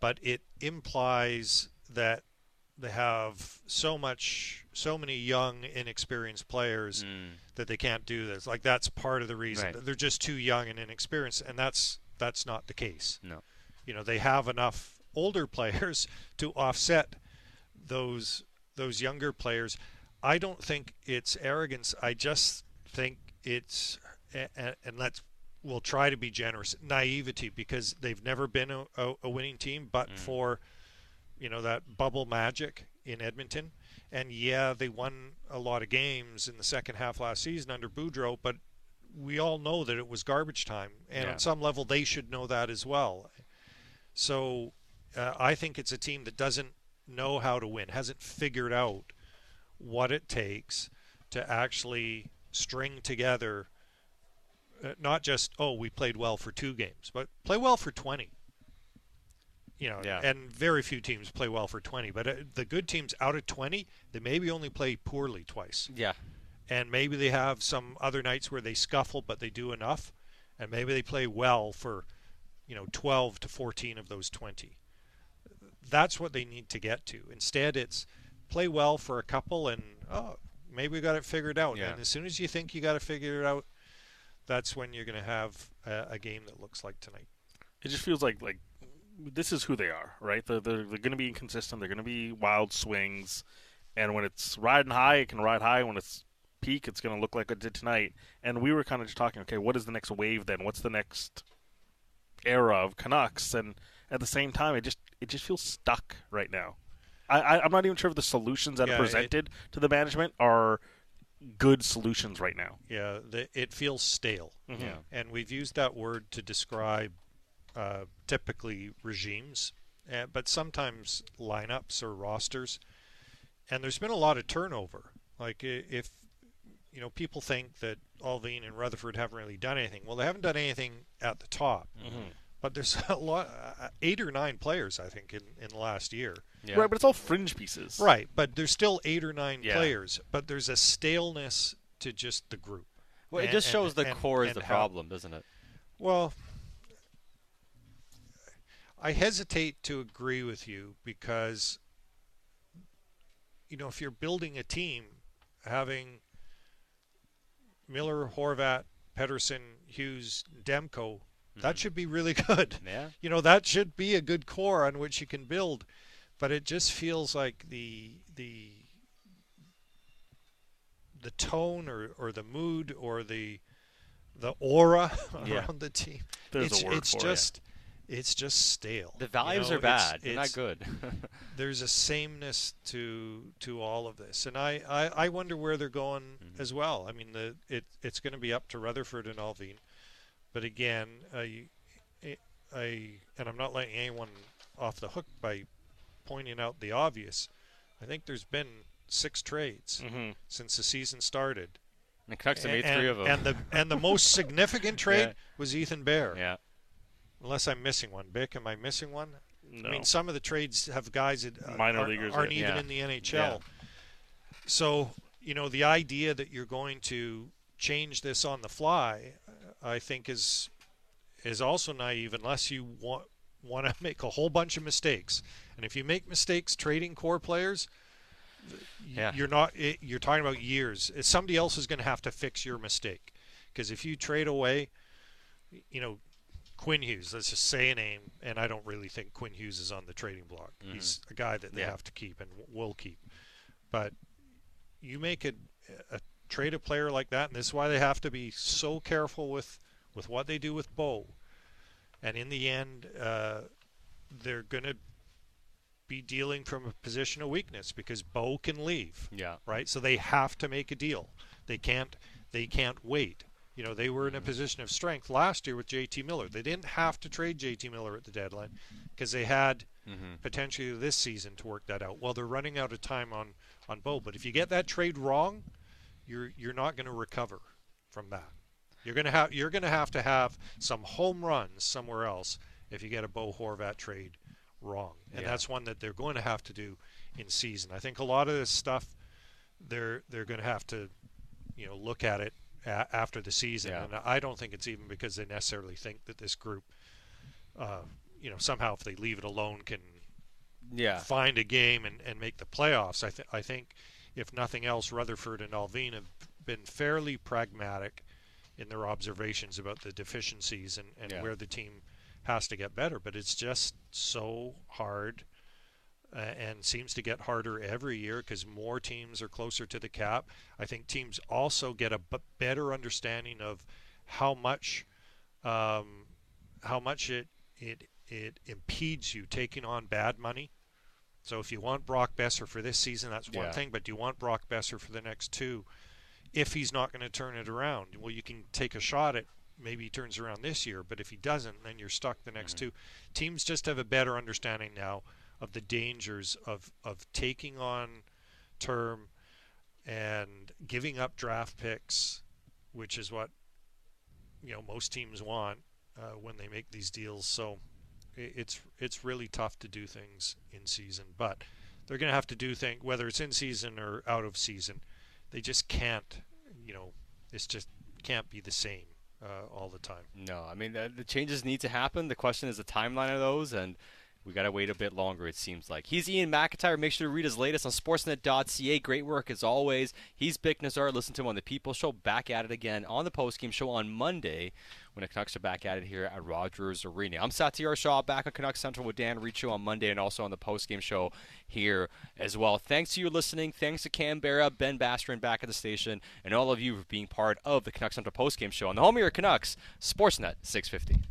but it implies that they have so much, so many young, inexperienced players mm. that they can't do this. Like that's part of the reason Right. they're just too young and inexperienced, and that's that's not the case. No. You know, they have enough older players to offset those those younger players. I don't think it's arrogance. I just think it's and, and let's we'll try to be generous naivety because they've never been a, a, a winning team, but mm. for you know that bubble magic in Edmonton. And yeah, they won a lot of games in the second half last season under Boudreau, but we all know that it was garbage time, and Yeah. on some level they should know that as well. So uh, I think it's a team that doesn't know how to win, hasn't figured out what it takes to actually string together uh, not just oh we played well for two games, but play well for 20. You know, Yeah. and very few teams play well for 20, but uh, the good teams out of 20, they maybe only play poorly twice. Yeah. And maybe they have some other nights where they scuffle but they do enough, and maybe they play well for you know 12 to 14 of those 20 that's what they need to get to instead it's play well for a couple and oh maybe we got it figured out Yeah. and as soon as you think you got to figure it out that's when you're going to have a, a game that looks like tonight It just feels like like this is who they are, right? They're they're, they're going to be inconsistent. They're going to be wild swings, and when it's riding high, it can ride high. When it's peak, it's going to look like it did tonight. And we were kind of just talking, okay, what is the next wave then? What's the next era of Canucks? And at the same time, it just it just feels stuck right now. I, I I'm not even sure if the solutions that Yeah, are it- presented to the management are good solutions right now. Yeah, the, it feels stale. Mhm. Yeah. And we've used that word to describe uh, typically regimes, uh, but sometimes lineups or rosters. And there's been a lot of turnover. Like if you know people think that Allvin and Rutherford haven't really done anything. Well, they haven't done anything at the top. Mhm. but there's a lot, uh, eight or nine players, I think, in, in the last year. Yeah. Right, but it's all fringe pieces. Right, but there's still eight or nine Yeah. players, but there's a staleness to just the group. Well, it just shows and- the and- core is and the how- problem, doesn't it? Well, I hesitate to agree with you because, you know, if you're building a team, having Miller, Horvat, Pettersson, Hughes, Demko, that mm-hmm. should be really good. Yeah. You know, that should be a good core on which you can build, but it just feels like the the the tone or, or the mood or the the aura Yeah. around the team. There's a it's word it's for it. just it's just stale. The You values know, are bad. it's- They're not good. there's a sameness to to all of this, and I, I, I wonder where they're going Mm-hmm. as well. I mean, the it it's going to be up to Rutherford and Allvin, but again, I, I and I'm not letting anyone off the hook by pointing out the obvious. I think there's been six trades Mhm. since the season started. The Canucks have made and, three of 'em. And the and the most significant trade Yeah. was Ethan Bear. Yeah. Unless I'm missing one. Bik, am I missing one? I mean, some of the trades have guys that uh, Minor aren't, leaguers, aren't even Yeah. in the NHL. Yeah. So, you know, the idea that you're going to change this on the fly, I think is is also naive unless you want want to make a whole bunch of mistakes. And if you make mistakes trading core players, Yeah. you're not it, you're talking about years. Somebody else is going to have to fix your mistake. Because if you trade away, you know, Quinn Hughes, let's just say a name, and I don't really think Quinn Hughes is on the trading block. He's a guy that they Yeah. have to keep and will keep. But you make a, a trade a player like that, and this is why they have to be so careful with, with what they do with Bo. And in the end, uh, they're going to be dealing from a position of weakness because Bo can leave. Yeah. Right. So they have to make a deal. They can't. They can't wait. You know, they were in a position of strength last year with JT Miller. They didn't have to trade JT Miller at the deadline because they had Mhm. potentially this season to work that out. Well, they're running out of time on on Bo. But if you get that trade wrong, you're you're not going to recover from that. You're going to have you're going to have to have some home runs somewhere else if you get a Bo Horvat trade wrong, and Yeah. that's one that they're going to have to do in season. I think a lot of this stuff they're they're going to have to you know look at it a- after the season, Yeah. and I don't think it's even because they necessarily think that this group, uh, you know, somehow if they leave it alone can Yeah. find a game and, and make the playoffs. I, th- I think, if nothing else, Rutherford and Allvin have been fairly pragmatic in their observations about the deficiencies and, and Yeah. where the team has to get better. But it's just so hard uh, and seems to get harder every year because more teams are closer to the cap. I think teams also get a b- better understanding of how much um, how much it it it impedes you taking on bad money. So if you want Brock Boeser for this season, that's one Yeah. thing. But do you want Brock Boeser for the next two? If he's not going to turn it around, well, you can take a shot at maybe he turns around this year. But if he doesn't, then you're stuck the next two. Teams just have a better understanding now of the dangers of of taking on term and giving up draft picks, which is what you know most teams want uh, when they make these deals. So it's it's really tough to do things in season, but they're going to have to do things whether it's in season or out of season. They just can't, you know, it's just can't be the same uh, all the time. No, I mean the, the changes need to happen. The question is the timeline of those, and we got to wait a bit longer. It seems like he's Iain MacIntyre. Make sure to read his latest on Sportsnet.ca. Great work as always. He's Bik Nizzar. Listen to him on the People Show. Back at it again on the postgame show on Monday when the Canucks are back at it here at Rogers Arena. I'm Satiar Shah back on Canucks Central with Dan Riccio on Monday and also on the postgame show here as well. Thanks to you listening. Thanks to Canberra, Ben Basterin back at the station, and all of you for being part of the Canucks Central postgame show on the home of your Canucks, Sportsnet 650.